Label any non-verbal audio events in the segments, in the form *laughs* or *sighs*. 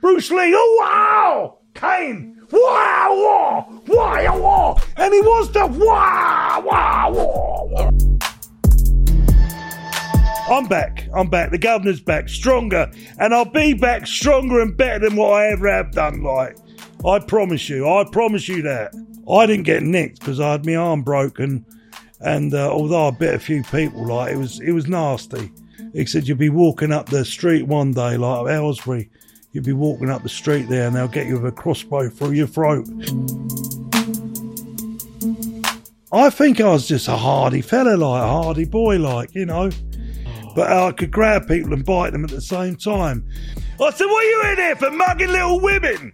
Bruce Lee, oh wow! Kane, wow, wow, wow, wow, and he was the wow, wow, wow. wow. I'm back. I'm back. The governor's back, stronger, and I'll be back stronger and better than what I ever have done. Like, I promise you. I promise you that. I didn't get nicked because I had my arm broken, and uh, although I bit a few people, like it was, it was nasty. He said you'd be walking up the street one day, like Aylesbury. You'd be walking up the street there, and they'll get you with a crossbow through your throat. I think I was just a hardy fella, like a hardy boy, like you know but I could grab people and bite them at the same time. I said, What are you in here for mugging little women?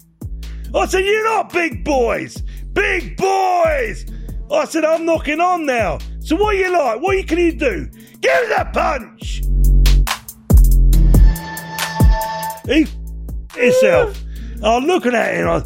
I said, You're not big boys! Big boys! I said, I'm knocking on now. So what are you like? What can you do? Give a punch! He himself. I was looking at him. I,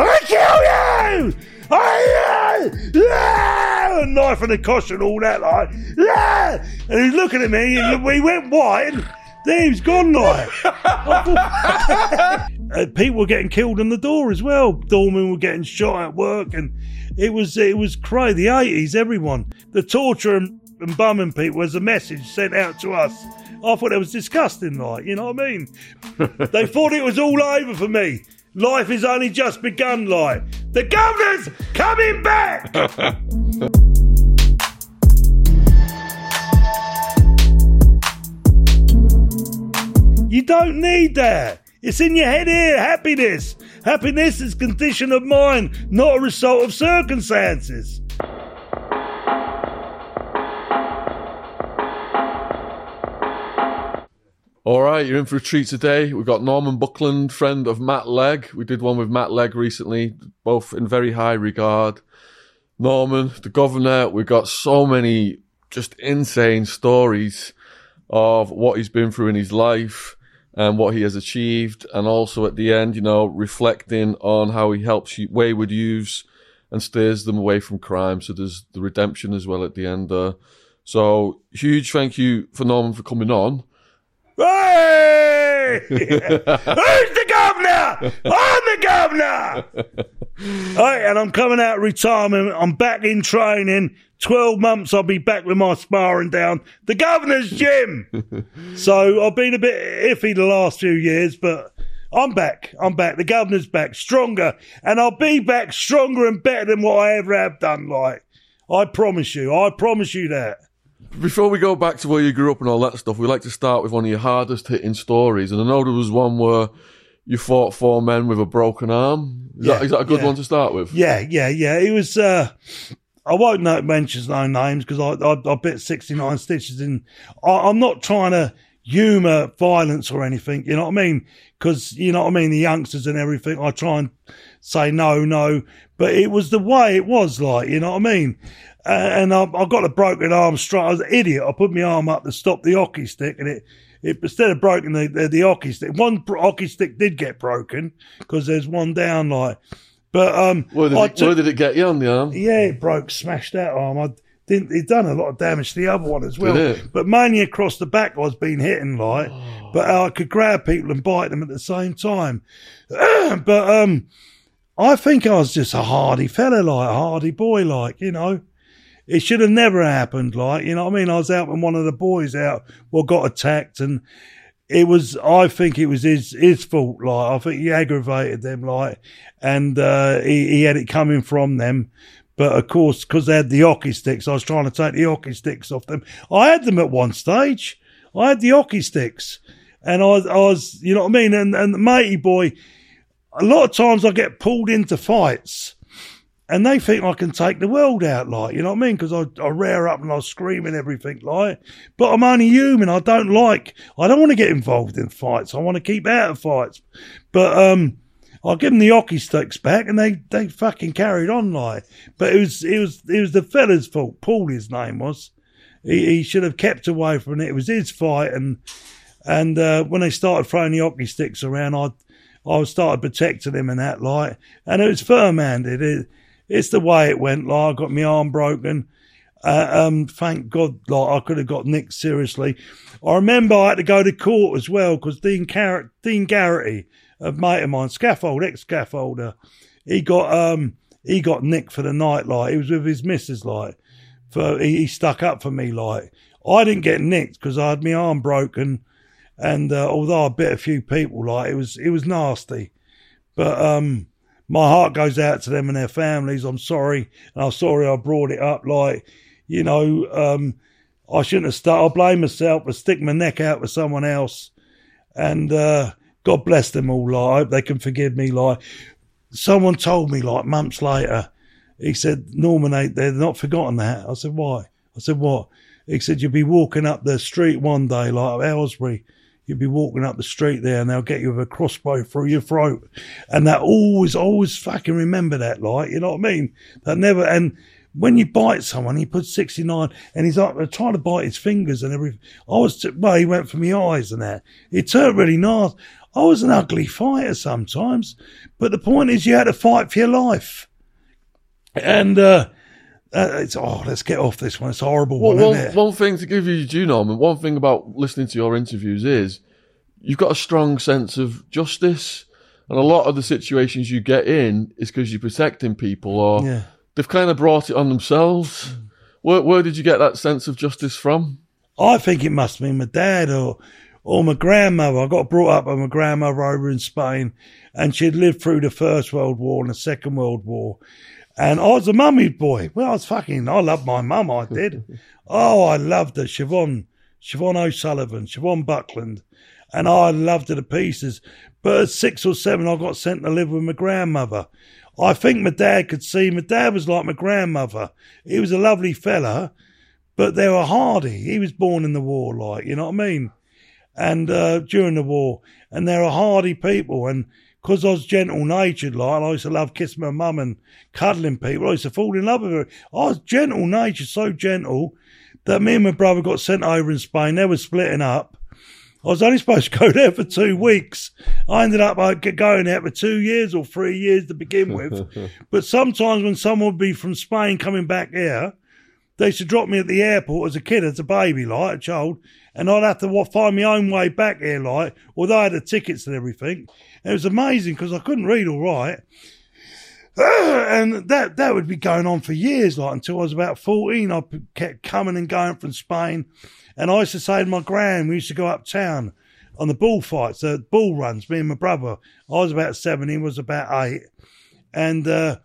I kill you! I, yeah, a knife and a and all that, like, yeah. And he's looking at me, and we went white, and then he was gone, like. *laughs* uh, people were getting killed in the door as well. Doormen were getting shot at work, and it was it was crazy. The eighties, everyone, the torture and, and bumming people was a message sent out to us. I thought it was disgusting, like you know what I mean. *laughs* they thought it was all over for me. Life is only just begun, like. The governor's coming back! *laughs* you don't need that. It's in your head here, happiness. Happiness is condition of mind, not a result of circumstances. All right, you're in for a treat today. We've got Norman Buckland, friend of Matt Legg. We did one with Matt Legg recently, both in very high regard. Norman, the governor, we've got so many just insane stories of what he's been through in his life and what he has achieved. And also at the end, you know, reflecting on how he helps wayward youths and steers them away from crime. So there's the redemption as well at the end there. So huge thank you for Norman for coming on. Hey! *laughs* Who's the governor? I'm the governor! All right, and I'm coming out of retirement. I'm back in training. 12 months I'll be back with my sparring down the governor's gym. *laughs* so I've been a bit iffy the last few years, but I'm back. I'm back. The governor's back, stronger, and I'll be back stronger and better than what I ever have done. Like, I promise you. I promise you that. Before we go back to where you grew up and all that stuff, we like to start with one of your hardest hitting stories. And I know there was one where you fought four men with a broken arm. Is, yeah, that, is that a good yeah. one to start with? Yeah, yeah, yeah. It was, uh, I won't mention no names because I, I, I bit 69 stitches in. I, I'm not trying to humour violence or anything, you know what I mean? Because, you know what I mean, the youngsters and everything, I try and say no, no, but it was the way it was like, you know what I mean? And I, I got a broken arm straight. I was an idiot. I put my arm up to stop the hockey stick, and it, it instead of breaking the, the, the hockey stick, one hockey stick did get broken because there's one down. Like, but um, where did, it, took, where did it get you on the arm? Yeah, it broke, smashed that arm. I didn't. It done a lot of damage to the other one as well. But mainly across the back, I was being hitting like. Oh. But I could grab people and bite them at the same time. *clears throat* but um, I think I was just a hardy fella, like a hardy boy, like you know. It should have never happened. Like, you know what I mean? I was out one of the boys out, well, got attacked and it was, I think it was his, his fault. Like, I think he aggravated them, like, and, uh, he, he had it coming from them. But of course, because they had the hockey sticks, I was trying to take the hockey sticks off them. I had them at one stage. I had the hockey sticks and I was, I was, you know what I mean? And, and the matey boy, a lot of times I get pulled into fights and they think I can take the world out, like, you know what I mean? Because I, I rear up and I scream and everything, like, but I'm only human. I don't like, I don't want to get involved in fights. I want to keep out of fights. But, um, I give them the hockey sticks back and they, they fucking carried on, like, but it was, it was, it was the fella's fault. Paul, his name was. He, he should have kept away from it. It was his fight. And, and, uh, when they started throwing the hockey sticks around, I, I started protecting him and that, like, and it was firm handed. It, it's the way it went. Like I got my arm broken. Uh, um, thank God, like I could have got nicked seriously. I remember I had to go to court as well because Dean, Car- Dean Garrity, a mate of mine, scaffold, ex scaffolder, he got um he got nicked for the night. Like he was with his missus, like for he, he stuck up for me. Like I didn't get nicked because I had my arm broken, and uh, although I bit a few people, like it was it was nasty. But um, my heart goes out to them and their families. I'm sorry, and I'm sorry I brought it up. Like you know, um, I shouldn't have started. I blame myself for sticking my neck out with someone else. And uh, God bless them all. Like, I hope they can forgive me. Like, someone told me, like, months later, he said, Norman, they're not forgotten that. I said, why? I said, what? He said, you'll be walking up the street one day, like Aylesbury. You'll be walking up the street there and they'll get you with a crossbow through your throat. And that always, always fucking remember that, like, you know what I mean? That never, and when you bite someone, he puts 69 and he's like trying to bite his fingers and everything. I was, well, he went for my eyes and that. It turned really nice. I was an ugly fighter sometimes, but the point is you had to fight for your life. And, uh, uh, it's oh, let's get off this one. It's a horrible well, one, one, one thing to give you due, Norman. One thing about listening to your interviews is you've got a strong sense of justice, and a lot of the situations you get in is because you're protecting people or Yeah. they've kind of brought it on themselves. Where, where did you get that sense of justice from? I think it must have been my dad or or my grandmother. I got brought up by my grandmother over in Spain, and she'd lived through the First World War and the Second World War. And I was a mummy boy. Well, I was fucking. I loved my mum. I did. *laughs* oh, I loved her, Siobhan, Siobhan O'Sullivan, Siobhan Buckland, and I loved her to pieces. But at six or seven, I got sent to live with my grandmother. I think my dad could see. My dad was like my grandmother. He was a lovely fella, but they were hardy. He was born in the war, like you know what I mean, and uh, during the war, and they were hardy people. And because I was gentle natured, like I used to love kissing my mum and cuddling people, I used to fall in love with her. I was gentle natured, so gentle that me and my brother got sent over in Spain. They were splitting up. I was only supposed to go there for two weeks. I ended up uh, like, going there for two years or three years to begin with. *laughs* but sometimes when someone would be from Spain coming back here, they used to drop me at the airport as a kid, as a baby, like a child, and I'd have to find my own way back here, like, although I had the tickets and everything. It was amazing because I couldn't read all right. *clears throat* and that that would be going on for years, like until I was about fourteen. I kept coming and going from Spain, and I used to say to my grand, we used to go uptown on the bullfights, the bull runs. Me and my brother. I was about seven, he was about eight, and uh,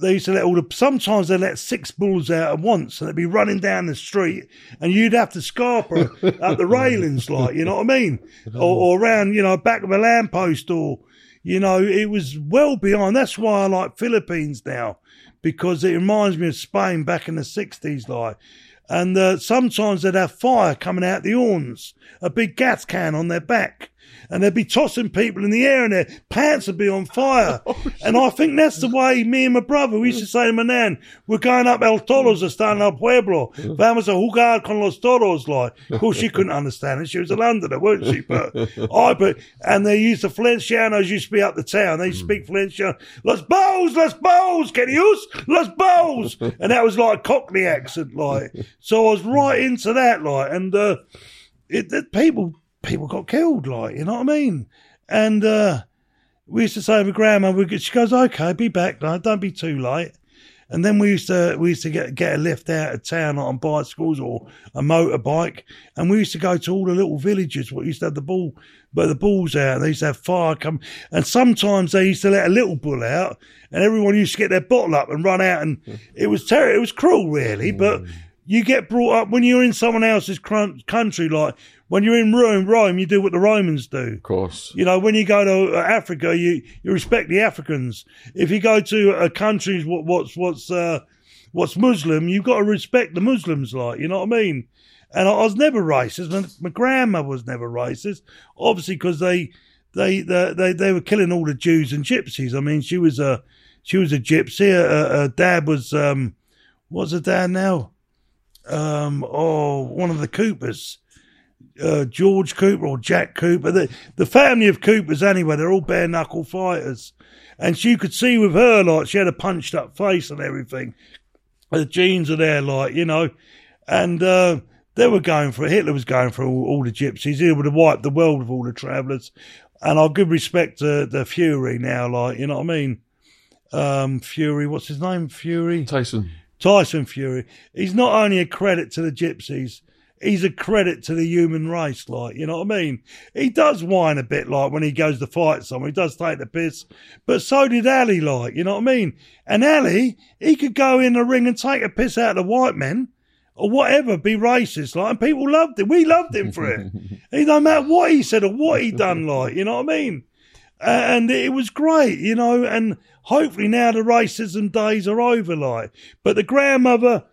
they used to let all the. Sometimes they let six bulls out at once, and they'd be running down the street, and you'd have to scarper *laughs* up the railings, like you know what I mean, *laughs* or, or around, you know, back of a lamppost or you know, it was well beyond. That's why I like Philippines now, because it reminds me of Spain back in the 60s, like. And uh, sometimes they'd have fire coming out the horns, a big gas can on their back. And they'd be tossing people in the air and their pants would be on fire. *laughs* and I think that's the way me and my brother, we used to say to my nan, we're going up El Toros está en el pueblo. *laughs* Vamos a jugar con los toros, like. Of course, she couldn't understand it. She was a Londoner, weren't she? But *laughs* I, but, and they used the Valencianos used to be up the town. They used to speak Valenciano. Los bows, los bows, can you use? Los bows. And that was like a Cockney accent, like. So I was right into that, like, and, uh, it, it people, people got killed, like, you know what I mean? And, uh, we used to say to my grandma, we, she goes, okay, be back, like, don't be too late. And then we used to we used to get get a lift out of town on bicycles or a motorbike, and we used to go to all the little villages. What used to have the bull, but the bulls out. They used to have fire come, and sometimes they used to let a little bull out, and everyone used to get their bottle up and run out, and *laughs* it was terrible. It was cruel, really, but. You get brought up when you're in someone else's country, like when you're in Rome, Rome, you do what the Romans do. Of course. You know, when you go to uh, Africa, you, you respect the Africans. If you go to a country what, what's what's uh, what's Muslim, you've got to respect the Muslims. Like, you know what I mean? And I, I was never racist. My, my grandmother was never racist, obviously because they, they they they they were killing all the Jews and gypsies. I mean, she was a she was a gypsy. Her, her- her dad was um, what's her dad now? Um, oh, one of the Coopers uh, George Cooper or Jack Cooper. The, the family of Coopers, anyway, they're all bare knuckle fighters. And she could see with her, like, she had a punched up face and everything. the genes are there, like you know, and uh, they were going for Hitler was going for all, all the gypsies. He would have wiped the world of all the travellers. And I'll give respect to the Fury now, like you know what I mean. Um, Fury, what's his name? Fury Tyson. Tyson Fury. He's not only a credit to the gypsies, he's a credit to the human race, like, you know what I mean? He does whine a bit, like, when he goes to fight someone, he does take the piss, but so did Ali, like, you know what I mean? And Ali, he could go in the ring and take a piss out of the white men, or whatever, be racist, like, and people loved him. We loved him for it. *laughs* he no matter what he said or what he done, like, you know what I mean? And it was great, you know, and hopefully now the racism days are over, like. But the grandmother,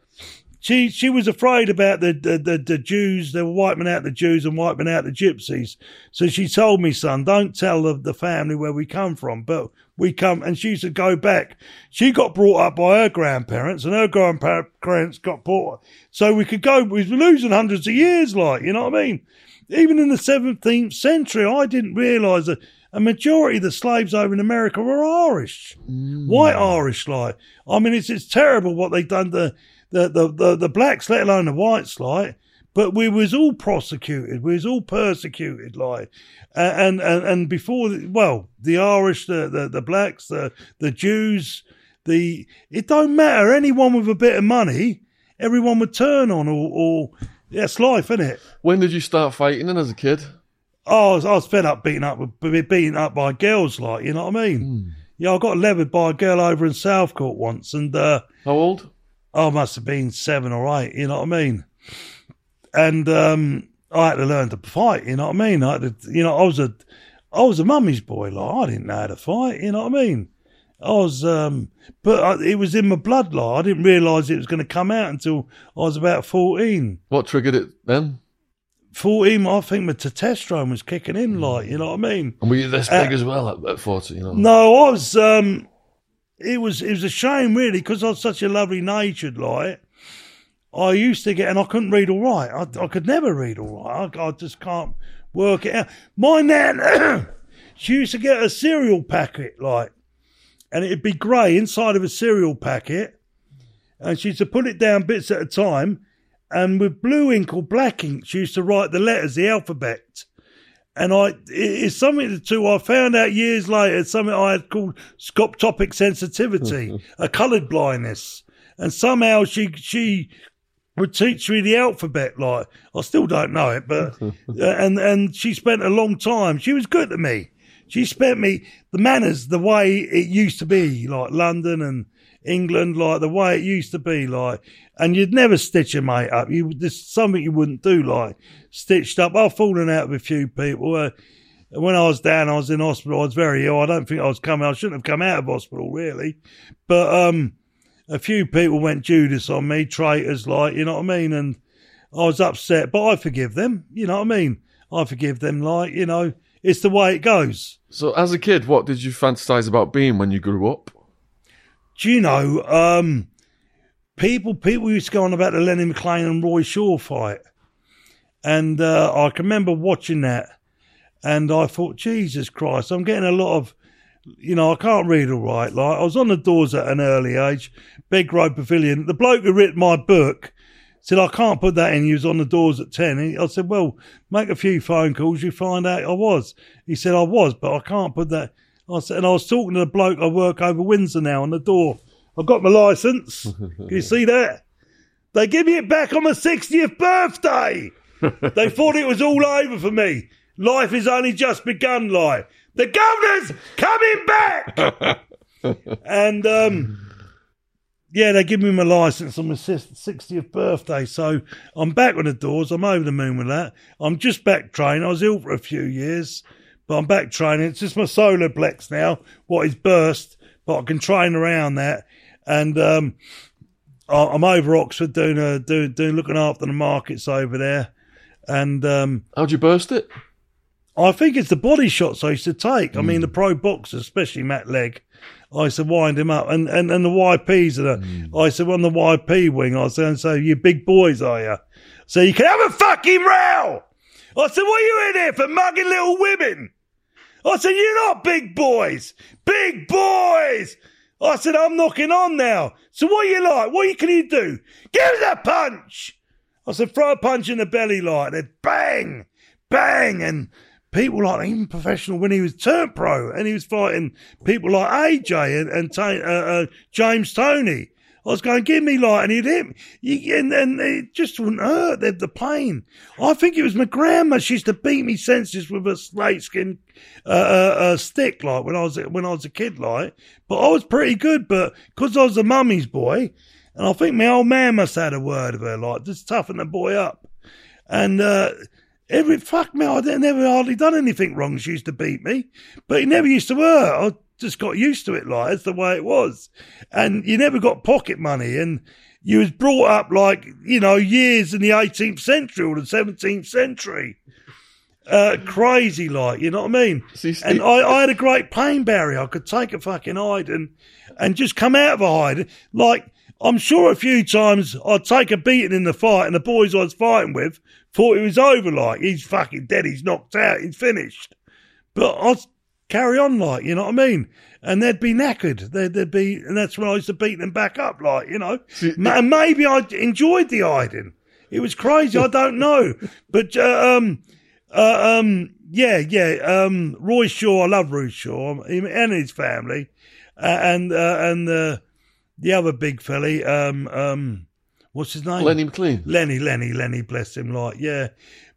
she she was afraid about the, the, the, the, Jews. They were wiping out the Jews and wiping out the gypsies. So she told me, son, don't tell the, the family where we come from, but we come. And she used to go back. She got brought up by her grandparents, and her grandparents got brought. So we could go. We were losing hundreds of years, like you know what I mean. Even in the 17th century, I didn't realise that a majority of the slaves over in America were Irish, mm. white Irish. Like, I mean, it's it's terrible what they've done to the the the, the blacks, let alone the whites. Like, but we was all prosecuted, we was all persecuted. Like, and and and before, well, the Irish, the the, the blacks, the the Jews, the it don't matter. Anyone with a bit of money, everyone would turn on, or or that's life, isn't it? When did you start fighting? Then as a kid. Oh, I was, I was fed up beating up beaten up by girls, like you know what I mean. Mm. Yeah, I got levered by a girl over in Southcourt once, and uh, how old? I must have been seven or eight. You know what I mean? And um, I had to learn to fight. You know what I mean? I had to, you know, I was a, I was a mummy's boy. Like I didn't know how to fight. You know what I mean? I was, um, but I, it was in my blood. Like I didn't realise it was going to come out until I was about fourteen. What triggered it then? 14, I think my testosterone was kicking in, like, you know what I mean? And were you this big uh, as well at, at 40, you know? No, I was, um, it was, it was a shame really, because I was such a lovely natured, like, I used to get, and I couldn't read all right. I, I could never read all right. I, I just can't work it out. My nan, *coughs* she used to get a cereal packet, like, and it'd be grey inside of a cereal packet, and she used to put it down bits at a time, and with blue ink or black ink, she used to write the letters, the alphabet. And I, it's something to I found out years later, it's something I had called scotopic sensitivity, *laughs* a coloured blindness. And somehow she, she would teach me the alphabet. Like, I still don't know it, but, *laughs* uh, and, and she spent a long time. She was good to me. She spent me the manners, the way it used to be, like London and England, like the way it used to be, like, and you'd never stitch a mate up. You, there's something you wouldn't do, like stitched up. I've fallen out with a few people. Uh, when I was down, I was in hospital. I was very ill. I don't think I was coming. I shouldn't have come out of hospital, really. But um, a few people went Judas on me, traitors, like you know what I mean. And I was upset, but I forgive them. You know what I mean? I forgive them, like you know, it's the way it goes. So, as a kid, what did you fantasize about being when you grew up? Do you know? Um, people people used to go on about the Lenny McLean and Roy Shaw fight, and uh, I can remember watching that, and I thought, Jesus Christ, I'm getting a lot of, you know, I can't read all right. Like I was on the doors at an early age, Big Road Pavilion. The bloke who wrote my book said I can't put that in. He was on the doors at ten. I said, well, make a few phone calls. You find out I was. He said I was, but I can't put that. I said, and I was talking to the bloke I work over Windsor now on the door. I've got my license. *laughs* Can you see that? They give me it back on my 60th birthday. *laughs* they thought it was all over for me. Life is only just begun, like. The governor's coming back! *laughs* and, um, yeah, they give me my license on my 60th birthday. So I'm back on the doors. I'm over the moon with that. I'm just back training. I was ill for a few years, but I'm back training. It's just my solar plex now, what is burst, but I can train around that and um, I'm over Oxford doing a, doing, doing looking after the markets over there. And um, how'd you burst it? I think it's the body shots I used to take. Mm. I mean, the pro boxers, especially Matt Legg, I used to wind him up, and and, and the YPs. And mm. I said on the YP wing, I said, "So you big boys, are you? So you can have a fucking row." I said, "What are you in here for, mugging little women?" I said, "You're not big boys, big boys." I said, I'm knocking on now. So what you like? What can you do? Give us a punch. I said, throw a punch in the belly like that. Bang, bang. And people like, even professional when he was turned pro and he was fighting people like AJ and, and uh, uh, James Toney. I was going, give me light, and he'd hit me. and, and it just wouldn't hurt, the, the pain. I think it was my grandma. She used to beat me senseless with a slate skin uh, uh, uh, stick, like when I was when I was a kid, like. But I was pretty good, but because I was a mummy's boy, and I think my old man must have had a word of her, like, just toughen the boy up. And, uh, every, fuck me, I never hardly done anything wrong. She used to beat me, but he never used to hurt. I just got used to it, like, that's the way it was. And you never got pocket money and, you was brought up like, you know, years in the 18th century or the 17th century. Uh, crazy like, you know what I mean? See, and I, I had a great pain barrier. I could take a fucking hide and, and just come out of a hide. Like, I'm sure a few times I'd take a beating in the fight and the boys I was fighting with thought it was over like, he's fucking dead, he's knocked out, he's finished. But I'd carry on like, you know what I mean? And they'd be knackered. They'd, they'd be, and that's when I used to beat them back up like, you know. and maybe I enjoyed the hiding. It was crazy. I don't know. *laughs* But, uh, um, uh, um, yeah, yeah, um, Roy Shaw, I love Roy Shaw and his family. Uh, and, uh, and, uh, the other big felly, um, um, what's his name? Lenny McLean. Lenny, Lenny, Lenny, bless him, like, yeah.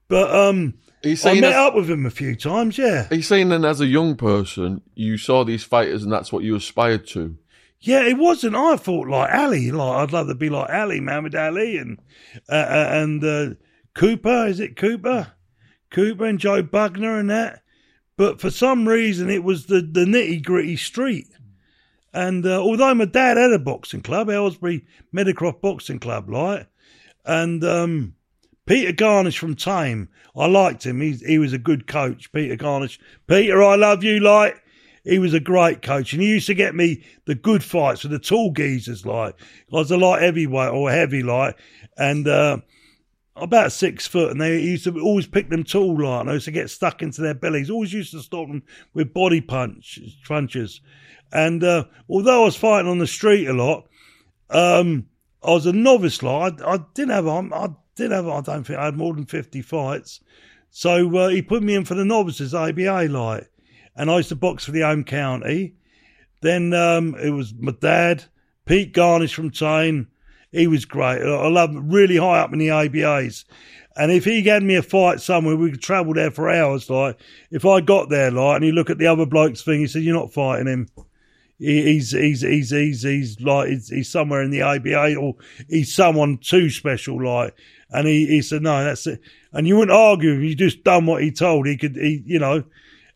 But um, I met as, up with him a few times, yeah. Are you saying then, as a young person, you saw these fighters and that's what you aspired to? Yeah, it wasn't. I thought like Ali, like I'd love to be like Ali, Muhammad Ali, and uh, uh, and uh, Cooper. Is it Cooper? Cooper and Joe Bugner and that. But for some reason, it was the the nitty gritty street. And uh, although my dad had a boxing club, Aylesbury Meadowcroft Boxing Club, like, and um, Peter Garnish from Thame, I liked him. He he was a good coach, Peter Garnish. Peter, I love you, like. He was a great coach, and he used to get me the good fights with the tall geezers, like. I was a light heavyweight or heavy, like, and uh, about six foot, and they used to always pick them tall, like, and I used to get stuck into their bellies. Always used to stop them with body punch punches. And uh, although I was fighting on the street a lot, um, I was a novice. Like I, I didn't have, I did have, I don't think I had more than fifty fights. So uh, he put me in for the novices ABA, like, and I used to box for the home county. Then um, it was my dad, Pete Garnish from Thame. He was great. I love him, really high up in the ABAs. And if he gave me a fight somewhere, we could travel there for hours. Like, if I got there, like, and you look at the other bloke's thing, he said, "You're not fighting him." he's he's he's he's he's like he's, he's somewhere in the ABA or he's someone too special like and he, he said no that's it and you wouldn't argue if you just done what he told he could he you know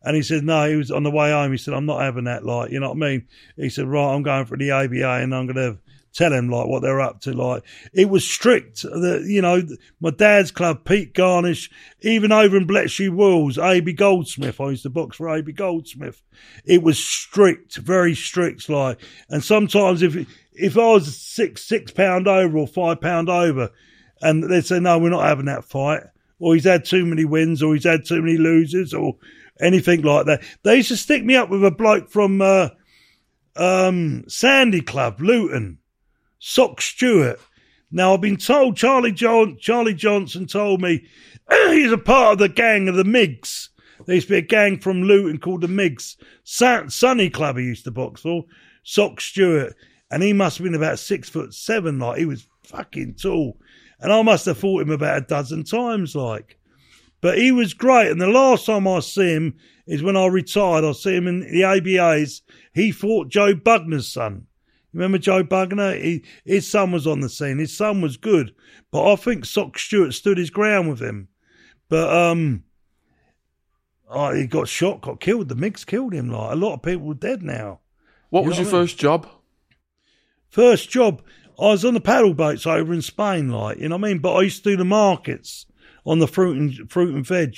and he said no he was on the way home he said I'm not having that like you know what I mean he said right I'm going for the ABA and I'm gonna tell him like what they're up to. Like it was strict. The you know my dad's club, Pete Garnish, even over in Bletchley Wolds, A.B. Goldsmith. I used to box for A.B. Goldsmith. It was strict, very strict. Like and sometimes if if I was six six pound over or five pound over, and they'd say no, we're not having that fight, or he's had too many wins, or he's had too many losers, or anything like that. They used to stick me up with a bloke from. Uh, um, Sandy Club, Luton. Sock Stewart. Now I've been told Charlie John Charlie Johnson told me *clears throat* he's a part of the gang of the Migs. There used to be a gang from Luton called the Migs. Sunny Club he used to box for. Sock Stewart. And he must have been about six foot seven, like he was fucking tall. And I must have fought him about a dozen times, like. But he was great. And the last time I see him is when I retired. I see him in the ABAs. He fought Joe Bugner's son. You remember Joe Bugner? He, his son was on the scene. His son was good, but I think Sock Stewart stood his ground with him. But um, oh, he got shot, got killed. The Migs killed him. Like a lot of people are dead now. What you was your what first mean? job? First job, I was on the paddle boats over in Spain. Like you know what I mean. But I used to do the markets on the fruit and fruit and veg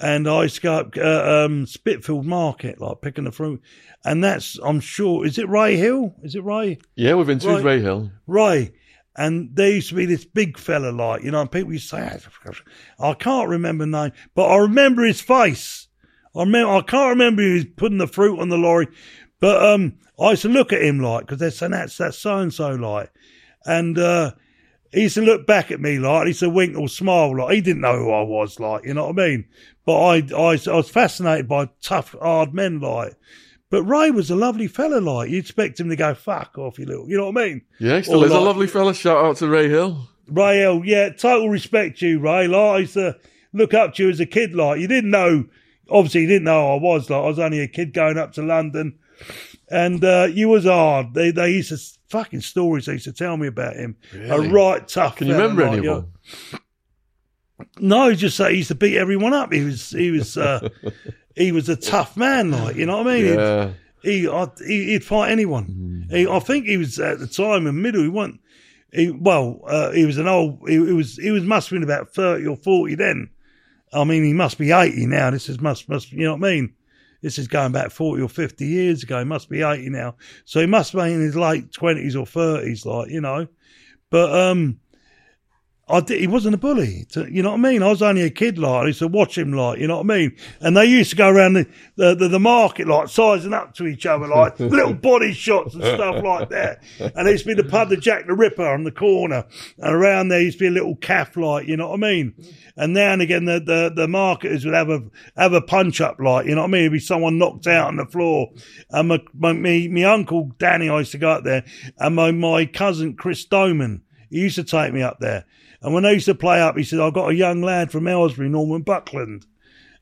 and I used to go up uh, um, Spitfield Market, like picking the fruit. And that's, I'm sure, is it Ray Hill? Is it Ray? Yeah, we've been to Ray, Ray Hill. Ray. And there used to be this big fella, like, you know, and people used to say, I can't remember the name, but I remember his face. I remember, I can't remember he was putting the fruit on the lorry, But um, I used to look at him like because they're saying that's that's so and so like, and uh, he used to look back at me like, he used to wink or smile like he didn't know who I was like, you know what I mean? But I I, I was fascinated by tough hard men like. But Ray was a lovely fella, like you expect him to go fuck off, you little, you know what I mean? Yeah, he still Or is a lovely fella. Shout out to Ray Hill. Ray Hill, yeah, total respect to you, Ray. Like I used to look up to you as a kid, like you didn't know. Obviously, you didn't know who I was. Like I was only a kid going up to London, and uh, you was hard. They they used to fucking stories they used to tell me about him. Really? A right tough. Can you remember like, any yeah. of them? No, just say he used to beat everyone up. He was he was uh, *laughs* he was a tough man, like you know what I mean. Yeah. He, he he'd fight anyone. He, I think he was at the time in middle. He wasn't. He, well, uh, he was an old. He, he was. He was must have been about thirty or forty then. I mean, he must be eighty now. This is must must. You know what I mean? This is going back forty or fifty years ago. He must be eighty now. So he must be in his late twenties or thirties, like you know. But um, I did, he wasn't a bully. To, you know what I mean? I was only a kid, like I used to watch him, like you know what I mean. And they used to go around the the, the, the market, like sizing up to each other, like *laughs* little body shots and stuff like that. And there used to be the pub, the Jack the Ripper on the corner, and around there used to be a little calf, like you know what I mean. And now and again, the the, the marketers would have a have a punch up, like you know what I mean. It'd be someone knocked out on the floor. And my my me, me uncle Danny, I used to go up there, and my my cousin Chris Doman, he used to take me up there. And when they used to play up, he said, I've got a young lad from Aylesbury, Norman Buckland.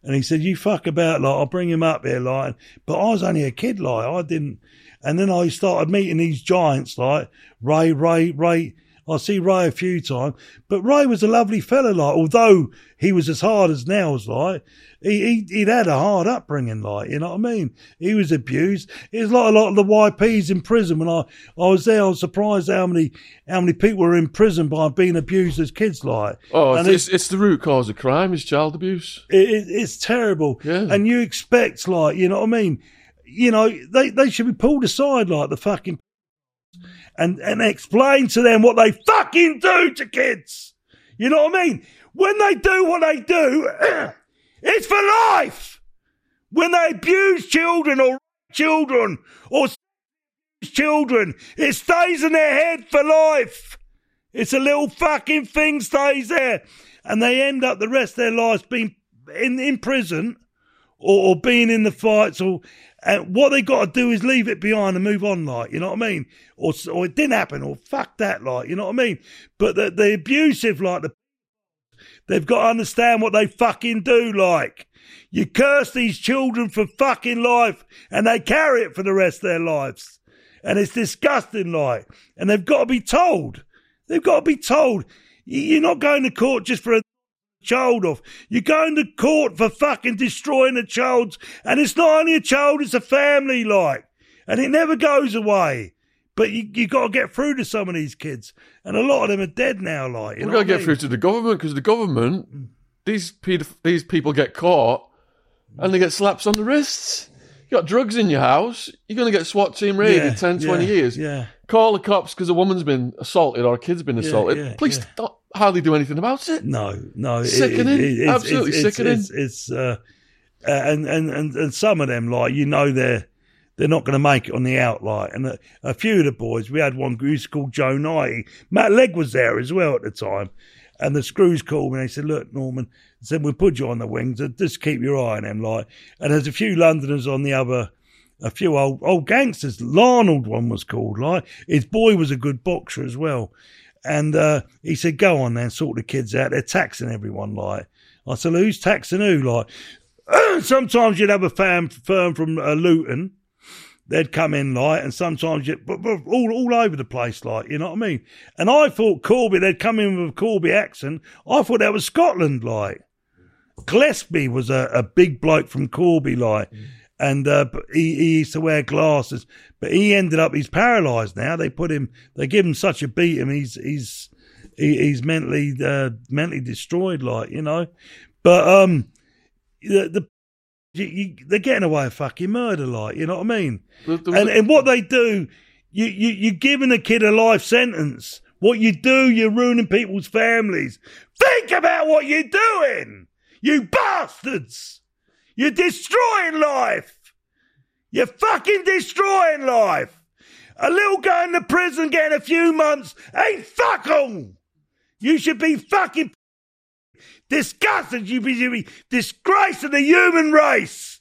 And he said, You fuck about, like, I'll bring him up here, like. But I was only a kid, like, I didn't. And then I started meeting these giants, like Ray, Ray, Ray. I see Ray a few times, but Ray was a lovely fella, like, although he was as hard as nails, like, he, he, he'd had a hard upbringing, like, you know what I mean? He was abused. It was like a lot of the YPs in prison. When I, I was there, I was surprised how many, how many people were in prison by being abused as kids, like. Oh, And it's, it's, it's the root cause of crime is child abuse. It, it, it's terrible. Yeah. And you expect, like, you know what I mean? You know, they, they should be pulled aside, like the fucking, and, and explain to them what they fucking do to kids. You know what I mean? When they do what they do, *clears throat* it's for life. When they abuse children or children or children, it stays in their head for life. It's a little fucking thing stays there. And they end up the rest of their lives being in, in prison or, or being in the fights or and what they got to do is leave it behind and move on, like you know what I mean, or or it didn't happen, or fuck that, like you know what I mean. But the, the abusive, like the, they've got to understand what they fucking do, like. You curse these children for fucking life, and they carry it for the rest of their lives, and it's disgusting, like, and they've got to be told, they've got to be told, You- you're not going to court just for a child off. You're going to court for fucking destroying a child. And it's not only a child, it's a family, like. And it never goes away. But you you got to get through to some of these kids. And a lot of them are dead now, like. You We've got to get through to the government because the government, these pedoph- these people get caught and they get slaps on the wrists. You got drugs in your house, you're going to get SWAT team raided Yeah, 10, 20 yeah, years. Yeah. Call the cops because a woman's been assaulted or a kid's been assaulted. yeah, Police yeah. Hardly do anything about it. No, no. it- Sickening. it- Absolutely it's, it's, sickening. It's, it's, uh, uh, and, and, and, and some of them, like, you know, they're, they're not going to make it on the outlight. And a, a few of the boys, we had one who's called Joe Knighty. Matt Legg was there as well at the time. And the screws called me. And they said, look, Norman, I said, we'll put you on the wings. uh, Just keep your eye on them. Like, and there's a few Londoners on the other, a few old, old gangsters. Larnold one was called, like, his boy was a good boxer as well. And, uh, he said, go on then, sort the kids out. They're taxing everyone, like. I said, who's taxing who? Like, *clears throat* sometimes you'd have a firm, from uh, Luton. They'd come in like, and sometimes you, but, but all all over the place, like you know what I mean. And I thought Corby, they'd come in with a Corby accent. I thought that was Scotland, like. Gillespie was a, a big bloke from Corby, like, and uh, he, he used to wear glasses. But he ended up he's paralysed now. They put him, they give him such a beating. He's he's he, he's mentally uh, mentally destroyed, like you know. But um, the, the you, you, they're getting away with fucking murder, like you know what I mean. There was And and what they do, you you you're giving a kid a life sentence. What you do, you're ruining people's families. Think about what you're doing, you bastards. You're destroying life. You're fucking destroying life. A little going to prison getting a few months ain't fuck all. You should be fucking disgusted. You should be disgracing the human race.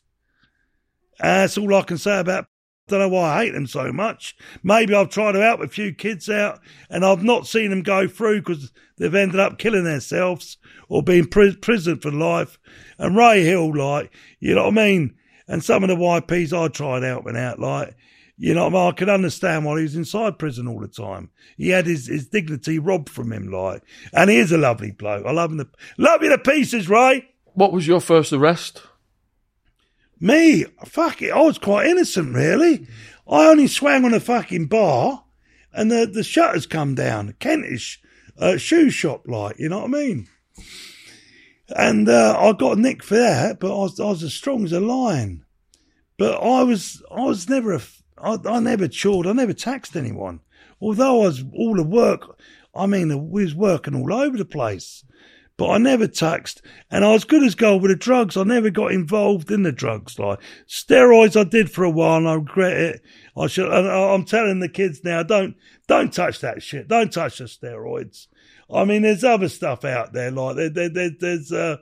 that's all I can say about. Don't know why I hate them so much. Maybe I've tried to help a few kids out, and I've not seen them go through because they've ended up killing themselves or being pri- prison for life. And Ray Hill, like, you know what I mean? And some of the YPs I tried helping out, like, you know, I, mean? I could understand why he was inside prison all the time. He had his, his dignity robbed from him, like, and he is a lovely bloke. I love him, love you to pieces, Ray. What was your first arrest? Me, fuck it, I was quite innocent, really. I only swang on a fucking bar, and the the shutters come down. Kentish uh, shoe shop, like, you know what I mean. And uh, I got nicked for that, but I was, I was as strong as a lion. But I was I was never a I, I never chawed, I never taxed anyone. Although I was all the work, I mean, we was working all over the place. But I never taxed, and I was good as gold with the drugs. I never got involved in the drugs. Like steroids, I did for a while, and I regret it. I should. I'm telling the kids now, don't don't touch that shit. Don't touch the steroids. I mean, there's other stuff out there, like there, there, there there's uh,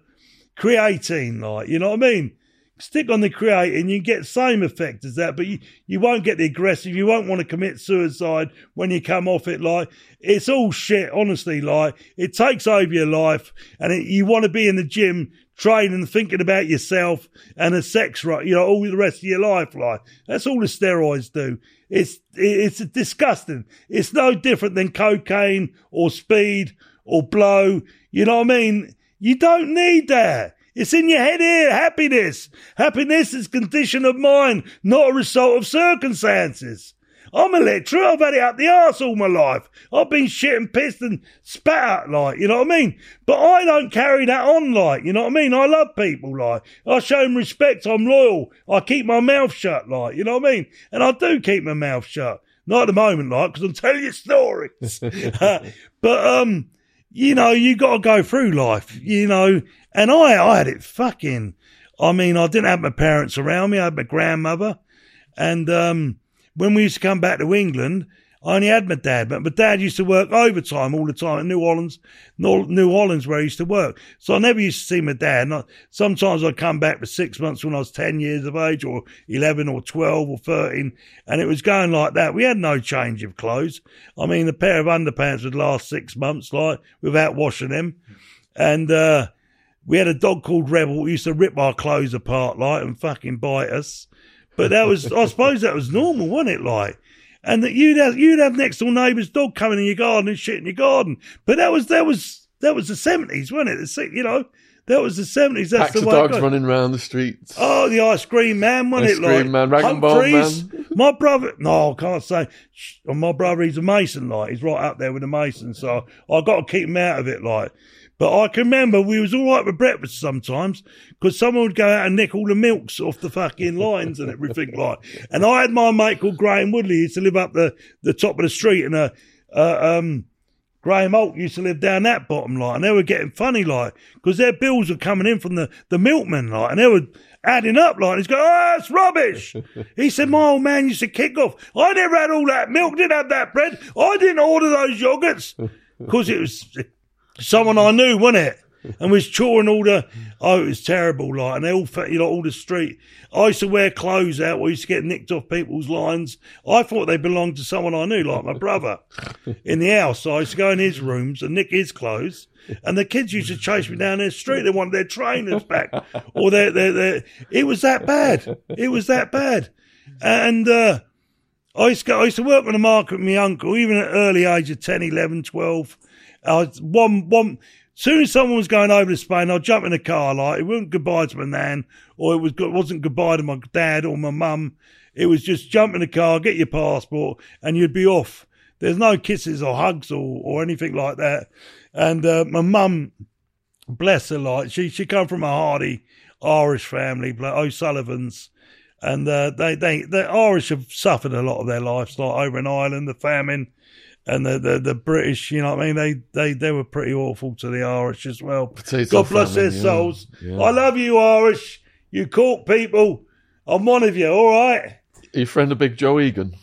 creatine, like you know what I mean stick on the creatine, you get same effect as that, but you, you won't get the aggressive. You won't want to commit suicide when you come off it. Like, it's all shit, honestly. Like, it takes over your life and it, you want to be in the gym training, thinking about yourself and the sex, right? You know, all the rest of your life. Like, that's all the steroids do. It's, it's disgusting. It's no different than cocaine or speed or blow. You know what I mean? You don't need that. It's in your head here, happiness. Happiness is condition of mind, not a result of circumstances. I'm a lecturer. I've had it up the arse all my life. I've been shit and pissed and spat out, like, you know what I mean? But I don't carry that on, like, you know what I mean? I love people, like, I show them respect. I'm loyal. I keep my mouth shut, like, you know what I mean? And I do keep my mouth shut. Not at the moment, like, because I'm telling you stories. *laughs* *laughs* but, um, you know, you got to go through life, you know, and I, I had it fucking, I mean, I didn't have my parents around me. I had my grandmother. And, um, when we used to come back to England, I only had my dad, but my dad used to work overtime all the time in New Orleans, New Orleans where he used to work. So I never used to see my dad. I, sometimes I'd come back for six months when I was 10 years of age or 11 or 12 or 13. And it was going like that. We had no change of clothes. I mean, a pair of underpants would last six months, like without washing them. And, uh, we had a dog called Rebel who used to rip our clothes apart, like, and fucking bite us. But that was, I suppose that was normal, wasn't it? Like, and that you'd have, you'd have next door neighbour's dog coming in your garden and shit in your garden. But that was, that was, that was the seventies, wasn't it? The, you know, that was the seventies. That's Packs the way. dogs running around the streets. Oh, the ice cream man, wasn't ice it? Like cream man, rag and bone man. *laughs* My brother, no, I can't say. My brother, he's a mason. Like he's right up there with the mason, so I got to keep him out of it. Like but I can remember we was all right with breakfast sometimes because someone would go out and nick all the milks off the fucking lines and everything like. And I had my mate called Graham Woodley. He used to live up the, the top of the street and uh, uh, um, Graham Holt used to live down that bottom line. And they were getting funny like because their bills were coming in from the, the milkman like and they were adding up like he's going, oh, that's rubbish. *laughs* he said, my old man used to kick off. I never had all that milk, didn't have that bread. I didn't order those yogurts because it was someone I knew, wasn't it? And was chawing all the, oh, it was terrible, like, and they all, you know, all the street. I used to wear clothes out. We used to get nicked off people's lines. I thought they belonged to someone I knew, like my brother, in the house. I used to go in his rooms and nick his clothes. And the kids used to chase me down the street. They wanted their trainers back, or their, their, their. It was that bad. It was that bad. And uh, I used to I used to work on the market with my uncle, even at early age of 10, 11, 12 I one one. Soon as someone was going over to Spain, I'd jump in a car. Like it wasn't goodbye to my nan, or it was it wasn't goodbye to my dad or my mum. It was just jump in a car, get your passport, and you'd be off. There's no kisses or hugs or, or anything like that. And uh, my mum, bless her, like she she come from a hardy Irish family, O'Sullivan's, and uh, they they the Irish have suffered a lot of their lives, like over in Ireland, the famine and the, the, the British, you know what I mean? They they they were pretty awful to the Irish as well. Potato God bless famine, their yeah. souls. Yeah. I love you, Irish. You caught people. I'm one of you. All right. Are you a friend of Big Joe Egan?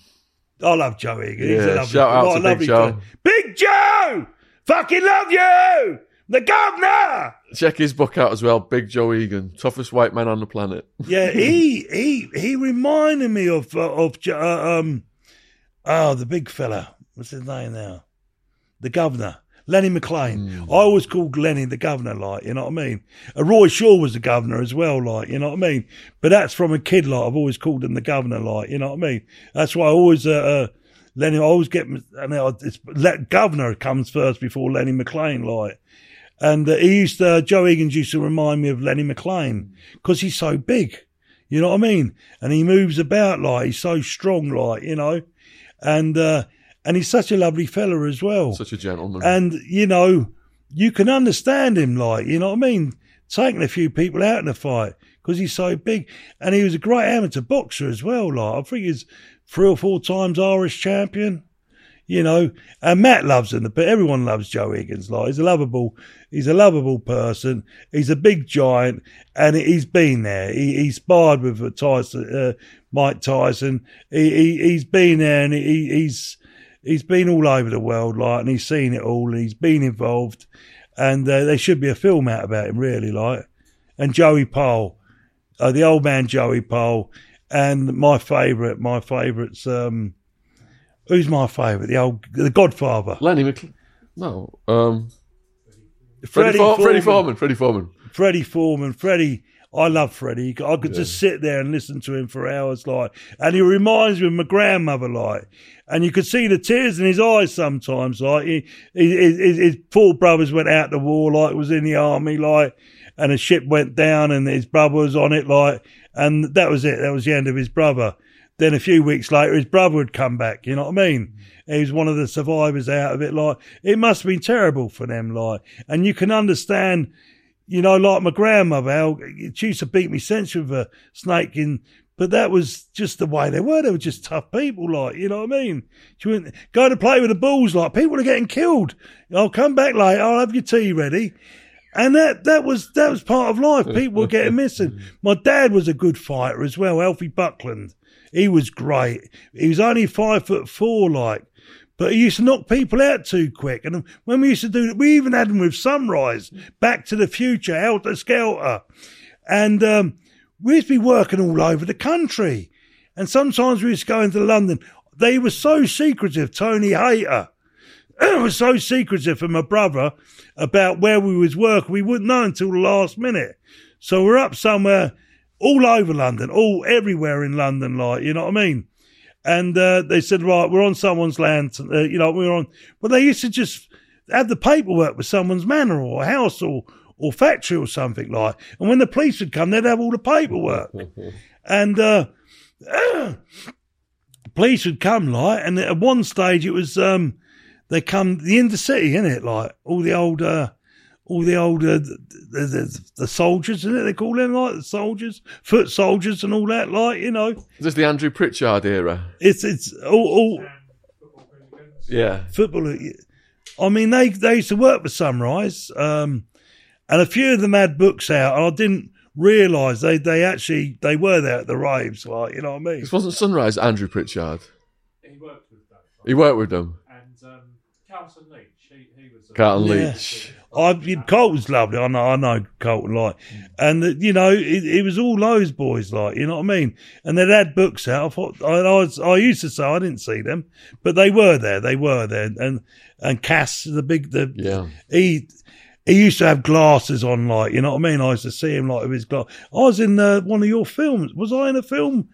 I love Joe Egan. He's Yeah, a lovely, shout out to Big Joe. guy. Big Joe! Fucking love you! The governor! Check his book out as well. Big Joe Egan, toughest white man on the planet. Yeah, *laughs* he he he reminded me of uh, of uh, um oh the big fella. What's his name now? The governor. Lenny McLean. I always called Lenny the governor, like, you know what I mean? Uh, Roy Shaw was the governor as well, like, you know what I mean? But that's from a kid, like, I've always called him the governor, like, you know what I mean? That's why I always, uh, uh Lenny, I always get, and I- it's, let, governor comes first before Lenny McLean, like. And uh, he used to, Joe Egan's used to remind me of Lenny McLean because he's so big. You know what I mean? And he moves about like he's so strong, like you know, and uh, and he's such a lovely fella as well. Such a gentleman. And you know, you can understand him, like you know what I mean, taking a few people out in a fight because he's so big, and he was a great amateur boxer as well. Like I think he's three or four times Irish champion. You know, and Matt loves him, but everyone loves Joe Higgins. Like he's a lovable, he's a lovable person. He's a big giant, and he's been there. He, he sparred with Tyson, uh, Mike Tyson. He, he he's been there, and he, he's he's been all over the world, like, and he's seen it all. And he's been involved, and uh, there should be a film out about him, really, like. And Joey Pyle, uh, the old man Joey Pyle, and my favourite, my favourite's um, who's my favourite? The old, the Godfather, Lenny McLean. No. Um, Freddie, Freddie For- Freddie Foreman. Foreman. Freddie Foreman. Freddie Foreman, Freddie. I love Freddie. I could just sit there and listen to him for hours, like, and he reminds me of my grandmother, like, and you could see the tears in his eyes sometimes, like, he, his, his four brothers went out to war, like, was in the army, like, and a ship went down and his brother was on it, like, and that was it. That was the end of his brother. Then a few weeks later, his brother would come back. You know what I mean? He was one of the survivors out of it. Like it must have been terrible for them. Like, and you can understand, you know, like my grandmother, she used to beat me sense with a snake in. But that was just the way they were. They were just tough people, like you know what I mean. She went go to play with the bulls, like people are getting killed. I'll come back later. I'll have your tea ready. And that, that was that was part of life. People were getting missing. *laughs* My dad was a good fighter as well, Alfie Buckland. He was great. He was only five foot four, like, but he used to knock people out too quick. And when we used to do it, we even had him with Sunrise, Back to the Future, Helter Skelter, and um, we used to be working all over the country. And sometimes we used to go into London. They were so secretive. Tony Hayter *clears throat* was so secretive for my brother about where we was working. We wouldn't know until the last minute. So we're up somewhere all over London, all everywhere in London, like you know what I mean. And uh, they said, right, we're on someone's land. Uh, you know, we're on. Well, they used to just have the paperwork with someone's manor or house or or factory or something like. And when the police would come, they'd have all the paperwork. *laughs* and uh, *clears throat* police would come like, and at one stage it was um, they come the inner city, in it, like all the old. All the old uh, the, the, the soldiers, isn't it? They call them like the soldiers, foot soldiers, and all that. Like you know, this Is this the Andrew Pritchard era? it's it's all, all Yeah. football. I mean, they they used to work for Sunrise, um, and a few of them had books out, and I didn't realise they they actually they were there at the raves. Like you know what I mean? This wasn't Sunrise, Andrew Pritchard. He worked with that. He worked with them. And um, Carlton Leach, he, he was. a- Carlton Yeah. I Colton's lovely. I know, I know Colton like, and uh, you know, it, it was all those boys like, you know what I mean. And they'd had books out. I thought, I, I was, I used to say I didn't see them, but they were there. They were there, and and Cass, the big, the Yeah. he he used to have glasses on, like you know what I mean. I used to see him like with his glass. I was in uh, one of your films. Was I in a film?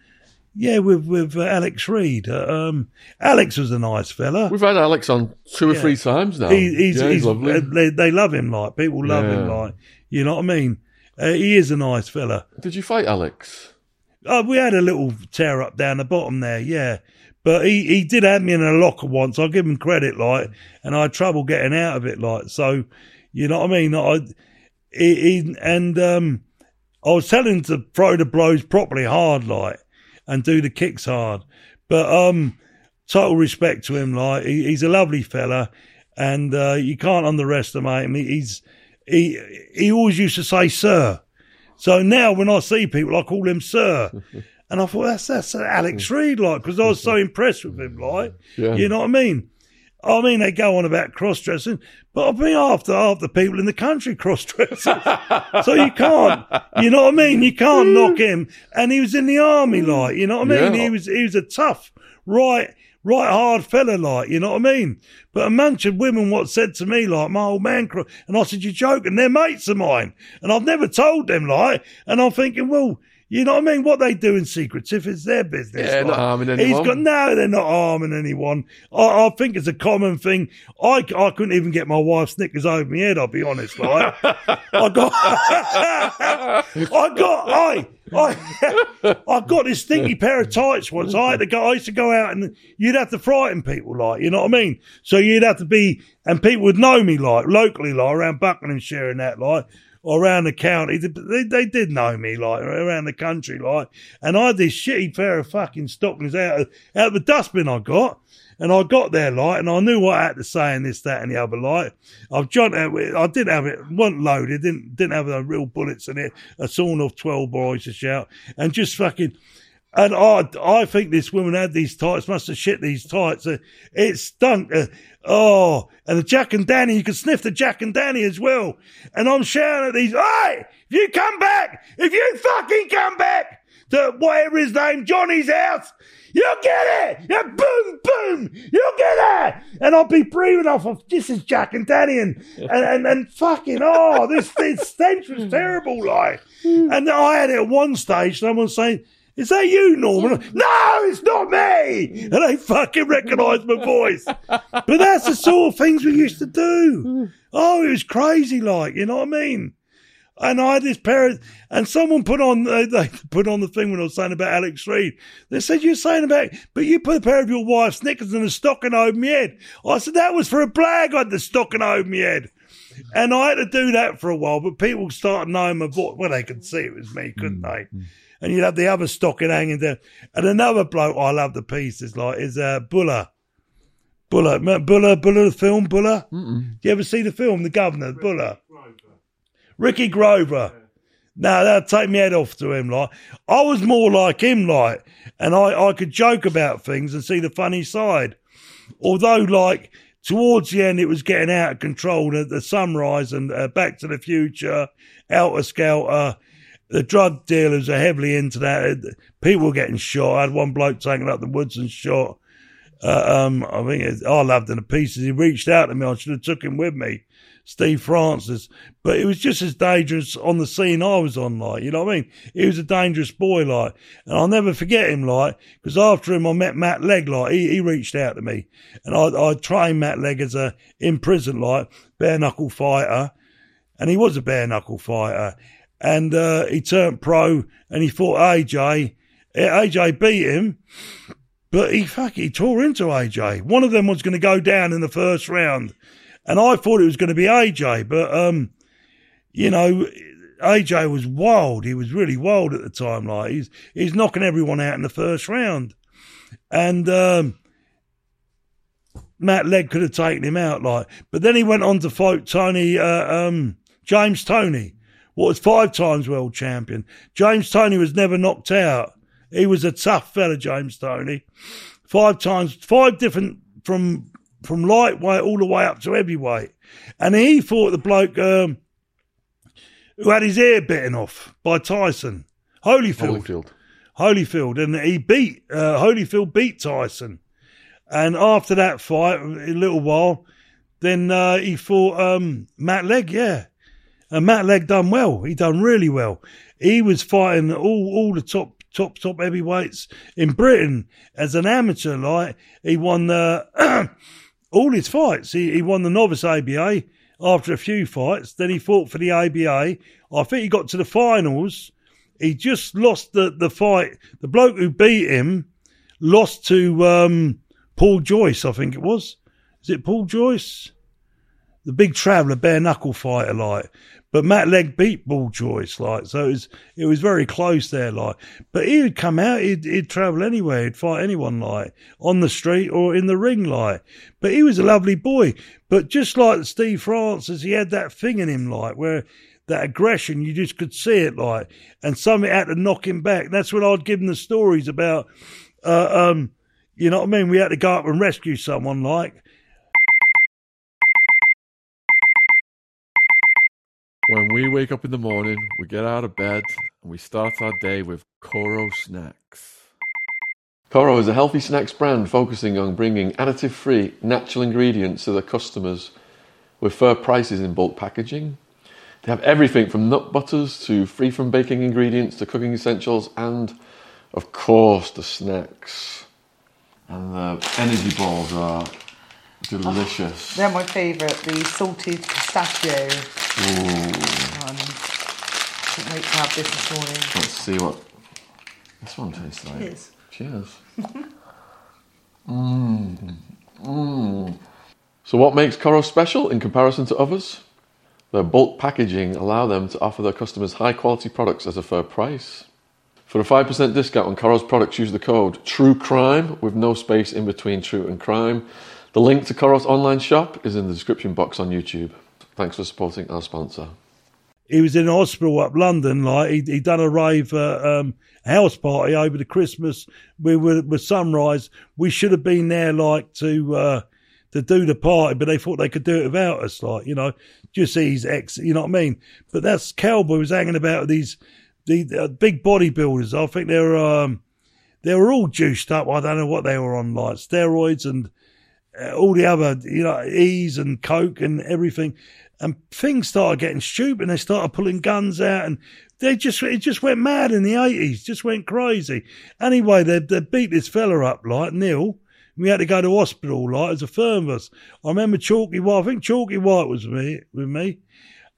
Yeah, with with uh, Alex Reid. Uh, um, Alex was a nice fella. We've had Alex on two or Yeah. three times now. He, he's, yeah, he's, lovely. uh, They, they love him, like people love him, like you know what I mean. Uh, he is a nice fella. Did you fight Alex? Uh, we had a little tear up down the bottom there, yeah. But he, he did have me in a locker once. I'll give him credit, like, and I had trouble getting out of it, like. So, you know what I mean? I, he, he, and um, I was telling him to throw the blows properly hard, like, and do the kicks hard. But um, total respect to him, like, he, he's a lovely fella, and uh, you can't underestimate him. He, he's he he always used to say, "Sir." So now when I see people, I call him sir. *laughs* And I thought that's that's Alex Reid, like, because I was so *laughs* impressed with him, like, Yeah. you know what I mean. I mean, they go on about cross dressing, but I've been after half the people in the country cross dress. *laughs* so you can't, you know what I mean? You can't mm. knock him. And he was in the army, mm. like, you know what I mean? Yeah. He was, he was a tough, right, right hard fella, like, you know what I mean? But a bunch of women what said to me, like, my old man, and I said, you're joking, they're mates of mine. And I've never told them, like, and I'm thinking, well, you know what I mean? What they do in secrets, if it's their business. Yeah, not harming harming He's got, no, they're not harming anyone. I, I think it's a common thing. I, I couldn't even get my wife's knickers over my head, I'll be honest, like. I got, *laughs* I got, I, I, *laughs* I got this stinky pair of tights once. I had to go, I used to go out and you'd have to frighten people, like, you know what I mean? So you'd have to be, and people would know me, like, locally, like, around Buckinghamshire and that, like, or around the county. They, they did know me, like, around the country, like, and I had this shitty pair of fucking stockings out of, out of the dustbin I got. And I got there, like, and I knew what I had to say and this, that, and the other, like. I've jumped out with, I didn't have it, wasn't loaded, didn't, didn't have the real bullets in it, a sawn off 12 boys to shout, and just fucking, and I, I think this woman had these tights, must have shit these tights. Uh, It stunk. Uh, oh, and the Jack and Danny, you could sniff the Jack and Danny as well. And I'm shouting at these, hey, if you come back, if you fucking come back to whatever his name, Johnny's house, you'll get it. Yeah, boom, boom, you'll get it. And I'll be breathing off of, this is Jack and Danny and, and, and, and fucking, oh, this, this stench was *laughs* terrible, like. And I had it at one stage, someone saying, is that you, Norman? No, it's not me. And they fucking recognise my voice. *laughs* But that's the sort of things we used to do. Mm. Oh, it was crazy, like, you know what I mean? And I had this pair of, and someone put on, they, they put on the thing when I was saying about Alex Reid. They said, you're saying about, but you put a pair of your wife's knickers and a stocking over my head. I said, that was for a blag. I had the stocking over my head. And I had to do that for a while, but people started knowing my voice. Well, they could see it was me, couldn't mm, they? Mm. And you'd have the other stocking hanging there. And another bloke I love the piece pieces like is uh, Buller. Buller, remember Buller, Buller, the film Buller. Mm-mm. You ever see the film, The Governor, Buller? Ricky Grover. No, that'd take me head off to him. Like I was more like him, like, and I, I could joke about things and see the funny side. Although, like towards the end, it was getting out of control. The, the Sunrise and uh, Back to the Future, Helter Skelter, the drug dealers are heavily into that. People getting shot. I had one bloke taken up the woods and shot. Uh, um, I think it, I loved him to pieces. He reached out to me. I should have took him with me. Steve Francis, but it was just as dangerous on the scene I was on, like, you know what I mean? He was a dangerous boy, like, and I'll never forget him, like, because after him I met Matt Legg, like, he, he reached out to me, and I, I trained Matt Legg as a, in prison, like, bare knuckle fighter, and he was a bare knuckle fighter, and, uh, he turned pro, and he fought AJ, AJ beat him, but he fuck, he tore into AJ. One of them was going to go down in the first round. And I thought it was going to be AJ, but, um, you know, AJ was wild. He was really wild at the time. Like he's, he's knocking everyone out in the first round. And, um, Matt Legg could have taken him out, like, but then he went on to fight Toney, uh, um, James Toney, was five times world champion. James Toney was never knocked out. He was a tough fella, James Toney. Five times, five different from from lightweight all the way up to heavyweight. And he fought the bloke um, who had his ear bitten off by Tyson, Holyfield. Holyfield. Holyfield, and he beat uh, Holyfield beat Tyson. And after that fight, a little while, then uh, he fought um, Matt Legg, yeah. And Matt Legg done well. He done really well. He was fighting all all the top top top heavyweights in Britain as an amateur. Like he won the *clears throat* all his fights. He, he won the novice ABA after a few fights. Then he fought for the ABA. I think he got to the finals. He just lost the, the fight. The bloke who beat him lost to um, Paul Joyce, I think it was. Is it Paul Joyce? The big traveller, bare knuckle fighter, like. But Matt Legg beat Bull Joyce, like. So it was, it was very close there, like. But he would come out, he'd, he'd travel anywhere, he'd fight anyone, like. On the street or in the ring, like. But he was a lovely boy. But just like Steve Francis, he had that thing in him, like, where that aggression. You just could see it like, and something had to knock him back. That's when I'd give him the stories about, uh, um, you know what I mean? We had to go up and rescue someone like. When we wake up in the morning, we get out of bed and we start our day with Koro snacks. Koro is a healthy snacks brand focusing on bringing additive free, natural ingredients to their customers with fair prices in bulk packaging. They have everything from nut butters to free from baking ingredients to cooking essentials and, of course, the snacks. And the energy balls are delicious. They're my favourite, the salted pistachio. Ooh. Um, couldn't wait to have this this morning. Let's see what this one tastes like. Cheers. Cheers. Mmm. *laughs* Mmm. So, what makes Koro special in comparison to others? Their bulk packaging allow them to offer their customers high quality products at a fair price. For a 5% discount on Koro's products, use the code TRUECRIME with no space in between true and crime. The link to Koro's online shop is in the description box on YouTube. Thanks for supporting our sponsor. He was in hospital up London, like he he done a rave uh, um, house party over the Christmas. We were with Sunrise. We should have been there, like to uh, to do the party, but they thought they could do it without us, like you know, just these ex, you know what I mean? But that's Cowboy was hanging about with these the uh, big bodybuilders. I think they were um, they were all juiced up. I don't know what they were on, like steroids and Uh, all the other, you know, E's and Coke and everything. And things started getting stupid. And they started pulling guns out, and they just it just went mad in the eighties. Just went crazy. Anyway, they they beat this fella up like Neil. We had to go to hospital like as a firm of us. I remember Chalky White. I think Chalky White was me. With me.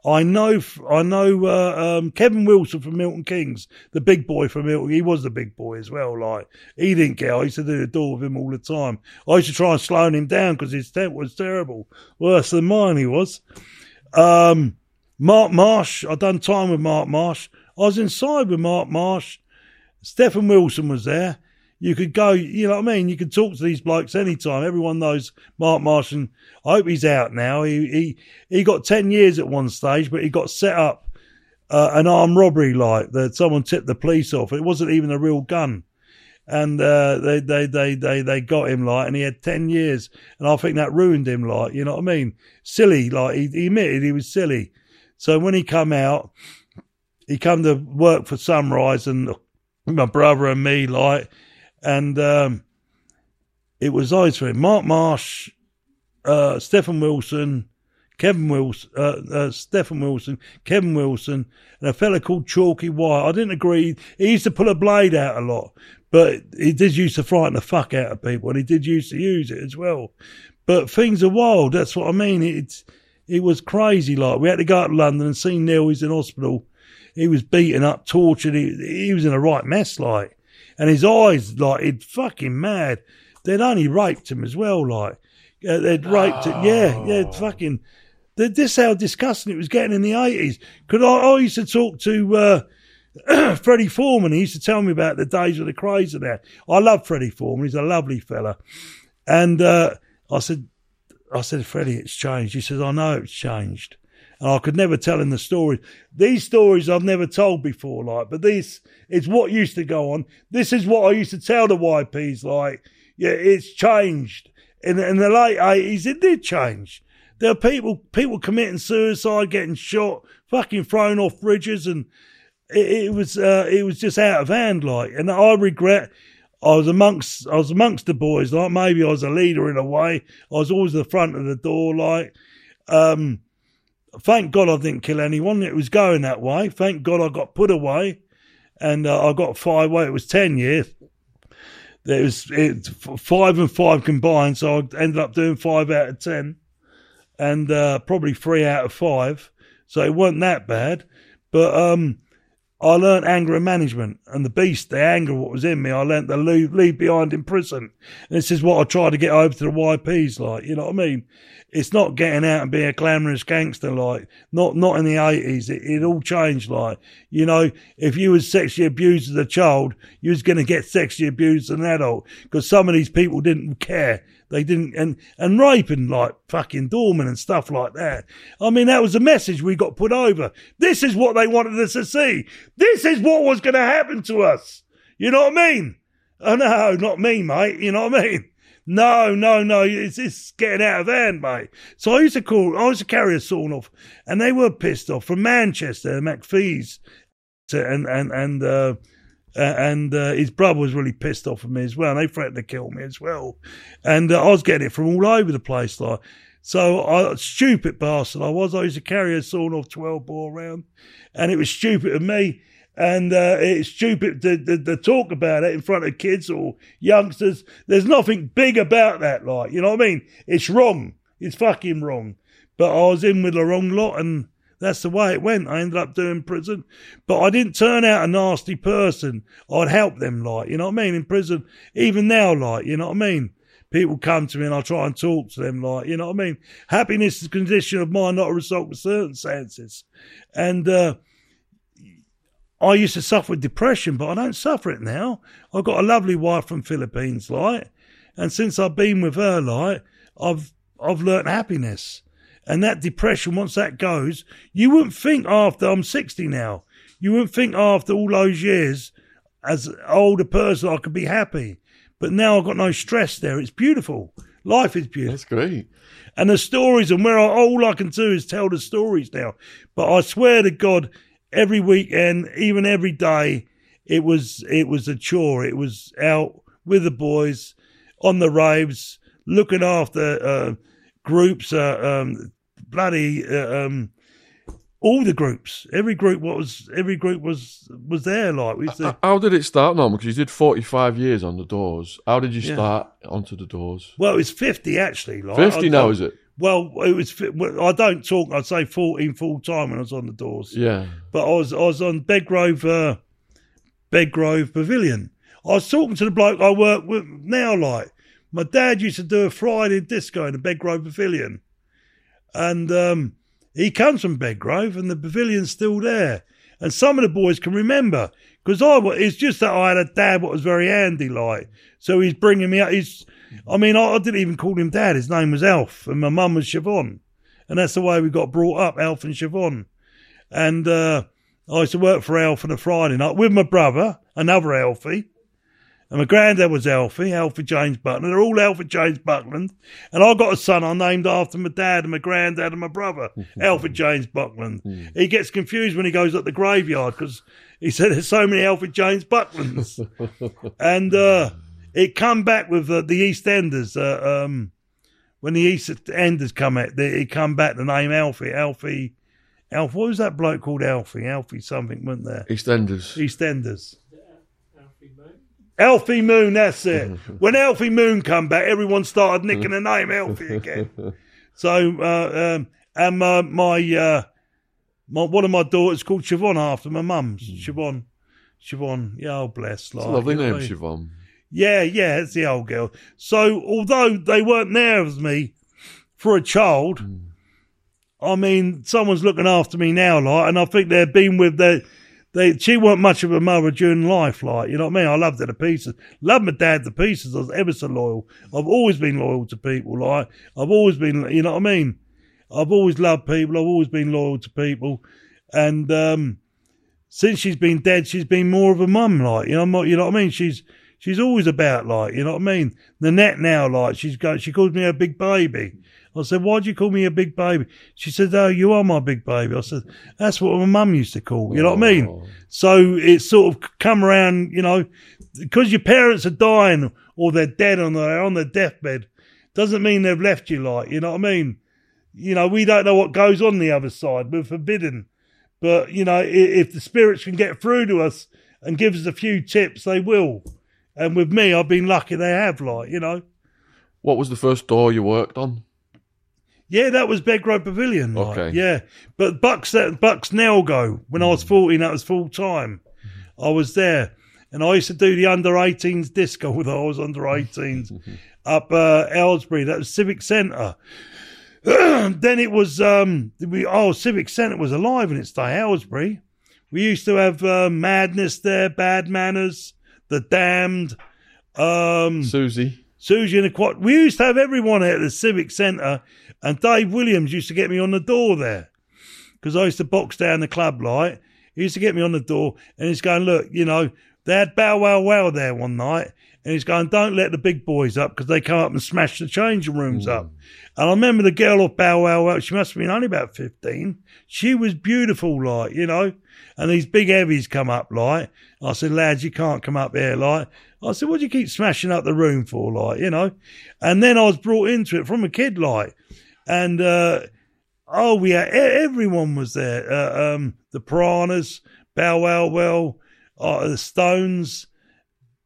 I know, I know uh, um, Kevin Wilson from Milton Keynes, the big boy from Milton. He was the big boy as well. Like he didn't care. I used to do the door with him all the time. I used to try and slow him down because his temper was terrible, worse than mine. He was. Um, Mark Marsh. I done time with Mark Marsh. I was inside with Mark Marsh. Stephen Wilson was there. You could go, you know what I mean? You could talk to these blokes anytime. Everyone knows Mark Marsh, and I hope he's out now. He he he got ten years at one stage, but he got set up uh, an armed robbery like that. Someone tipped the police off. It wasn't even a real gun, and uh, they they they they they got him like, and he had ten years, and I think that ruined him like, you know what I mean? Silly, like he, he admitted he was silly. So when he come out, he come to work for Sunrise and my brother and me like and um, it was eyes for him. Mark Marsh, uh, Stephen Wilson, Kevin Wilson, uh, uh, Stephen Wilson, Kevin Wilson, and a fella called Chalky White. I didn't agree. He used to pull a blade out a lot, but he did used to frighten the fuck out of people, and he did used to use it as well. But things are wild. That's what I mean. It's it was crazy. Like we had to go up to London and see Neil. He's in hospital. He was beaten up, tortured. He, he was in a right mess. Like and his eyes, like, he'd fucking mad. They'd only raped him as well, like, uh, they'd raped him. Yeah, yeah, fucking. This how disgusting it was getting in the 80s. Because I, I used to talk to uh, *clears throat* Freddie Foreman. He used to tell me about the days of the Krays and that. I love Freddie Foreman. He's a lovely fella. And uh, I said, I said, Freddie, it's changed. He says, I know it's changed. And I could never tell him the story. These stories I've never told before, like, but this is what used to go on. This is what I used to tell the YPs, like, yeah, it's changed. In, in the late 80s, it did change. There are people, people committing suicide, getting shot, fucking thrown off bridges, and it, it was, uh, it was just out of hand, like, and I regret, I was amongst, I was amongst the boys, like, maybe I was a leader in a way. I was always the front of the door, like, um, thank God I didn't kill anyone. It was going that way. Thank God I got put away, and uh, I got five. Well, it was ten years. There was it, five and five combined, so I ended up doing five out of ten, and uh, probably three out of five. So it wasn't that bad, but um, I learnt anger and management, and the beast, the anger, what was in me, I learnt to leave, leave behind in prison. And this is what I try to get over to the YPs, like you know what I mean. It's not getting out and being a glamorous gangster, like not not in the eighties. It, it all changed, like you know, if you was sexually abused as a child, you was going to get sexually abused as an adult because some of these people didn't care. They didn't, and, and raping like fucking doormen and stuff like that. I mean, that was the message we got put over. This is what they wanted us to see. This is what was going to happen to us. You know what I mean? Oh no, not me, mate. You know what I mean? No, no, no. It's, it's getting out of hand, mate. So I used to call, I used to carry a sawn off and they were pissed off from Manchester, McPhee's and, and, and, uh, uh, and uh, his brother was really pissed off at me as well. And they threatened to kill me as well. And uh, I was getting it from all over the place, like. So I stupid bastard I was. I used to carry a sawn off twelve bore around, and it was stupid of me. And uh, it's stupid to, to, to talk about it in front of kids or youngsters. There's nothing big about that, like you know what I mean. It's wrong. It's fucking wrong. But I was in with the wrong lot, and that's the way it went. I ended up doing prison, but I didn't turn out a nasty person. I'd help them, like, you know what I mean, in prison. Even now, like, you know what I mean? People come to me and I try and talk to them, like, you know what I mean? Happiness is a condition of mind, not a result of certain circumstances. And, uh, I used to suffer with depression, but I don't suffer it now. I've got a lovely wife from Philippines, like, and since I've been with her, like, I've, I've learnt happiness. And that depression, once that goes, you wouldn't think after I'm 60 now, you wouldn't think after all those years as an older person I could be happy. But now I've got no stress there. It's beautiful. Life is beautiful. That's great. And the stories, and where I, all I can do is tell the stories now. But I swear to God, every weekend, even every day, it was it was a chore. It was out with the boys on the raves, looking after uh, groups, uh, um, bloody uh, um, all the groups. Every group was every group was was there. Like we How did it start, Norman? Because you did 45 years on the doors. How did you Yeah. start onto the doors? well, it's fifty actually. Like 50 I- now, I- is it? Well, it was. I don't talk. I'd say fourteen full time when I was on the doors. Yeah. but I was I was on Bedgrove uh, Bedgrove Pavilion. I was talking to the bloke I work with now. Like my dad used to do a Friday disco in the Bedgrove Pavilion, and um, he comes from Bedgrove, and the pavilion's still there. And some of the boys can remember because I it's just that I had a dad what was very handy, like so he's bringing me up. He's I mean I, I didn't even call him dad. His name was Alf, and my mum was Siobhan, and that's the way we got brought up, Alf and Siobhan. And uh, I used to work for Alf on a Friday night with my brother, another Alfie. And my granddad was Alfie, Alfie James Buckland. They're all Alfie James Buckland. And I got a son I named after my dad and my granddad and my brother, *laughs* Alfie James Buckland. He gets confused when he goes up the graveyard because he said there's so many Alfie James Bucklands. *laughs* and uh, it come back with uh, the EastEnders. Uh, um, when the EastEnders come out, they, it come back the name Alfie. Alfie, Alfie, what was that bloke called Alfie? Alfie something, wasn't there? EastEnders. EastEnders. Alfie Moon. That's it. *laughs* when Alfie Moon come back, everyone started nicking the name Alfie *laughs* again. So, uh, um, and my, my, uh, my, one of my daughters called Siobhan after my mum's. Siobhan. Siobhan, yeah, oh bless. Like, lovely name, mean? Siobhan. Yeah, yeah, it's the old girl. So, although they weren't there with me for a child, I mean, someone's looking after me now, like, and I think they've been with their. They, she weren't much of a mother during life, like, you know what I mean? I loved her to pieces. Loved my dad to pieces. I was ever so loyal. I've always been loyal to people, like, I've always been, you know what I mean? I've always loved people. I've always been loyal to people. And, um, since she's been dead, she's been more of a mum, like, you know, you know what I mean? She's, she's always about, like, you know what I mean? Nanette now, like, she's go, she calls me her big baby. I said, why do you call me a big baby? She said, oh, you are my big baby. I said, that's what my mum used to call, you know what I mean? Oh. So it's sort of come around, you know, because your parents are dying or they're dead or they're on their deathbed, doesn't mean they've left you, like, you know what I mean? You know, we don't know what goes on the other side. We're forbidden. But, you know, i- if the spirits can get through to us and give us a few tips, they will. And with me, I've been lucky they have, like, you know. What was the first door you worked on? Yeah, that was Bedgrove Pavilion. like, Okay. yeah. But Bucks that Bucks Nelgo, when I was 14, that was full time. I was there. And I used to do the under 18s disco *laughs* with I was under 18s *laughs* up uh, Aylesbury. That was Civic Centre. *clears throat* then it was um we oh Civic Centre was alive in its day, Aylesbury. We used to have uh, Madness there, Bad Manners, The Damned, um Susie. Susie and the quad. We used to have everyone at the Civic Centre, and Dave Williams used to get me on the door there because I used to box down the club light. He used to get me on the door, and he's going, look, you know, they had Bow Wow Wow there one night, and he's going, don't let the big boys up because they come up and smash the changing rooms up. Mm. And I remember the girl off Bow Wow Wow, she must have been only about 15. She was beautiful, like, you know, and these big heavies come up, like. I said, lads, you can't come up here, like. I said, what do you keep smashing up the room for, like, you know? And then I was brought into it from a kid, like, and, uh, oh, we had, everyone was there. Uh, um, the Piranhas, Bow Wow Well, uh, the Stones,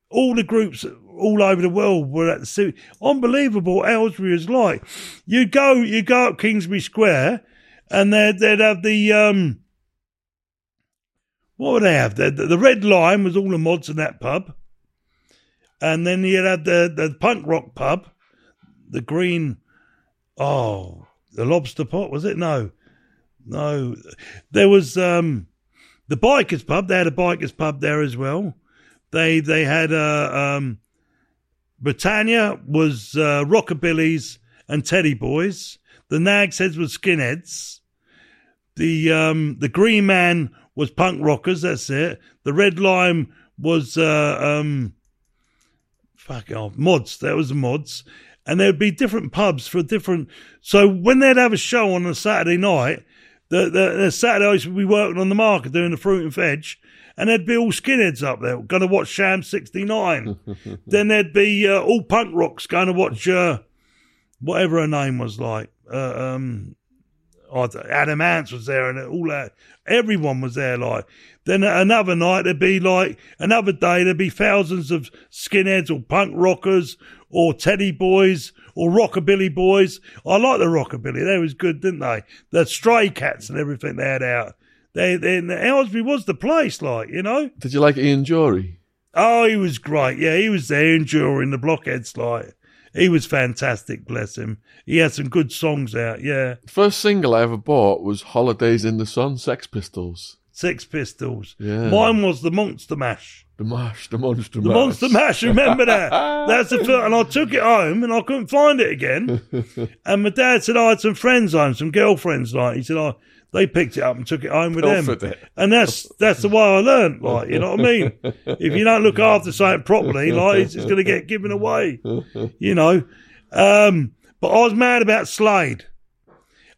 all the groups all over the world were at the city. Unbelievable, Aylesbury is like. You go, you go up Kingsbury Square, and they'd, they'd have the, um, what would they have? The, the, the Red Lion was all the mods in that pub. And then you had the, the punk rock pub, the green, oh, the lobster pot, was it? No. No. There was um, the bikers pub. They had a bikers pub there as well. They they had uh, um, Britannia was uh, Rockabilly's and Teddy Boys. The Nags Heads was Skinheads. The um, the Green Man was Punk Rockers. That's it. The Red Lime was uh, um, fuck off mods. That was the mods. And there'd be different pubs for different. So when they'd have a show on a Saturday night, the, the, the Saturday I used to be working on the market doing the fruit and veg, and there'd be all skinheads up there going to watch Sham 69. *laughs* then there'd be uh, all punk rocks going to watch uh, whatever her name was like. Uh, um, I Adam Ants was there, and all that. Everyone was there. Like then another night there'd be like another day there'd be thousands of skinheads or punk rockers or Teddy boys or rockabilly boys. I like the rockabilly; they was good, didn't they? The stray cats and everything they had out. They, they Aylesbury was the place, like you know. Did you like Ian Dury? Oh, he was great. Yeah, he was there enduring the blockheads. Like he was fantastic. Bless him. He had some good songs out. Yeah, The first single I ever bought was Holidays in the Sun, Sex Pistols. Sex Pistols. Yeah. Mine was the Monster Mash. The Mash, the Monster The Mash. Monster Mash, remember that? *laughs* That's the first, and I took it home and I couldn't find it again. *laughs* and my dad said I had some friends home, some girlfriends. Like he said, I they picked it up and took it home with Pilfered them. it. And that's that's the way I learned. Like you know what I mean? if you don't look after something properly, like it's, it's going to get given away. You know. Um, but I was mad about Slade.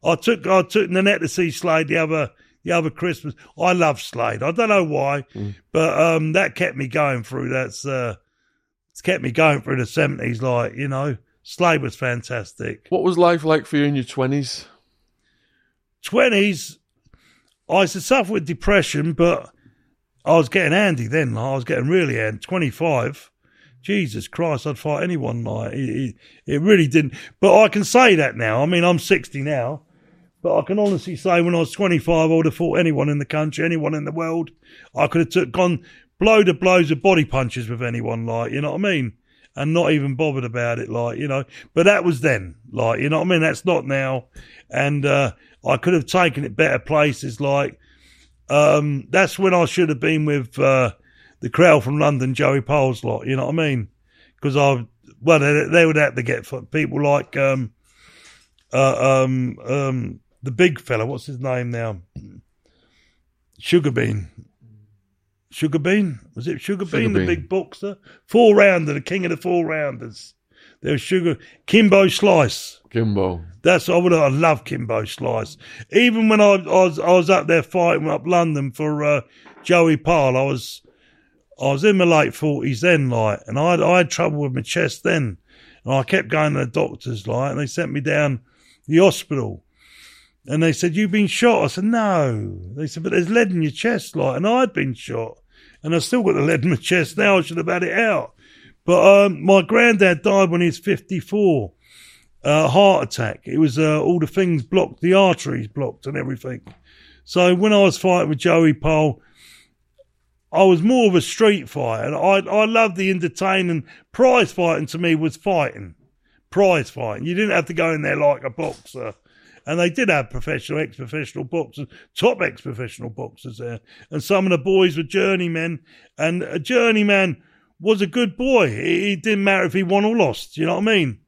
I took I took Nanette to see Slade the other the other Christmas. I love Slade. I don't know why, but um, that kept me going through. That's uh, it's kept me going through the seventies. Like you know, Slade was fantastic. What was life like for you in your 20s? I used to suffer with depression, but I was getting handy then. Like, I was getting really handy. Twenty five. Jesus Christ, I'd fight anyone. Like it, it, it really didn't. But I can say that now. I mean, I'm 60 now, but I can honestly say when I was 25, I would have fought anyone in the country, anyone in the world. I could have took gone blow to blows of body punches with anyone. Like you know what I mean, and not even bothered about it. Like you know, but that was then. Like you know what I mean. That's not now, and uh, I could have taken it better places. Like um, that's when I should have been with. Uh, the crowd from London, Joey Pyle's lot. You know what I mean? Because I, well, they, they would have to get for people like um, uh, um, um, the big fella. What's his name now? Sugar Bean. Sugar Bean was it Sugar, Sugar Bean, the big boxer, four rounder, the king of the four rounders. There was Sugar Kimbo Slice. Kimbo. That's I would I love Kimbo Slice. Even when I, I was I was up there fighting up London for uh, Joey Pyle, I was I was in my late forties then, like, and I had, I had trouble with my chest then, and I kept going to the doctors, like, and they sent me down the hospital, and they said you've been shot. I said no. They said but there's lead in your chest, like, and I'd been shot, and I still got the lead in my chest now. I should have had it out, but um, my granddad died when he was fifty four uh, heart attack. It was uh, all the things blocked, the arteries blocked, and everything. So when I was fighting with Joey Pyle, I was more of a street fighter. I I loved the entertaining. Prize fighting to me was fighting, prize fighting. You didn't have to go in there like a boxer. And they did have professional, ex-professional boxers, top ex-professional boxers there. And some of the boys were journeymen. And a journeyman was a good boy. It, it didn't matter if he won or lost. You know what I mean?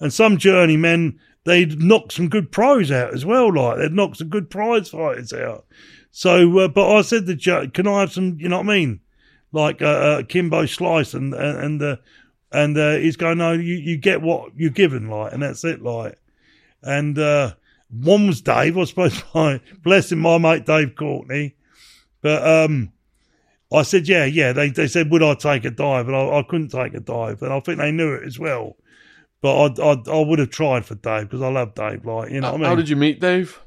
And some journeymen, they'd knock some good pros out as well. Like they'd knock some good prize fighters out. So, uh, but I said to can I have some, you know what I mean? Like, uh, uh Kimbo Slice and, and, uh, and, uh, he's going, no, you, you get what you're given, like, and that's it, like. And, uh, one was Dave, I suppose, *laughs* my, bless him, my mate Dave Courtney. But, um, I said, yeah, yeah. They, they said, would I take a dive? And I, I couldn't take a dive. And I think they knew it as well. But I, I, I would have tried for Dave because I love Dave. Like, you know How, what I mean? how did you meet Dave?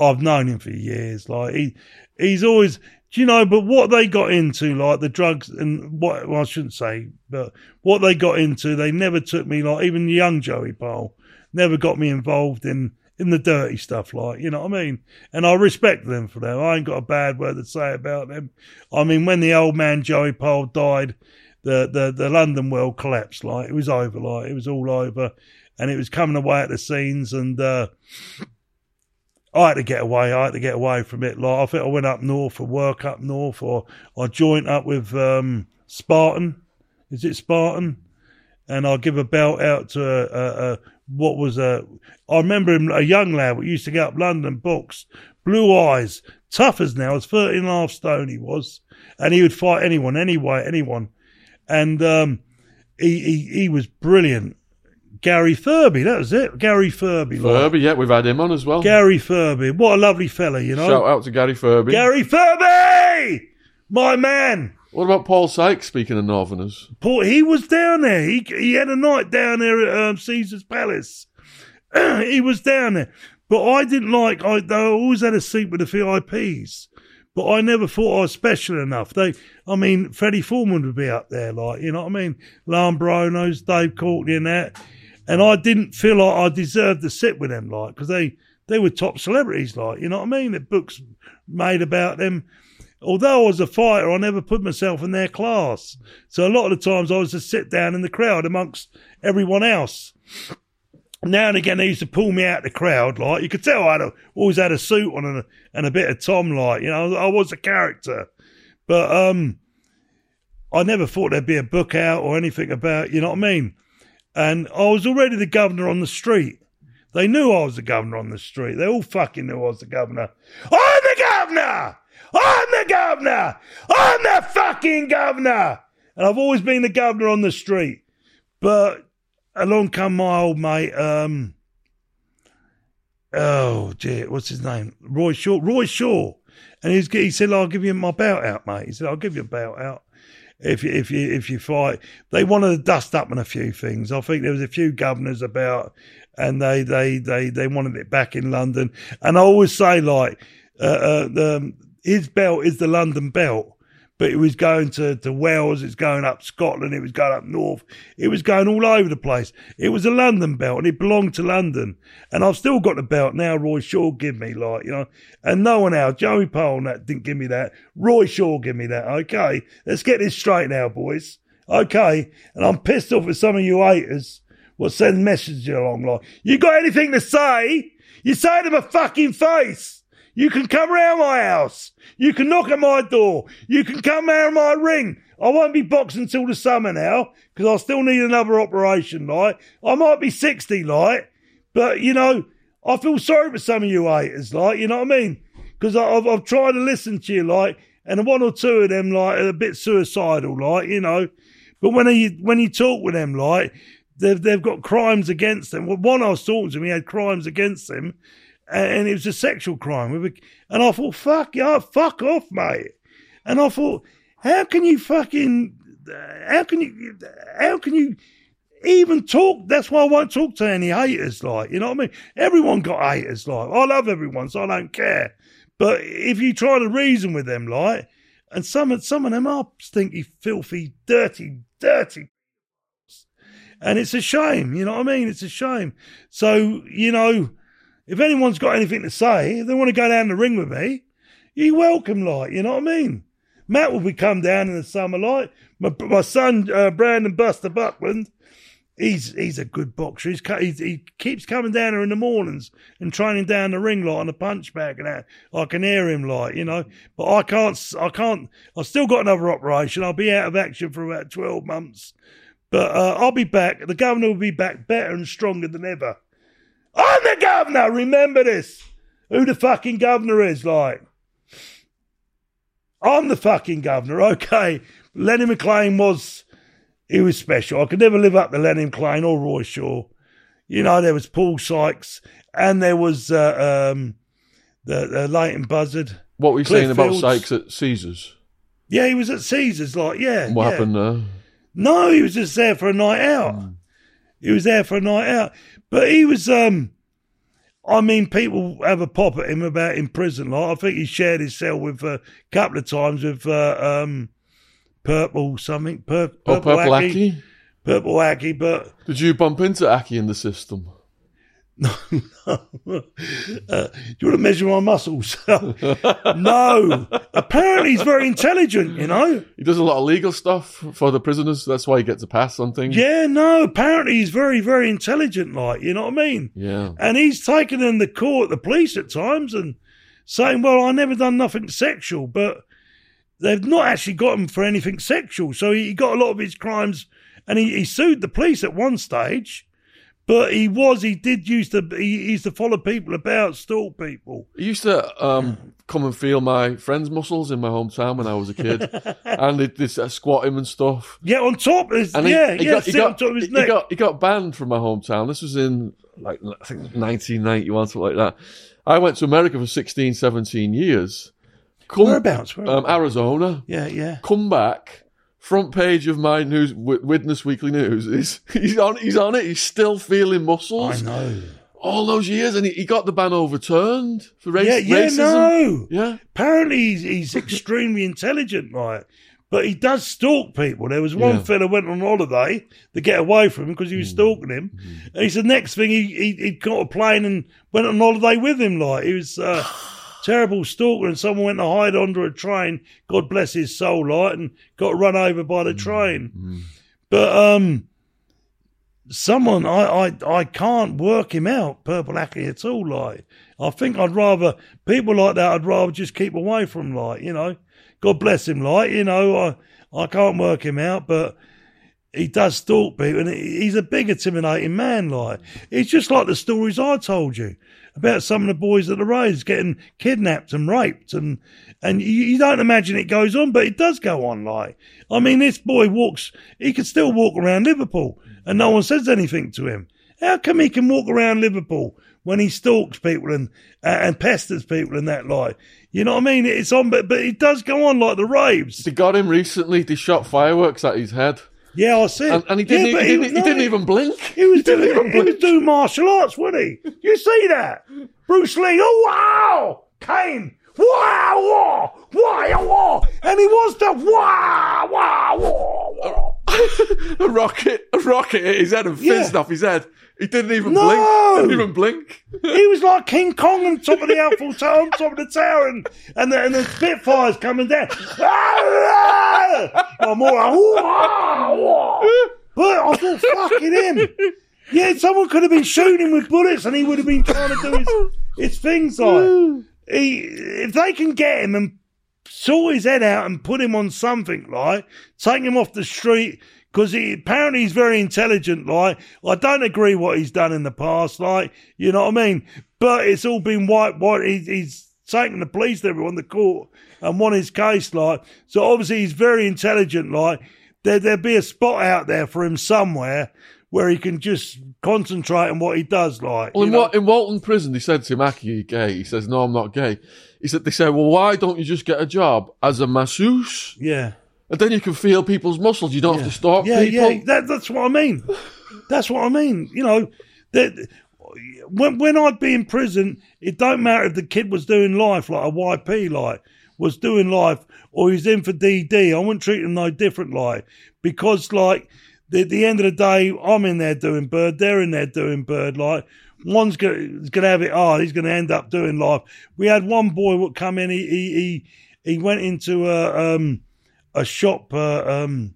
I've known him for years. Like he, he's always, do you know? But what they got into, like the drugs and what well, I shouldn't say, but what they got into, they never took me. Like even young Joey Pyle never got me involved in in the dirty stuff. Like you know what I mean? And I respect them for that. I ain't got a bad word to say about them. I mean, when the old man Joey Pyle died. The, the the London world collapsed. Like it was over. Like it was all over, and it was coming away at the scenes. And uh, I had to get away. I had to get away from it. Like I think I went up north for work up north, or I joined up with um, Spartan. Is it Spartan? And I'll give a belt out to a, a, a what was a. I remember him, a young lad who used to get up London books, blue eyes, tough as nails, was 13 and a half stone he was, and he would fight anyone, anyway, anyone. And um, he, he he was brilliant. Gary Furby, that was it. Gary Furby. like. Furby, yeah, we've had him on as well. Gary Furby. What a lovely fella, you know. Shout out to Gary Furby. Gary Furby! My man. What about Paul Sykes, speaking of Northerners? Paul, he was down there. He, he had a night down there at um, Caesar's Palace. *clears throat* he was down there. But I didn't like, I, I always had a seat with the VIPs. But I never thought I was special enough. They, I mean, Freddie Foreman would be up there, like, you know what I mean? Lambrianous, Dave Courtney and that. And I didn't feel like I deserved to sit with them, like, because they, they were top celebrities, like, you know what I mean? The books made about them. Although I was a fighter, I never put myself in their class. So a lot of the times I was just sit down in the crowd amongst everyone else. Now and again, they used to pull me out of the crowd. Like you could tell, I always had a suit on and a, and a bit of Tom. Like you know, I was a character. But um, I never thought there'd be a book out or anything about. You know what I mean? And I was already the governor on the street. They knew I was the governor on the street. They all fucking knew I was the governor. I'm the governor. I'm the governor. I'm the fucking governor. And I've always been the governor on the street. But along come my old mate, um, oh dear, what's his name? Roy Shaw. Roy Shaw. And he's, he said, I'll give you my belt out, mate. He said, I'll give you a belt out if you, if you, if you fight. They wanted to dust up on a few things. I think there was a few governors about and they, they, they, they wanted it back in London. And I always say like, uh, uh, the, his belt is the London belt, but it was going to, to Wales, it's going up Scotland, it was going up north, it was going all over the place. It was a London belt and it belonged to London. And I've still got the belt now, Roy Shaw give me, like, you know, and no one else, Joey Pyle that didn't give me that. Roy Shaw give me that. Okay. Let's get this straight now, boys. Okay. And I'm pissed off with some of you haters what send messages along like, you got anything to say? You say to my fucking face. You can come round my house. You can knock at my door. You can come round my ring. I won't be boxing till the summer now because I still need another operation, like. I might be 60, like. But, you know, I feel sorry for some of you haters, like, you know what I mean? Because I've, I've tried to listen to you, like, and one or two of them, like, are a bit suicidal, like, you know. But when you, when you talk with them, like, they've, they've got crimes against them. One I was talking to he had crimes against him and it was a sexual crime. And I thought, fuck yeah, fuck off, mate. And I thought, how can you fucking, how can you, how can you even talk? That's why I won't talk to any haters, like, you know what I mean? Everyone got haters, like, I love everyone, so I don't care. But if you try to reason with them, like, and some, some of them are stinky, filthy, dirty, dirty. And it's a shame, you know what I mean? It's a shame. So, you know, if anyone's got anything to say, if they want to go down the ring with me, you're welcome, like, you know what I mean? Matt will be come down in the summer, like. My, my son, uh, Brandon Buster Buckland, he's he's a good boxer. He's, he's he keeps coming down here in the mornings and training down the ring like on the punch bag and that. I can hear him like you know, but I can't. I can't. I've still got another operation. I'll be out of action for about twelve months, but uh, I'll be back. The governor will be back better and stronger than ever. I'm the governor. Remember this. Who the fucking governor is like? I'm the fucking governor. *laughs* Okay, Lenny McLean was he was special. I could never live up to Lenny McLean or Roy Shaw. You know, there was Paul Sykes and there was uh, um, the, the Leighton Buzzard. What were you Cliff saying about Fields. Sykes at Caesars? Yeah, he was at Caesars. Like, yeah, What yeah. happened there? No, he was just there for a night out. He was there for a night out. But he was, um, I mean, people have a pop at him about in prison. Like, I think he shared his cell with a couple of times with uh, um, Purple something. Pur- Oh, Purple, Purple Aki. Aki? Purple Aki, but Did you bump into Aki in the system? *laughs* uh, do you want to measure my muscles? *laughs* no. Apparently, he's very intelligent, you know? He does a lot of legal stuff for the prisoners. That's why he gets a pass on things. Yeah, no. Apparently, he's very, very intelligent, like, you know what I mean? Yeah. And he's taken in the court, the police at times, and saying, well, I never done nothing sexual, but they've not actually got him for anything sexual. So he got a lot of his crimes, and he, he sued the police at one stage. But he was, he did used to, he, used to follow people about, stalk people. He used to um, come and feel my friend's muscles in my hometown when I was a kid, *laughs* and he'd, they'd squat him and stuff. Yeah, on top of his, And he, yeah, he yeah, got, he, got, top of his he, neck. got, he got banned from my hometown. This was in like I think 1991, something like that. I went to America for 16, 17 years. Come, Whereabouts? Um, Whereabouts? Arizona. yeah, yeah. Come back. Front page of my news, Wi- Witness Weekly News is *laughs* he's on. He's on it. He's still feeling muscles. I know. all those years, and he, he got the ban overturned for race, Yeah, yeah, racism. no. Yeah, Apparently, he's, he's extremely intelligent, like, but he does stalk people. There was one Yeah. fella went on holiday to get away from him because he was stalking him. And he said next thing he, he he got a plane and went on holiday with him. Like he was uh, *sighs* *sighs* *sighs* terrible stalker, and someone went to hide under a train. God bless his soul, light, and got run over by the train. But um, someone I, I I can't work him out, Purple Aki at all. Like I think I'd rather people like that. I'd rather just keep away from. Like you know, God bless him. Like you know, I I can't work him out, but he does stalk people, and he's a big intimidating man. Like it's just like the stories I told you about some of the boys at the raids getting kidnapped and raped, and and you, you don't imagine it goes on, but it does go on. Like I mean, this boy walks, he could still walk around Liverpool, and no one says anything to him. How come he can walk around Liverpool when he stalks people and and pesters people and that like? You know what I mean? It's on, but but it does go on like the raves. they got him recently. They shot fireworks at his head, Yeah, I see. and, and he didn't. Yeah, but he, didn't, he didn't even blink. He was didn't doing, even he was doing martial arts, wasn't he? You see that? Bruce Lee, oh wow! Kane, wow, wow, wow, wow. And he was the wow, wow, wow, wow. a *laughs* rocket, a rocket hit his head and fizzed Yeah. off his head. He didn't even No! blink. Didn't even blink. *laughs* He was like King Kong on top of the Eiffel Tower, on top of the tower, and, and, the, and the Spitfire's coming down. *laughs* I'm all like. But I thought, fucking him. Yeah, someone could have been shooting him with bullets and he would have been trying to do his, his things like. *laughs* He, if they can get him and saw his head out and put him on something like, take him off the street, because he, apparently he's very intelligent, like, I don't agree what he's done in the past, like, you know what I mean? But it's all been white, white, he, he's taken the police to everyone, the court, and won his case, like, so obviously he's very intelligent, like, there, there'd be a spot out there for him somewhere where he can just concentrate on what he does, like. Well, in, know? Wa- in Walton Prison, they said to him, Aki, you gay? He says, no, I'm not gay. He said, they said, well, why don't you just get a job as a masseuse? Yeah. And then you can feel people's muscles. You don't have to stalk Yeah, people. yeah, that, that's what I mean. That's what I mean. You know, that when when I'd be in prison, it don't matter if the kid was doing life like a YP, like was doing life, or he's in for DD. I wouldn't treat him no different, like because like at the end of the day, I'm in there doing bird, they're in there doing bird, like. One's gonna, gonna have it hard. He's gonna end up doing life. We had one boy would come in. He he he, he went into a um a shop uh, um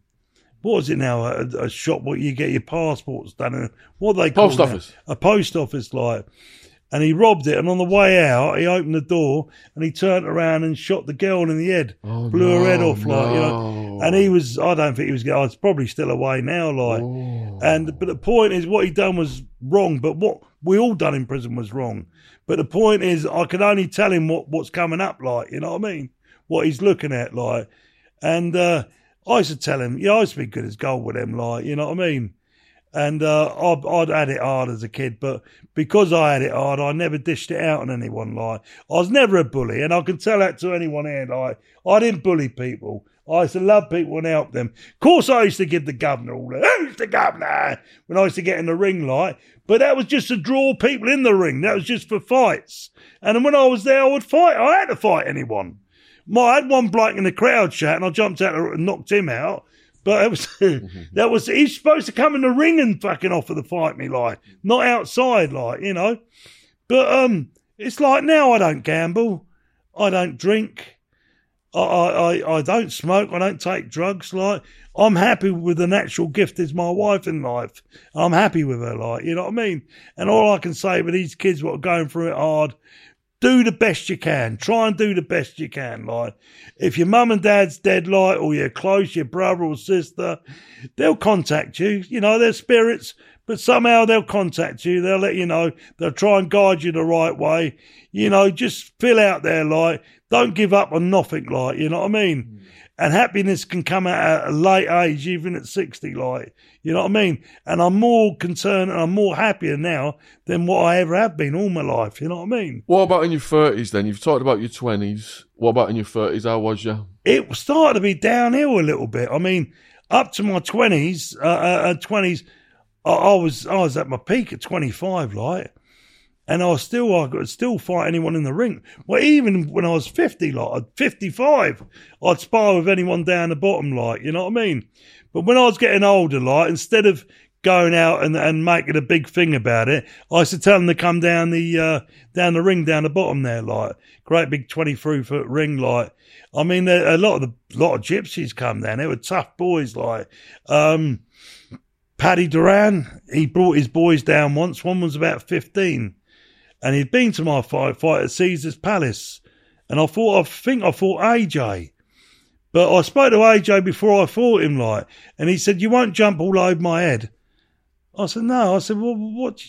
what was it now? A, a shop where you get your passports done. What they call Post it now? office. A post office, like. And he robbed it, and on the way out, he opened the door and he turned around and shot the girl in the head, Oh, blew her head no, off, like you know. And he was, I don't think he was. It's probably still away now, like. Oh. And but the point is, what he done was wrong. But what we all done in prison was wrong. But the point is, I can only tell him what what's coming up, like you know what I mean, what he's looking at, like. And uh, I used to tell him, yeah, I used to be good as gold with him, like you know what I mean. And uh, I'd, I'd had it hard as a kid, but because I had it hard, I never dished it out on anyone. Like I was never a bully, and I can tell that to anyone here. Like I didn't bully people. I used to love people and help them. Of course, I used to give the governor all the who's the governor when I used to get in the ring, like. But that was just to draw people in the ring. That was just for fights. And when I was there, I would fight. I had to fight anyone. My, I had one bloke in the crowd chat, and I jumped out and knocked him out. But it was *laughs* that was he's supposed to come in the ring and fucking offer the fight me, like not outside, like you know. But um, it's like now I don't gamble, I don't drink, I I I, I don't smoke, I don't take drugs. Like I'm happy with the natural gift is my wife in life. I'm happy with her, like you know what I mean. And all I can say with these kids, what are going through it hard, do the best you can. Try and do the best you can. Like, if your mum and dad's dead, like, or you're close, your brother or sister, they'll contact you. You know, they're spirits, but somehow they'll contact you. They'll let you know. They'll try and guide you the right way. You know, just fill out there, like, don't give up on nothing, like, you know what I mean? And happiness can come at a late age, even at 60, like, you know what I mean? And I'm more concerned and I'm more happier now than what I ever have been all my life, you know what I mean? What about in your thirties? Then you've talked about your twenties. What about in your thirties? How was you? it started to be downhill a little bit. I mean, up to my twenties, uh, uh, twenties, I, I was I was at my peak at twenty five, like, and I still I could still fight anyone in the ring. Well, even when I was fifty, like at fifty five, I'd spar with anyone down the bottom, like, you know what I mean. But when I was getting older, like, instead of going out and, and making a big thing about it, I used to tell them to come down the uh, down the ring down the bottom there, like great big twenty three foot ring, like. I mean, a lot of the lot of gypsies come down. They were tough boys, like um, Paddy Duran. He brought his boys down once. One was about fifteen, and he'd been to my fight fight at Caesar's Palace. And I thought, I think I fought AJ. But I spoke to AJ before I fought him, like, and he said, "You won't jump all over my head." I said, "No." I said, "Well, what?"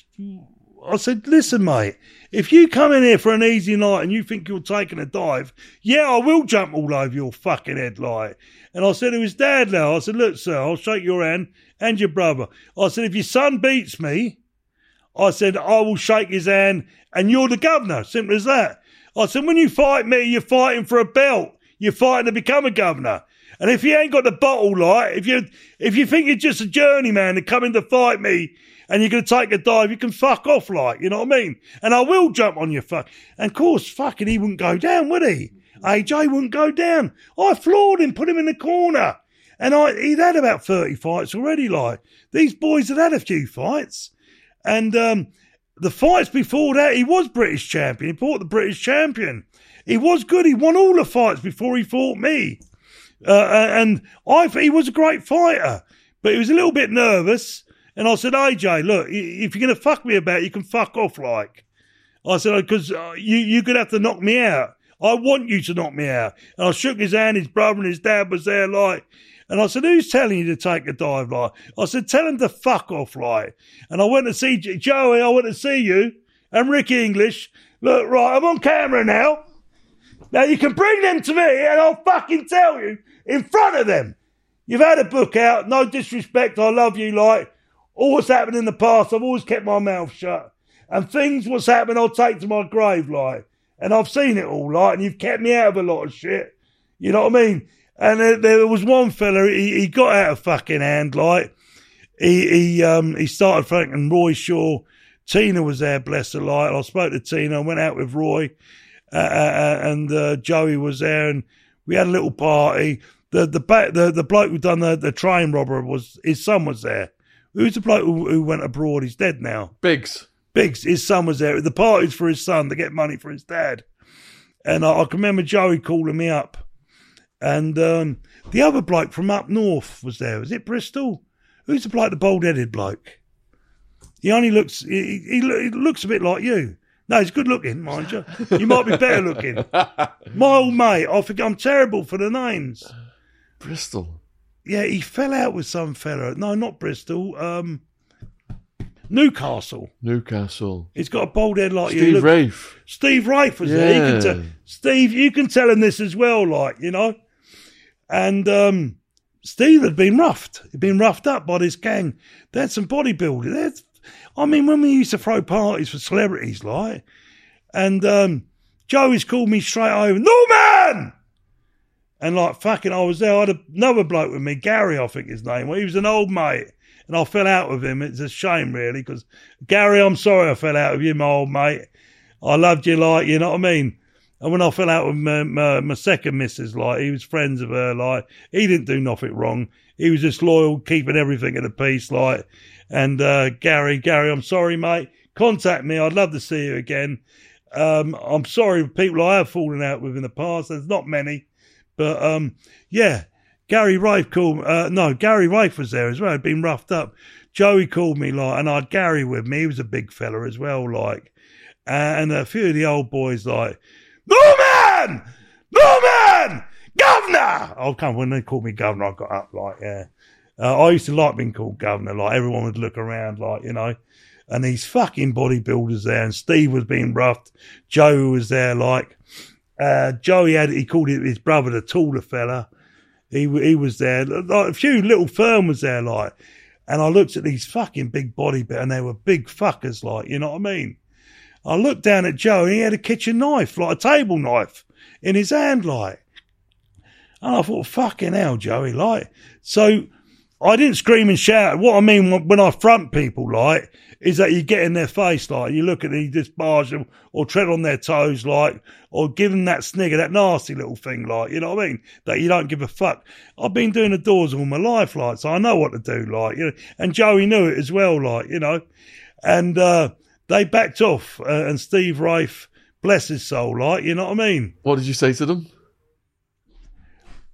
I said, "Listen, mate. If you come in here for an easy night and you think you're taking a dive, yeah, I will jump all over your fucking head, like." And I said to his dad, now, I said, "Look, sir, I'll shake your hand and your brother." I said, "If your son beats me, I said, I will shake his hand and you're the governor. Simple as that. I said, when you fight me, you're fighting for a belt. You're fighting to become a governor. And if you ain't got the bottle, like, if you, if you think you're just a journeyman come in to fight me and you're going to take a dive, you can fuck off, like, you know what I mean? And I will jump on your fuck. And of course, fucking he wouldn't go down, would he? AJ wouldn't go down. I floored him, put him in the corner. And I, he'd had about 30 fights already, like. These boys had had a few fights. And um, the fights before that, he was British champion. He fought the British champion. He was good. He won all the fights before he fought me. Uh, and I, he was a great fighter, but he was a little bit nervous. And I said, AJ, look, if you're going to fuck me about, it, you can fuck off, like. I said, because uh, you, you're going to have to knock me out. I want you to knock me out. And I shook his hand, his brother and his dad was there, like. And I said, who's telling you to take a dive, like? I said, tell him to fuck off, like. And I went to see Joey, I went to see you, and Ricky English. Look, right, I'm on camera now. Now you can bring them to me and I'll fucking tell you in front of them. You've had a book out, no disrespect, I love you, like. All what's happened in the past, I've always kept my mouth shut. And things what's happened, I'll take to my grave, like. And I've seen it all, like, and you've kept me out of a lot of shit. You know what I mean? And there, there was one fella, he, he got out of fucking hand, like. He, he, um, he started fucking Roy Shaw. Tina was there, bless her light. I spoke to Tina, I went out with Roy, uh, uh, and, uh, Joey was there, and we had a little party. The, the, ba- the, the bloke who done the, the train robber was, his son was there. Who's the bloke who, who went abroad? He's dead now. Biggs. Biggs, his son was there. The party's for his son to get money for his dad. And I, I can remember Joey calling me up. And um, The other bloke from up north was there. Was it Bristol? Who's the bloke, the bald-headed bloke? He only looks. He, he, he looks a bit like you. No, he's good looking, mind you. You might be better looking. *laughs* My old mate, I think I'm terrible for the names. Bristol. Yeah, he fell out with some fella. No, not Bristol. Um, Newcastle. Newcastle. He's got a bald head like you. Steve Wraith. Steve Wraith was there. You can Yeah. Steve, you can tell him this as well, like, you know. And um, Steve had been roughed. He'd been roughed up by this gang. They had some bodybuilding. They had- I mean, when we used to throw parties for celebrities, like, and um, Joey's called me straight over, no man! And like, fucking, I was there. I had another bloke with me, Gary, I think his name. Well, he was an old mate. And I fell out with him. It's a shame, really, because Gary, I'm sorry I fell out with you, my old mate. I loved you, like, you know what I mean? And when I fell out with my, my, my second missus, like, he was friends of her, like, he didn't do nothing wrong. He was just loyal, keeping everything in a piece, like. And uh, Gary, Gary, I'm sorry, mate. Contact me. I'd love to see you again. Um, I'm sorry, people I have fallen out with in the past. There's not many, but um, yeah. Gary Rafe called. Uh, no, Gary Rafe was there as well. He'd been roughed up. Joey called me like, and I'd Gary with me. He was a big fella as well, like, and a few of the old boys like, Norman, Norman, Governor. Oh, come when they called me Governor, I got up like, yeah. Uh, I used to like being called Governor. Like everyone would look around, like you know. And these fucking bodybuilders there, and Steve was being roughed. Joe was there, like. Uh, Joey had he called it his brother, the taller fella. He he was there. Like a few little firm was there, like. And I looked at these fucking big body bit, and they were big fuckers, like you know what I mean. I looked down at Joe, and he had a kitchen knife, like a table knife, in his hand, like. And I thought, fucking hell, Joey, like. So I didn't scream and shout. What I mean when- I front people, like, is that you get in their face, like, you look at them, you barge them or tread on their toes, like, or give them that snigger, that nasty little thing, like, you know what I mean? That you don't give a fuck. I've been doing the doors all my life, like, so I know what to do, like, you know, and Joey knew it as well, like, you know, and, uh, they backed off, uh, and Steve Wraith, bless his soul, like, you know what I mean? What did you say to them?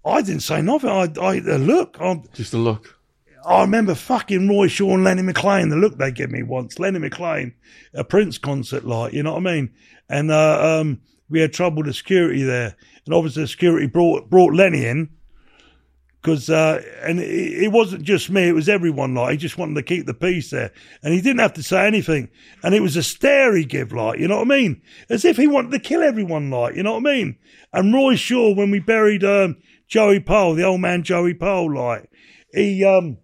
I didn't say nothing. I, I, uh, look, I, Just a look. I remember fucking Roy Shaw and Lenny McLean, the look they gave me once. Lenny McLean, a Prince concert, like, you know what I mean? And, uh, um, we had trouble with security there. And obviously the security brought, brought Lenny in. Cause, uh, and it, it wasn't just me, it was everyone, like, he just wanted to keep the peace there. And he didn't have to say anything. And it was a stare he gave, like, you know what I mean? As if he wanted to kill everyone, like, you know what I mean? And Roy Shaw, when we buried, um, Joey Pyle, the old man Joey Pyle, like, he, um,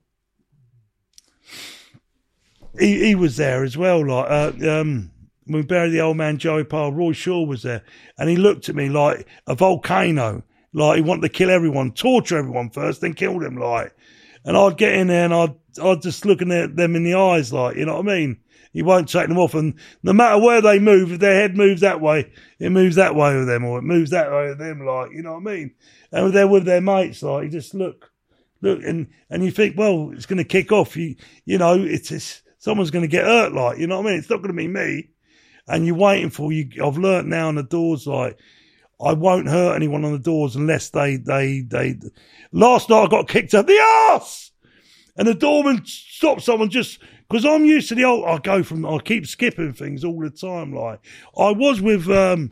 he, he was there as well. Like, uh, um, when we buried the old man Joey Pyle, Roy Shaw was there, and he looked at me like a volcano, like he wanted to kill everyone, torture everyone first, then kill them. Like, and I'd get in there and I'd I'd just looking at them in the eyes, like, you know what I mean? He won't take them off, and no matter where they move, if their head moves that way, it moves that way with them, or it moves that way with them, like, you know what I mean? And they're with their mates, like, you just look, look, and and you think, well, it's going to kick off. You you know, it's, it's someone's going to get hurt, like, you know what I mean? It's not going to be me. And you're waiting for you. I've learnt now on the doors, like, I won't hurt anyone on the doors unless they, they, they. Last night I got kicked up the arse, and the doorman stopped someone just because I'm used to the old. I go from. I keep skipping things all the time. Like I was with. um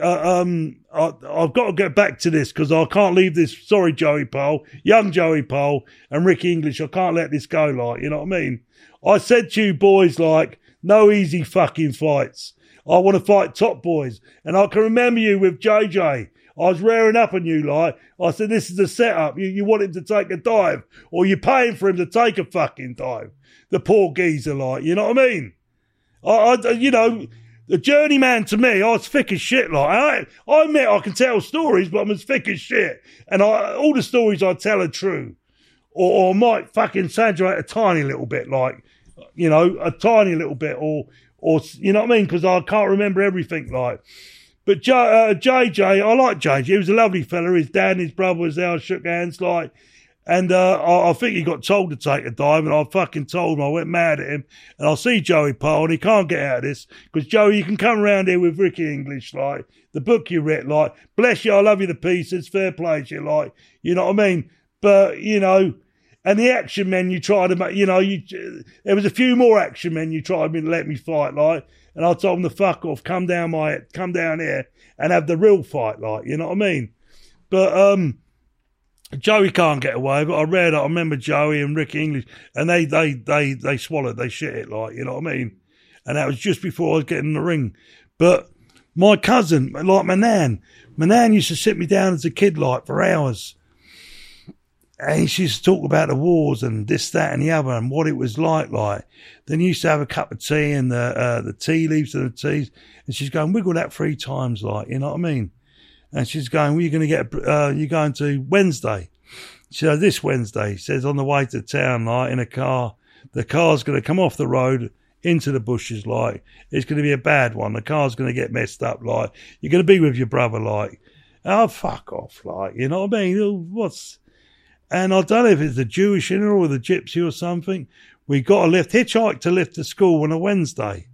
uh, um, I, I've got to get back to this because I can't leave this. Sorry, Joey Pyle, young Joey Pyle, and Ricky English. I can't let this go. Like, you know what I mean? I said to you boys, like, no easy fucking fights. I want to fight top boys, and I can remember you with JJ. I was rearing up on you, like I said, this is a setup. You you want him to take a dive, or you're paying for him to take a fucking dive. The poor geezer, like, you know what I mean? I, I you know, the journeyman to me, I was thick as shit. Like I, I admit I can tell stories, but I'm as thick as shit. And I, all the stories I tell are true, or, or might fucking exaggerate a tiny little bit, like you know, a tiny little bit, or or you know what I mean? Because I can't remember everything. Like, but J, uh, JJ, I like JJ. He was a lovely fella. His dad and his brother was there. I shook hands, like, And uh, I, I think he got told to take a dive, and I fucking told him. I went mad at him, and I'll see Joey Pyle, and he can't get out of this because Joey, you can come around here with Ricky English, like the book you read, like bless you, I love you to pieces, fair play to you, like you know what I mean. But you know, and the action men you tried to make, you know, you there was a few more action men you tried to let me fight, like, and I told them to fuck off, come down my, come down here and have the real fight, like, you know what I mean. But um Joey can't get away, but I read I remember Joey and Rick English, and they they they they swallowed, they shit it, like you know what I mean. And that was just before I was getting in the ring. But my cousin, like my nan, my nan used to sit me down as a kid, like for hours, and she used to talk about the wars and this, that, and the other, and what it was like. Like then you used to have a cup of tea and the uh, the tea leaves and the teas, and she's going wiggle that three times, like you know what I mean. And she's going, well, you're going to get, uh, you're going to Wednesday. So this Wednesday, says on the way to town, like in a car, the car's going to come off the road into the bushes, like it's going to be a bad one. The car's going to get messed up, like you're going to be with your brother, like, oh, fuck off, like, you know what I mean? What's, and I don't know if it's the Jewish in her or the gypsy or something. We got a lift, hitchhike to lift to school on a Wednesday.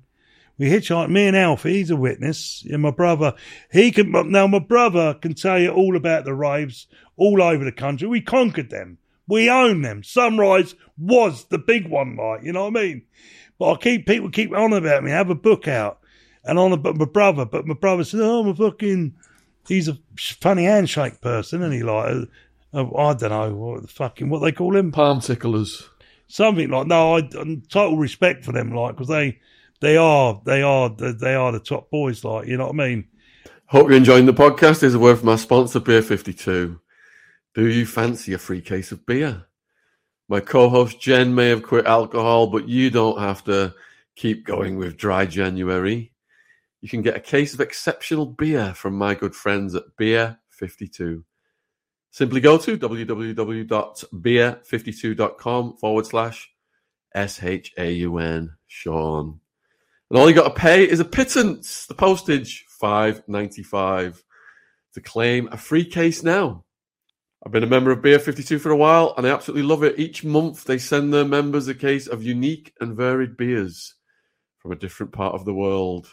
We hitchhiked, me and Alfie, he's a witness, and my brother, he can, now my brother can tell you all about the raves all over the country. We conquered them. We own them. Sunrise was the big one, like, you know what I mean? But I keep, people keep on about me, I have a book out, and on about my brother, but my brother said, oh, a fucking, he's a funny handshake person, and he like, uh, I don't know, what the fucking, what they call him? Palm ticklers. Something like, no, I, total respect for them, like, because they, they are, they are, they are the top boys. Like, you know what I mean? Hope you're enjoying the podcast. Here's a word from our sponsor, Beer 52. Do you fancy a free case of beer? My co-host Jen may have quit alcohol, but you don't have to keep going with dry January. You can get a case of exceptional beer from my good friends at Beer 52. Simply go to www.beer52.com forward slash S H A U N Sean. And all you got to pay is a pittance, the postage, five ninety five, to claim a free case now. I've been a member of Beer 52 for a while and I absolutely love it. Each month they send their members a case of unique and varied beers from a different part of the world.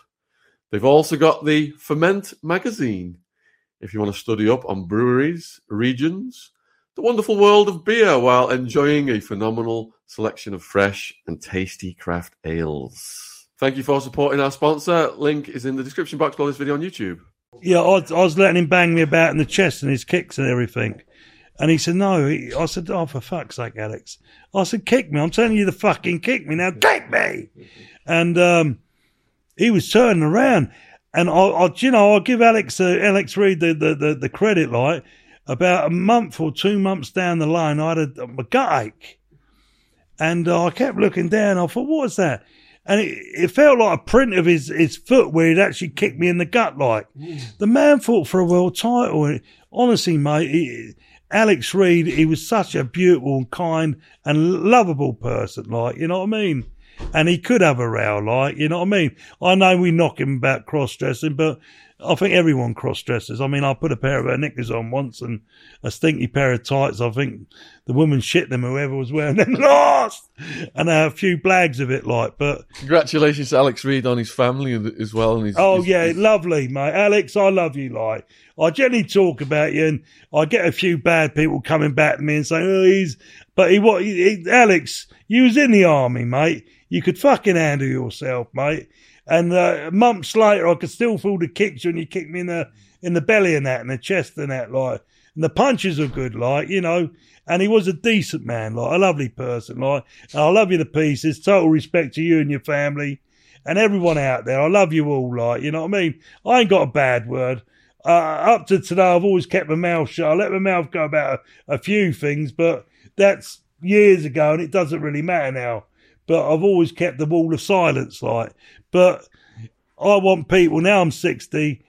They've also got the Ferment magazine if you want to study up on breweries, regions, the wonderful world of beer while enjoying a phenomenal selection of fresh and tasty craft ales. Thank you for supporting our sponsor. Link is in the description box below this video on YouTube. Yeah, I, I was letting him bang me about in the chest and his kicks and everything. And he said, no. He, I said, oh, for fuck's sake, Alex. I said, kick me. I'm telling you to fucking kick me now. Kick me. And um, he was turning around. And I, I you know, I'll give Alex uh, Alex Reid the, the, the, the, credit, like, about a month or two months down the line, I had a, a gut ache. And uh, I kept looking down. I thought, what was that? and it, it, felt like a print of his, his foot where he'd actually kicked me in the gut. Like mm. the man fought for a world title. Honestly, mate, he, Alex Reid, he was such a beautiful and kind and lovable person. Like you know what I mean. And he could have a row, like you know what I mean. I know we knock him about cross dressing, but I think everyone cross dresses. I mean, I put a pair of her knickers on once and a stinky pair of tights. I think the woman shit them, whoever was wearing them *laughs* last, and a few blags of it, like. But congratulations, to Alex Reid, on his family as well. And his, oh his, yeah, his... lovely, mate. Alex, I love you. Like, I generally talk about you, and I get a few bad people coming back to me and saying, "Oh, he's," but he what? He, Alex, you was in the army, mate. You could fucking handle yourself, mate. And uh, months later, I could still feel the kicks when you kicked me in the in the belly and that, and the chest and that, like. And the punches are good, like you know. And he was a decent man, like a lovely person, like. And I love you to pieces. Total respect to you and your family, and everyone out there. I love you all, like you know what I mean. I ain't got a bad word. Uh, up to today, I've always kept my mouth shut. I let my mouth go about a, a few things, but that's years ago, and it doesn't really matter now but I've always kept the wall of silence, like. But I want people now. I'm sixty.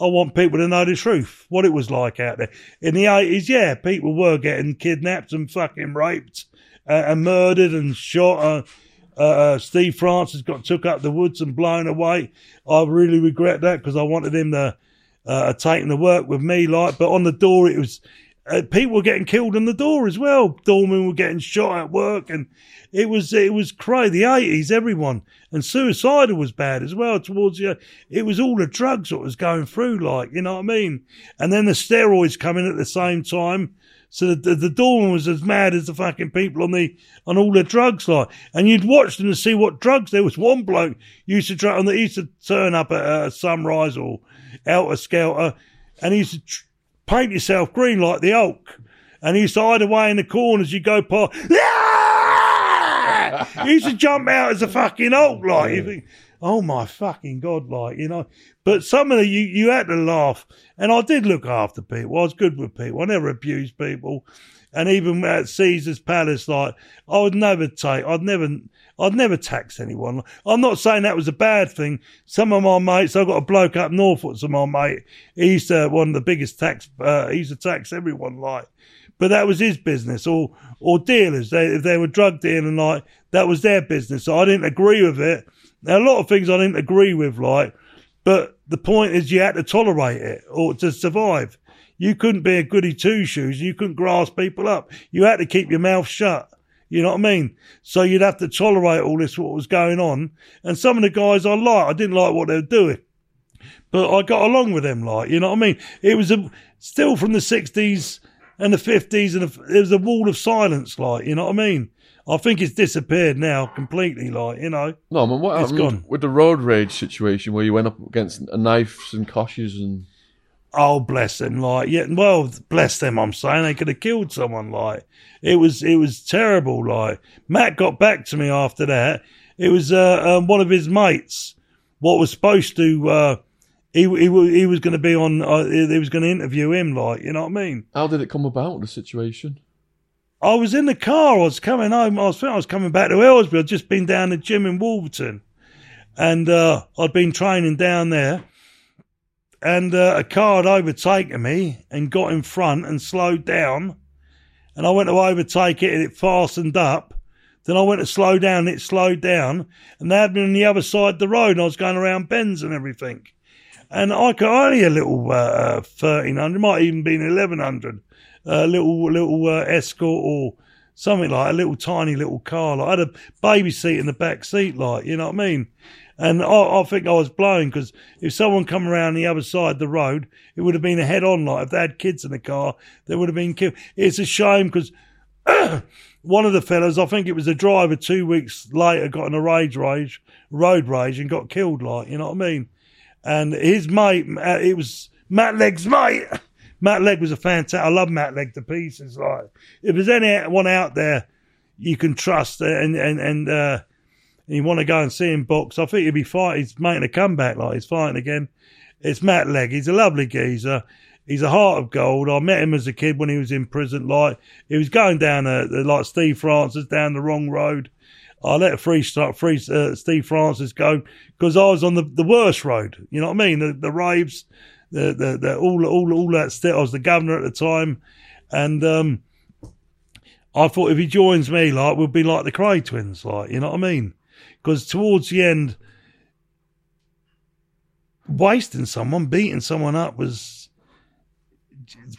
I want people to know the truth, what it was like out there in the eighties. Yeah, people were getting kidnapped and fucking raped uh, and murdered and shot. Uh, uh, uh Steve Francis got took up the woods and blown away. I really regret that because I wanted him to uh, take the work with me, like. But on the door, it was uh, people were getting killed on the door as well. Doormen were getting shot at work, and it was it was crazy. The eighties, everyone, and suicidal was bad as well. Towards the, it was all the drugs that was going through, like you know what I mean. And then the steroids coming at the same time. So the, the, the was as mad as the fucking people on the on all the drugs, like. And you'd watch them to see what drugs. There was one bloke used to try, and he used to turn up at uh, sunrise or Helter Skelter, and he used to tr- paint yourself green like the oak. And he used to hide away in the corners. You go past. He used to jump out as a fucking oak, like you think, oh my fucking god, like you know. But some of the you you had to laugh, and I did look after people. I was good with people. I never abused people, and even at Caesar's Palace, like I would never take. I'd never. I'd never tax anyone. I'm not saying that was a bad thing. Some of my mates, I've got a bloke up north, some of my mate, he's uh, one of the biggest tax, uh, he used to tax everyone like, but that was his business. Or, or dealers, they, if they were drug dealing, like, that was their business. So I didn't agree with it. Now, a lot of things I didn't agree with, like, but the point is you had to tolerate it or to survive. You couldn't be a goody two shoes. You couldn't grass people up. You had to keep your mouth shut. You know what I mean? So you'd have to tolerate all this, what was going on. And some of the guys I like, I didn't like what they were doing. But I got along with them, like, you know what I mean? It was a, still from the 60s and the 50s, and the, there was a wall of silence, like, you know what I mean? I think it's disappeared now completely, like, you know. No, man, what It's happened gone. with the road rage situation where you went up against knives and koshes and Oh, bless them! Like, yeah, well, bless them. I'm saying they could have killed someone. Like, it was, it was terrible. Like, Matt got back to me after that. It was uh, um, one of his mates. What was supposed to, uh, he he wa- he was going to be on. Uh, he was going to interview him. Like, you know what I mean? how did it come about the situation? I was in the car. I was coming home. I was I was coming back to Aylesbury. I'd just been down the gym in Wolverton, and uh, I'd been training down there. And uh, a car had overtaken me and got in front and slowed down. And I went to overtake it and it fastened up. Then I went to slow down and it slowed down. And they had me on the other side of the road and I was going around bends and everything. And I could only a little uh, 1300, might even been 1100, a little little uh, escort or something like a little tiny little car. Like I had a baby seat in the back seat, like you know what I mean. And I, I think I was blown because if someone come around the other side of the road, it would have been a head on. Like if they had kids in the car, they would have been killed. It's a shame because *clears throat* one of the fellas, I think it was the driver, two weeks later got in a rage rage, road rage, and got killed. Like you know what I mean. And his mate, uh, it was Matt Legg's mate. Matt Legg was a fantastic. I love Matt Legg to pieces. Like if there's anyone out there you can trust and and and uh, you want to go and see him box, I think he'll be fighting. He's making a comeback. Like he's fighting again. It's Matt Legg. He's a lovely geezer. He's a heart of gold. I met him as a kid when he was in prison. Like he was going down a, like Steve Francis down the wrong road. I let free start free uh, Steve Francis go because I was on the, the worst road. You know what I mean? The, the raves, the, the the all all all that stuff. I was the governor at the time, and um, I thought if he joins me, like we'll be like the Kray twins, like you know what I mean? Because towards the end, wasting someone, beating someone up was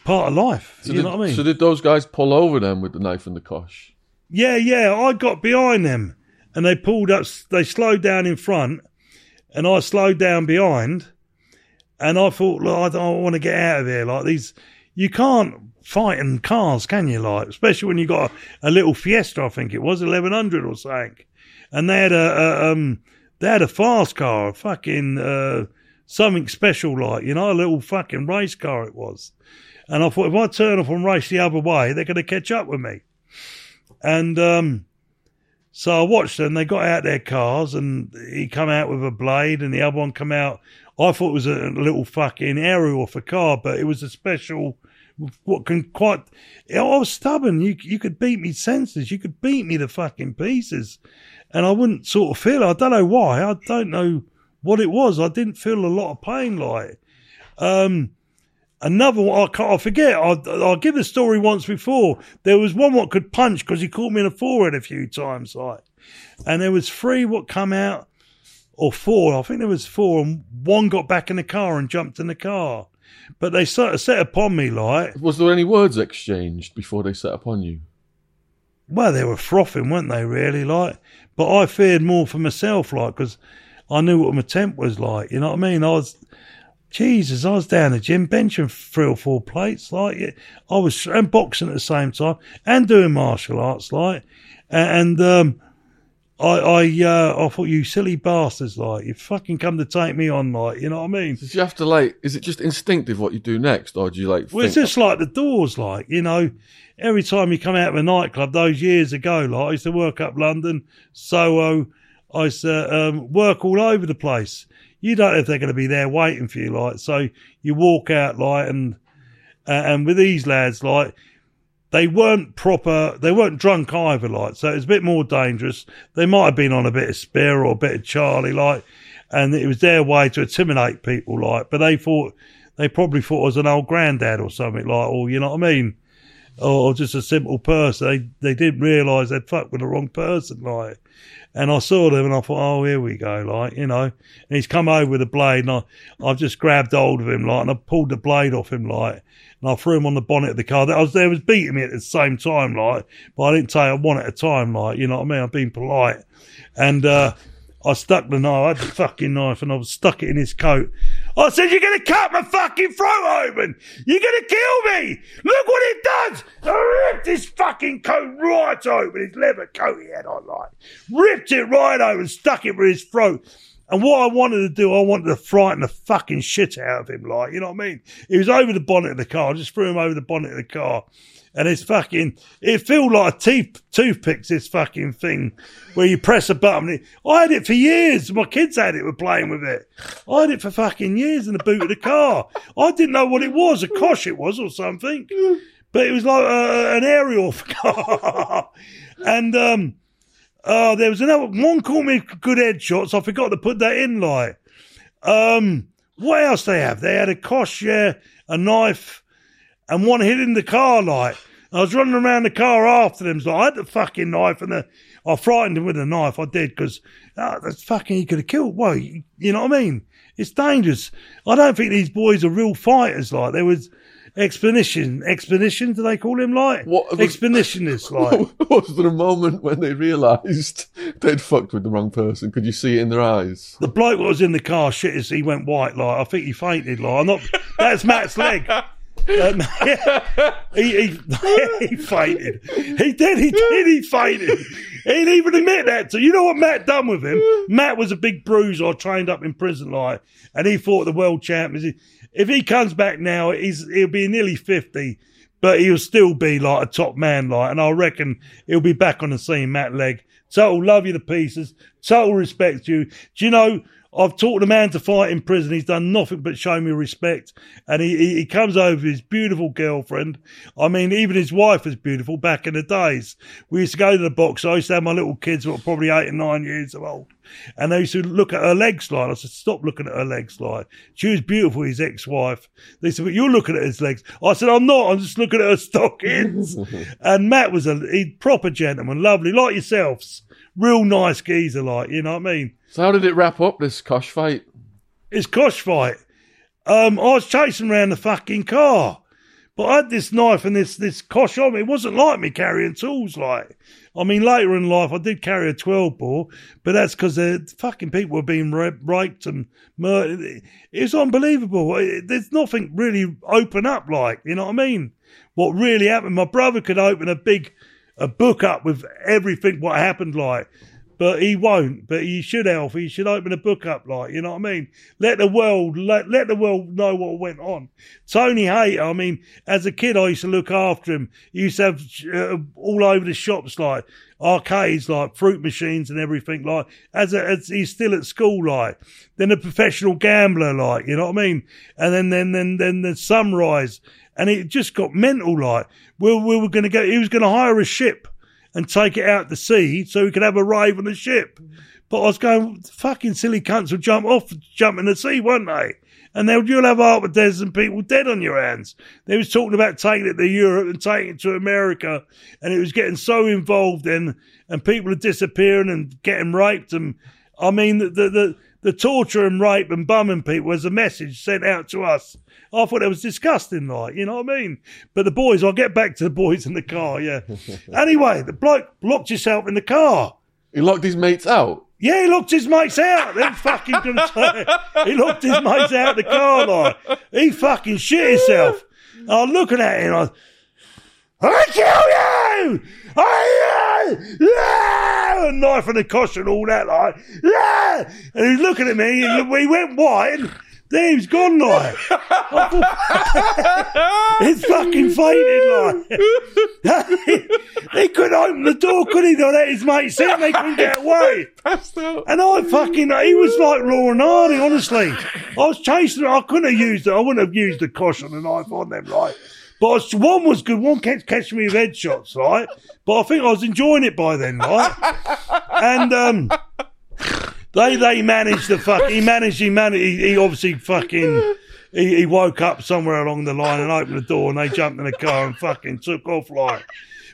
part of life. So you did, know what I mean? So did those guys pull over them with the knife and the kosh? Yeah, yeah. I got behind them and they pulled up, they slowed down in front and I slowed down behind. And I thought, look, I don't want to get out of here. Like these, you can't fight in cars, can you? Like, especially when you got a, a little Fiesta, I think it was 1100 or something. And they had a, a um, they had a fast car, a fucking, uh, something special, like, you know, a little fucking race car it was. And I thought, if I turn off and race the other way, they're going to catch up with me. And um, so I watched them. They got out their cars, and he come out with a blade, and the other one come out. I thought it was a little fucking aerial off a car, but it was a special. What can quite? I was stubborn. You you could beat me senseless. You could beat me to fucking pieces, and I wouldn't sort of feel. I don't know why. I don't know what it was. I didn't feel a lot of pain. Like um, Another one, I can't I forget. I'll, I'll give the story once before. There was one what could punch because he caught me in the forehead a few times, like. And there was three what come out, or four. I think there was four, and one got back in the car and jumped in the car. But they sort of set upon me like, Was there any words exchanged before they set upon you? well, they were frothing, weren't they? Really, like, but I feared more for myself, like, because I knew what my temp was like. You know what I mean? I was, Jesus, I was down the gym benching three or four plates, like, I was and boxing at the same time and doing martial arts, like, and um, I, I, uh, I thought you silly bastards, like, you fucking come to take me on, like, you know what I mean? Did you have to like? Is it just instinctive what you do next, or do you like? Well, it's just like the doors, like, you know, every time you come out of a nightclub those years ago, like, I used to work up London, Soho, I used to um, work all over the place. You don't know if they're going to be there waiting for you, like, so you walk out, like, and, uh, and with these lads, like, they weren't proper, they weren't drunk either, like, so it was a bit more dangerous. They might have been on a bit of Spear or a bit of Charlie, like, and it was their way to intimidate people, like, but they thought, they probably thought I was an old granddad or something, like, or you know what I mean? Or, or just a simple person. They, they didn't realise they'd fucked with the wrong person, like. And I saw them and I thought, oh, here we go, like, you know. And he's come over with a blade and I, I've just grabbed hold of him, like, and I pulled the blade off him, like, and I threw him on the bonnet of the car. I was there, was beating me at the same time, like, but I didn't take it one at a time, like, you know what I mean? I've been polite. And, uh, I stuck the knife, I had the fucking knife and I stuck it in his coat. I said, you're gonna cut my fucking throat open! You're gonna kill me! Look what it does! I ripped his fucking coat right open, his leather coat he had on, like. Ripped it right open, stuck it through his throat. And what I wanted to do, I wanted to frighten the fucking shit out of him, like, you know what I mean? He was over the bonnet of the car, I just threw him over the bonnet of the car. And it's fucking, it feel like a teeth, toothpicks, this fucking thing, where you press a button. I had it for years. My kids had it, were playing with it. I had it for fucking years in the boot of the car. I didn't know what it was, a kosh it was or something. But it was like uh, an aerial *laughs* car. and, um, uh, there was another one called me good headshots. I forgot to put that in, like. Um, what else they have? They had a kosh, yeah, a knife, and one hit in the car, like. I was running around the car after them, so I had the fucking knife, and the, I frightened him with the knife. I did because uh, that's fucking he could have killed. Well, you, you know what I mean? It's dangerous. I don't think these boys are real fighters. Like there was expedition, expedition. Do they call him like What the- expeditionists? Like *laughs* was there a moment when they realised they'd fucked with the wrong person? Could you see it in their eyes? the bloke that was in the car, shit, he went white. Like I think he fainted. Like I'm not. That's Matt's leg. *laughs* Um, *laughs* he, he, he fainted. He did. He did. He fainted. He didn't even admit that. So you know what Matt done with him? Matt was a big bruiser. trained up in prison, life, and he fought the world champions. If he comes back now, he's he'll be nearly fifty, but he'll still be like a top man, like. And I reckon he'll be back on the scene. Matt Legg, total love you to pieces, total respect to you. Do you know? I've taught the man to fight in prison. He's done nothing but show me respect. And he, he, he comes over with his beautiful girlfriend. I mean, even his wife was beautiful back in the days. We used to go to the box. I used to have my little kids who were probably eight and nine years old. And they used to look at her legs like. I said, stop looking at her legs like. She was beautiful, his ex-wife. They said, but you're looking at his legs. I said, I'm not. I'm just looking at her *laughs* stockings. *laughs* and Matt was a proper gentleman, lovely, like yourselves. Real nice geezer, like, you know what I mean? So how did it wrap up this Kosh fight? It's Kosh fight. Um, I was chasing around the fucking car, but I had this knife and this this Kosh on me. It wasn't like me carrying tools. Like, I mean, later in life, I did carry a twelve bore, but that's because the fucking people were being ra- raped and murdered. It's unbelievable. There's nothing really open up. Like, you know what I mean? What really happened? My brother could open a big a book up with everything what happened. Like but he won't. But he should, Alf. He should open a book up, like you know what I mean. Let the world let let the world know what went on. Tony Hayter. I mean, as a kid, I used to look after him. He used to have uh, all over the shops, like arcades, like fruit machines and everything. Like as, a, as he's still at school, like then a professional gambler, like you know what I mean. And then then then then the sunrise, and it just got mental. Like we we were going to go. He was going to hire a ship and take it out to sea so we could have a rave on the ship. But I was going, fucking silly cunts will jump off, jump in the sea, won't they? And they'll, you'll have half a dozen people dead on your hands. They was talking about taking it to Europe and taking it to America, and it was getting so involved in, and people are disappearing and getting raped. And I mean, the the the, the torture and rape and bumming people as a message sent out to us. I thought it was disgusting, like, you know what I mean? But the boys, I'll get back to the boys in the car, yeah. *laughs* anyway, the bloke locked himself in the car. He locked his mates out. Yeah, he locked his mates out. Then fucking *laughs* he locked his mates out of the car like he fucking shit himself. I was looking at him. I, I kill you! I uh, yeah! A knife and a caution, all that like yeah! And he's looking at me. And we went white. And, was gone like. He's *laughs* fucking fainted like. he couldn't open the door, could he? They let his mates in, they couldn't get away. Passed out. And I fucking, he was like Laurel and Hardy, honestly. I was chasing it. I couldn't have used it. I wouldn't have used the caution and knife on them, like. But was- one was good. One kept catching me with headshots, right? But I think I was enjoying it by then, right? And, um, they, they managed the fuck, he managed, he managed, he, he obviously fucking, he, he woke up somewhere along the line and opened the door and they jumped in the car and fucking took off like.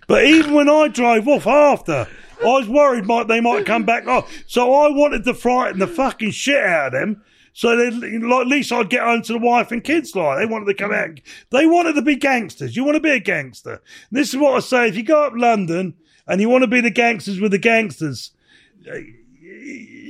But even when I drove off after, I was worried might they might come back off. So I wanted to frighten the fucking shit out of them. So like, at least I'd get home to the wife and kids. Like they wanted to come out. They wanted to be gangsters. You want to be a gangster. this is what I say: if you go up London and you want to be the gangsters with the gangsters,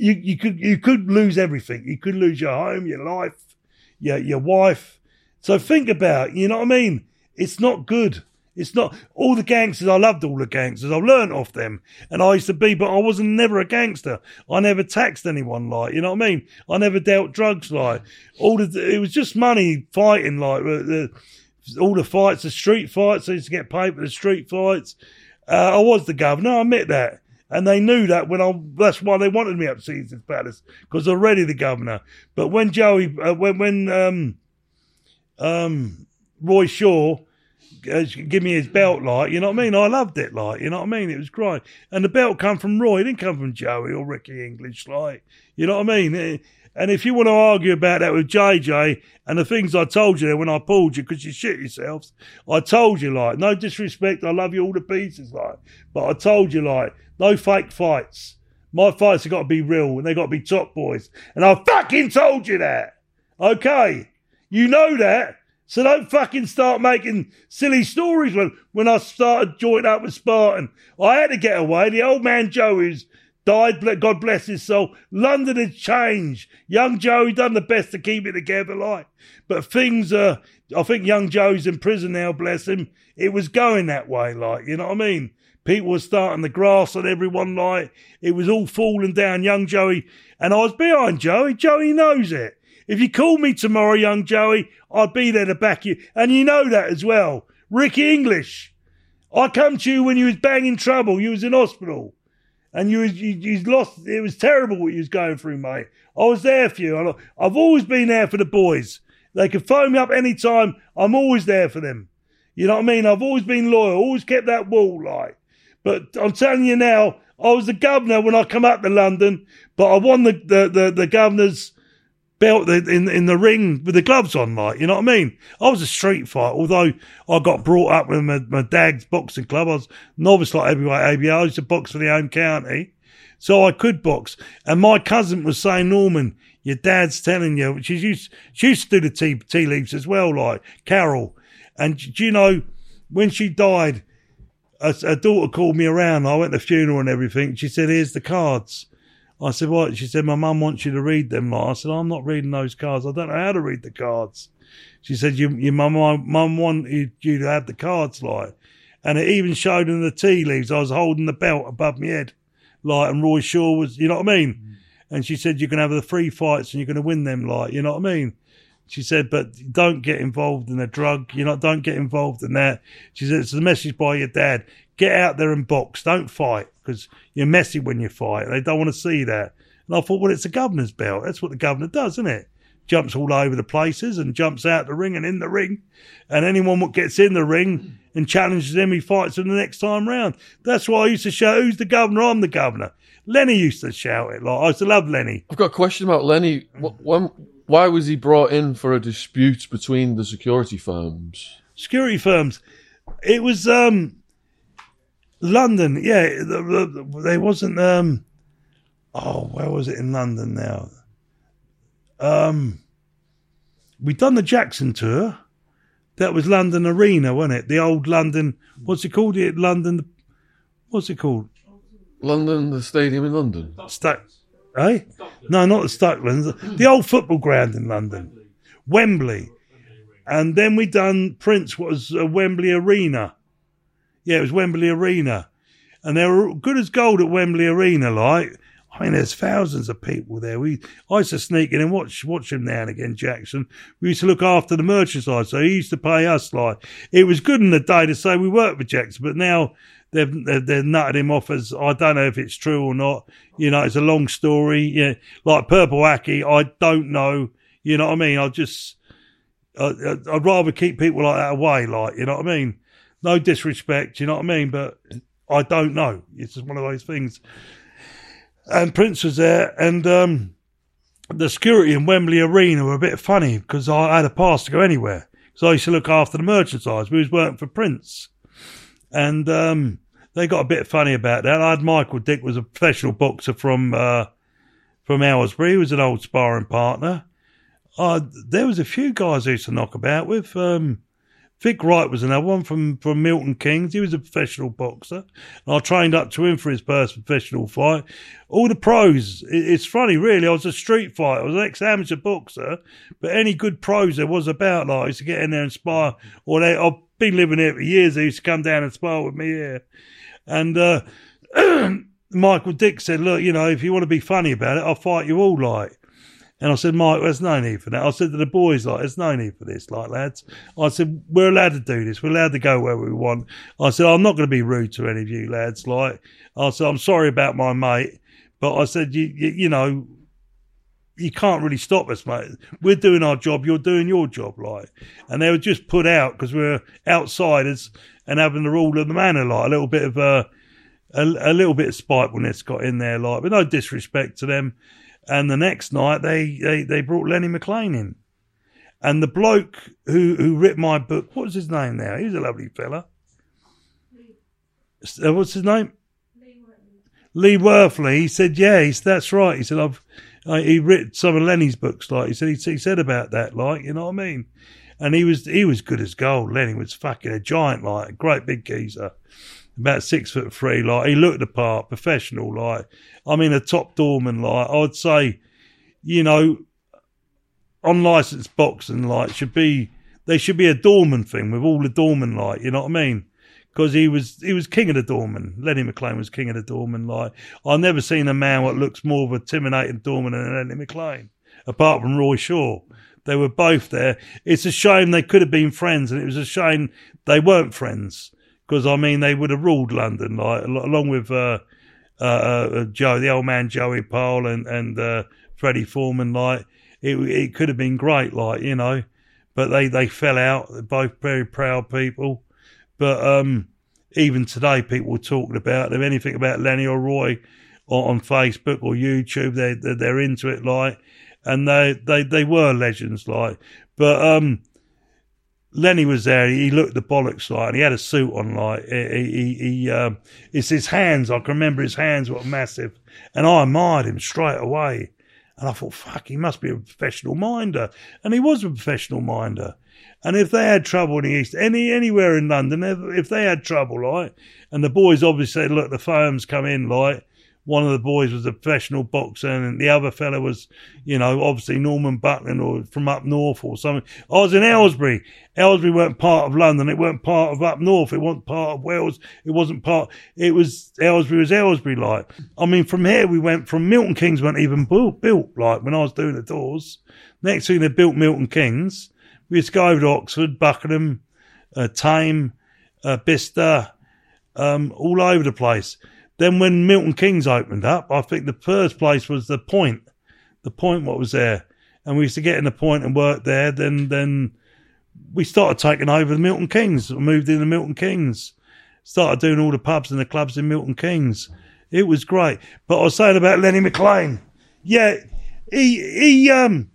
you you could you could lose everything. You could lose your home, your life, your your wife. So think about, you know what I mean? It's not good. It's not all the gangsters. I loved all the gangsters. I learned off them, and I used to be, but I wasn't never a gangster. I never taxed anyone like, you know what I mean? I never dealt drugs like. All the it was just money fighting like the, all the fights, the street fights. I used to get paid for the street fights. Uh, I was the governor. I admit that. And they knew that when I, that's why they wanted me up Caesar's Palace, because already the governor. But when Joey, uh, when, when, um, um, Roy Shaw, uh, give me his belt, like, you know what I mean? I loved it, like, you know what I mean? It was great. And the belt come from Roy, it didn't come from Joey or Ricky English, like, you know what I mean? Eh, And if you want to argue about that with JJ and the things I told you there when I pulled you because you shit yourselves, I told you, like, no disrespect, I love you all to pieces, like, but I told you, like, no fake fights. My fights have got to be real and they've got to be top boys. And I fucking told you that. Okay. You know that. So don't fucking start making silly stories when, when I started joining up with Spartan. I had to get away. The old man Joe who's died, God bless his soul. London had changed. Young Joey done the best to keep it together, like. But things are, I think young Joe's in prison now, bless him. It was going that way, like, you know what I mean? People were starting to grass on everyone, like, it was all falling down. Young Joey, and I was behind Joey. Joey knows it. If you call me tomorrow, young Joey, I'd be there to back you. And you know that as well. Ricky English. I come to you when you was banging trouble. You was in hospital. And you was, you, you lost, it was terrible what you was going through, mate. I was there for you. I've always been there for the boys. They can phone me up anytime. I'm always there for them. You know what I mean? I've always been loyal, always kept that wall like. But I'm telling you now, I was the governor when I come up to London, but I won the, the, the, the governor's belt in in the ring with the gloves on, like you know what I mean. I was a street fighter, although I got brought up with my, my dad's boxing club. I was novice like heavyweight. I used to box for the home county, so I could box. And my cousin was saying, Norman, your dad's telling you. She used she used to do the tea tea leaves as well, like Carol. And do you know when she died? A, a daughter called me around. I went to the funeral and everything. She said, "Here's the cards." I said, "What?" She said, "My mum wants you to read them." Like, I said, "I'm not reading those cards. I don't know how to read the cards." She said, "Your your mum mum wanted you to have the cards, like." And it even showed in the tea leaves. I was holding the belt above my head, like, and Roy Shaw was, you know what I mean? Mm. And she said, "You're gonna have the three fights and you're gonna win them, like, you know what I mean?" She said, but don't get involved in a drug. You know, don't get involved in that. She said, it's a message by your dad. Get out there and box. Don't fight because you're messy when you fight. They don't want to see that. And I thought, well, it's a governor's belt. That's what the governor does, isn't it? Jumps all over the places and jumps out the ring and in the ring. And anyone what gets in the ring and challenges him, he fights him the next time round. That's why I used to shout, who's the governor? I'm the governor. Lenny used to shout it. Like, I used to love Lenny. I've got a question about Lenny. Wh- When, why was he brought in for a dispute between the security firms? security firms. It was um, London. Yeah, the, the, there wasn't. Um, oh, where was it in London now? um, we done the Jackson tour. That was London Arena, wasn't it? The old London. What's it called? It London. What's it called? London, the stadium in London. Eh? No, not the Stucklands. The old football ground in London, Wembley. And then we done Prince was uh, Wembley Arena. Yeah, it was Wembley Arena, and they were good as gold at Wembley Arena. Like, I mean, there's thousands of people there. We I used to sneak in and watch watch him now and again. Jackson. We used to look after the merchandise, so he used to pay us. Like, it was good in the day to say we worked with Jackson, but now they've they've, nutted him off as I don't know if it's true or not. You know, it's a long story. Yeah, like Purple Aki, I don't know. You know what I mean? I just I, I'd rather keep people like that away. Like, you know what I mean? No disrespect, you know what I mean? But I don't know. It's just one of those things. And Prince was there, and um, the security in Wembley Arena were a bit funny because I had a pass to go anywhere. So I used to look after the merchandise. We was working for Prince, and um, they got a bit funny about that. I had Michael Dick was a professional boxer from uh, from Aylesbury. He was an old sparring partner. Uh, there was a few guys I used to knock about with. Um, Vic Wright was another one from, from Milton Keynes. He was a professional boxer. And I trained up to him for his first professional fight. All the pros, it, it's funny, really. I was a street fighter. I was an ex amateur boxer, but any good pros there was about, like, I used to get in there and spar. Or they, I've been living here for years. They used to come down and spar with me here. And uh, *clears throat* Michael Dick said, Look, you know, if you want to be funny about it, I'll fight you all, like. And I said, Mike, there's no need for that. I said to the boys, like, there's no need for this, like, lads. I said, we're allowed to do this. We're allowed to go where we want. I said, I'm not going to be rude to any of you lads. Like, I said, I'm sorry about my mate, but I said, you, you, you know, you can't really stop us, mate. We're doing our job. You're doing your job, like. And they were just put out because we're outsiders and having the rule of the manor, like a little bit of a, a, a little bit of spitefulness got in there, like, but no disrespect to them. And the next night they, they, they brought Lenny McLean in. And the bloke who, who wrote my book, what was his name now? He was a lovely fella. Uh, What's his name? Lee Worthley. He said, yeah, he that's right. He said, I've, I, he writ some of Lenny's books, like, he said, he, he said about that, like, you know what I mean? And he was, he was good as gold. Lenny was fucking a giant, like, a great big geezer about six foot three. Like he looked the part, professional. Like I mean, a top doorman. Like I'd say, you know, unlicensed boxing like should be there should be a doorman thing with all the doormen. Like you know what I mean? Because he was he was king of the doorman. Lenny McLean was king of the doorman. Like I've never seen a man what looks more of a intimidating doorman than Lenny McLean, apart from Roy Shaw. They were both there. It's a shame they could have been friends, and it was a shame they weren't friends because I mean they would have ruled London, like along with uh, uh, uh, Joe, the old man Joey Pyle, and and uh, Freddie Foreman. Like it, it could have been great, like you know, but they they fell out. They're both very proud people, but um, even today people are talking about them. Anything about Lenny or Roy on, on Facebook or YouTube, they they're, they're into it, like, and they they they were legends, like, but um Lenny was there. He looked the bollocks like, and he had a suit on. Like, he, he, he um, it's his hands. I can remember his hands were massive, and I admired him straight away. And I thought, fuck, he must be a professional minder, and he was a professional minder. And if they had trouble in the east, any anywhere in London, if, they had trouble, like, and the boys obviously said, look, the firms come in, like, one of the boys was a professional boxer and the other fella was, you know, obviously Norman Buckland or from up north or something. I was in Aylesbury. Aylesbury weren't part of London. It weren't part of up north. It wasn't part of Wales. It wasn't part, it was, Aylesbury was Aylesbury like. I mean, from here we went from Milton Keynes weren't even built, built like when I was doing the doors. Next thing they built Milton Keynes. We used go over to Oxford, Buckingham, uh, Thame, uh, Bicester, um, all over the place. Then when Milton Keynes opened up, I think the first place was the Point. The Point, what was there, and we used to get in the Point and work there. Then then we started taking over the Milton Keynes. We moved in the Milton Keynes. Started doing all the pubs and the clubs in Milton Keynes. It was great. But I was saying about Lenny McLean. Yeah, he he um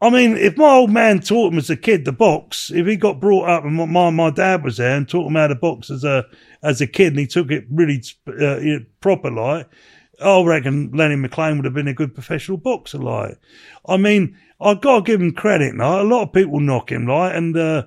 I mean, if my old man taught him as a kid the box, if he got brought up and my my dad was there and taught him how to box as a as a kid, and he took it really uh, proper like, I reckon Lenny McLean would have been a good professional boxer. Like, I mean, I got to give him credit. Like, a lot of people knock him, like, and uh,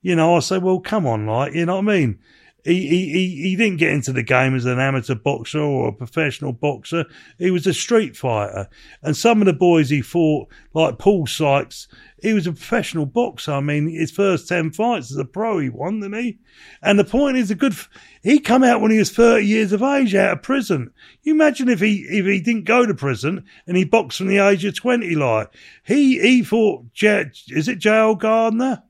you know, I say, well, come on, like, you know what I mean? He, he, he, didn't get into the game as an amateur boxer or a professional boxer. He was a street fighter. And some of the boys he fought, like Paul Sykes, he was a professional boxer. I mean, his first 10 fights as a pro, he won, didn't he? And the point is, a good, he come out when he was 30 years of age out of prison. You imagine if he, if he didn't go to prison and he boxed from the age of 20, like, he, he fought, is it J.L. Gardner?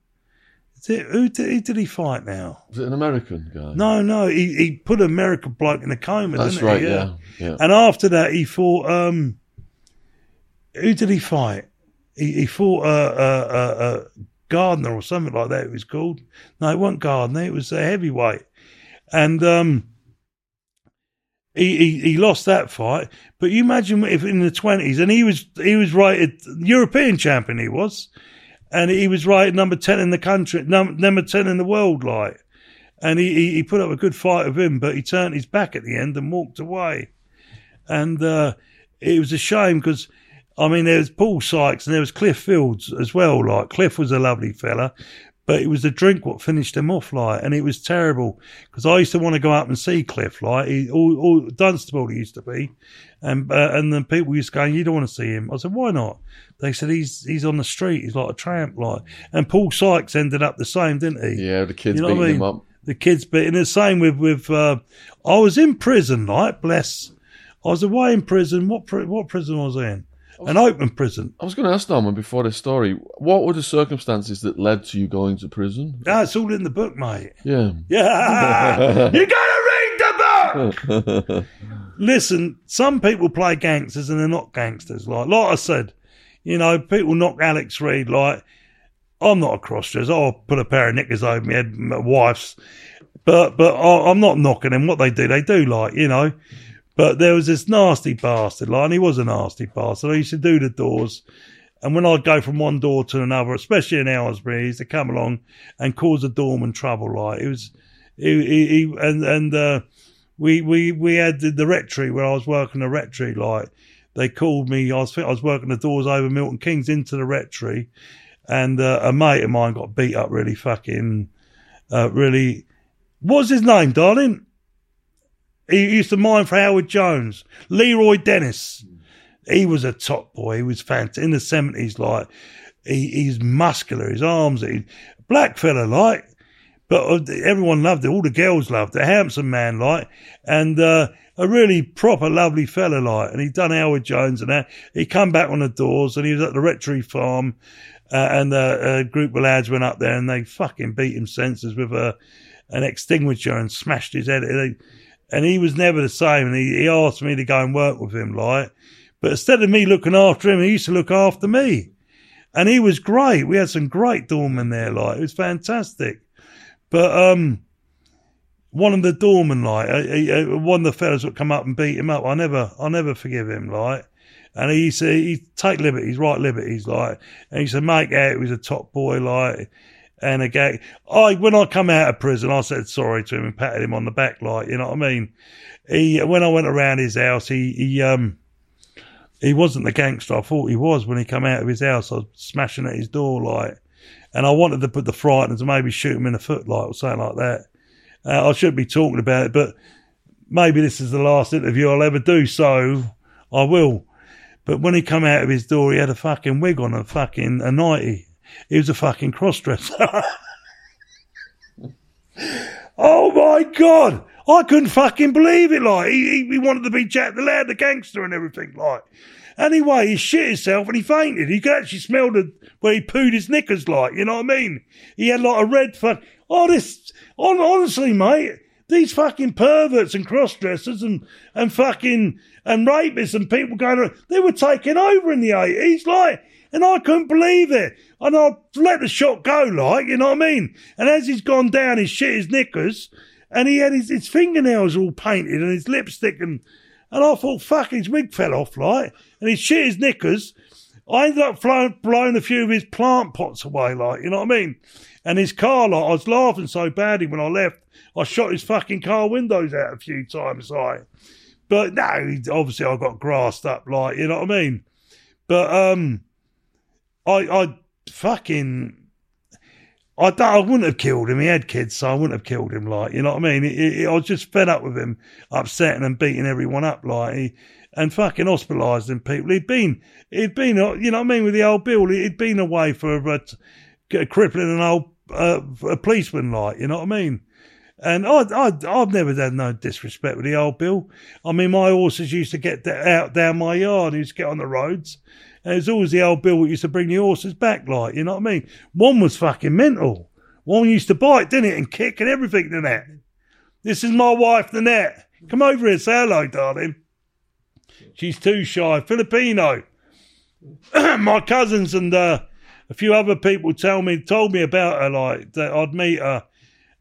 Who, did, who did he fight now? Was it an American guy? No, no, he, he put an American bloke in a coma, That's didn't right, he? yeah. yeah. And after that, he fought. Um, who did he fight? He, he fought uh, uh, uh, uh, Gardner or something like that. It was called. No, it wasn't Gardner. It was a heavyweight, and um, he, he he lost that fight. But you imagine if in the twenties, and he was he was rated European champion. He was, and he was rated number ten in the country, number ten in the world, like. And he, he, he put up a good fight with him, but he turned his back at the end and walked away and uh, it was a shame because I mean there was Paul Sykes and there was Cliff Fields as well. Like Cliff was a lovely fella, but it was the drink what finished him off. Like, and it was terrible because I used to want to go up and see Cliff. Like, he, all, all Dunstable he used to be, and uh, and then people used to go, "You don't want to see him." I said, "Why not?" They said he's he's on the street. He's like a tramp. Like, and Paul Sykes ended up the same, didn't he? Yeah, the kids You know beating I him up. the kids beating the same with with uh, I was in prison, like bless. I was away in prison. What pri- what prison was I in? An open prison. I was going to ask Norman before this story, what were the circumstances that led to you going to prison? Ah, it's all in the book, mate. Yeah. Yeah, *laughs* you the book. *laughs* Listen, some people play gangsters and they're not gangsters. Like like I said, you know, people knock Alex Reid. Like I'm not a cross-dresser. I'll put a pair of knickers over my head, my wife's. But but I, I'm not knocking them. What they do, they do. Like you know. But there was this nasty bastard, like, and he was a nasty bastard. I used to do the doors, and when I'd go from one door to another, especially in Aylesbury, he used to come along and cause the doorman trouble. Like it was, he, he, he and and uh, we we we had the, the rectory where I was working the rectory. Like they called me, I was I was working the doors over Milton Keynes into the rectory, and uh, a mate of mine got beat up really fucking, uh, really. What's his name, darling? He used to mine for Howard Jones. Leroy Dennis. He was a top boy. He was fantastic. In the 70s, like, he, he's muscular, his arms, he, black fella, like, but uh, everyone loved it. All the girls loved it. A handsome man, like, and, uh, a really proper, lovely fella, like, and he'd done Howard Jones and that. He'd come back on the doors and he was at the Rectory Farm, uh, and uh, a group of lads went up there and they fucking beat him senseless with a, an extinguisher and smashed his head. And he was never the same. And he, he asked me to go and work with him, like, but instead of me looking after him, he used to look after me. And he was great. We had some great doormen there, like, it was fantastic. But, um, one of the doormen, like, he, uh, one of the fellas would come up and beat him up. I never, I never forgive him, like. And he said, he take liberties, right liberties, like, and he said, make out he was a top boy, like, and again, I when I come out of prison, I said sorry to him and patted him on the back, like you know what I mean. He when I went around his house, he he um he wasn't the gangster I thought he was when he come out of his house. I was smashing at his door like, and I wanted to put the frighteners to maybe shoot him in the foot, like or something like that. Uh, I shouldn't be talking about it, but maybe this is the last interview I'll ever do, so I will. But when he come out of his door, he had a fucking wig on, a fucking a nightie. He was a fucking crossdresser. *laughs* oh my god! I couldn't fucking believe it. Like he, he, he wanted to be Jack the Lad, the gangster, and everything. Like anyway, he shit himself and he fainted. He could actually smell the where he pooed his knickers. Like you know what I mean? He had like a red fuck. Oh, this on honestly, mate. These fucking perverts and crossdressers and and fucking and rapists and people going, they were taking over in the eighties. Like and I couldn't believe it. And I let the shot go, like, you know what I mean? And as he's gone down, he shit his knickers, and he had his, his fingernails all painted and his lipstick, and, and I thought, fuck, his wig fell off, like, and he shit his knickers. I ended up blowing, blowing a few of his plant pots away, like, you know what I mean? And his car, like, I was laughing so badly when I left, I shot his fucking car windows out a few times, like. but no, obviously I got grassed up, like you know what I mean. But um, I I fucking. I, I wouldn't have killed him. He had kids, so I wouldn't have killed him. Like you know what I mean. It, it, I was just fed up with him, upsetting and beating everyone up. Like he, and fucking hospitalising people. He'd been, he'd been, uh, you know what I mean, with the old Bill. He'd been away for uh, t- crippling an old uh, a policeman. Like you know what I mean. And I, I, I've never had no disrespect with the old Bill. I mean, my horses used to get out down my yard. Used to get on the roads. And it was always the old Bill that used to bring the horses back, like, you know what I mean? One was fucking mental. One used to bite, didn't it? And kick and everything, the net. This is my wife, the net. Come over here, say hello, darling. She's too shy. Filipino. *clears throat* my cousins and uh, a few other people tell me told me about her, like that I'd meet her,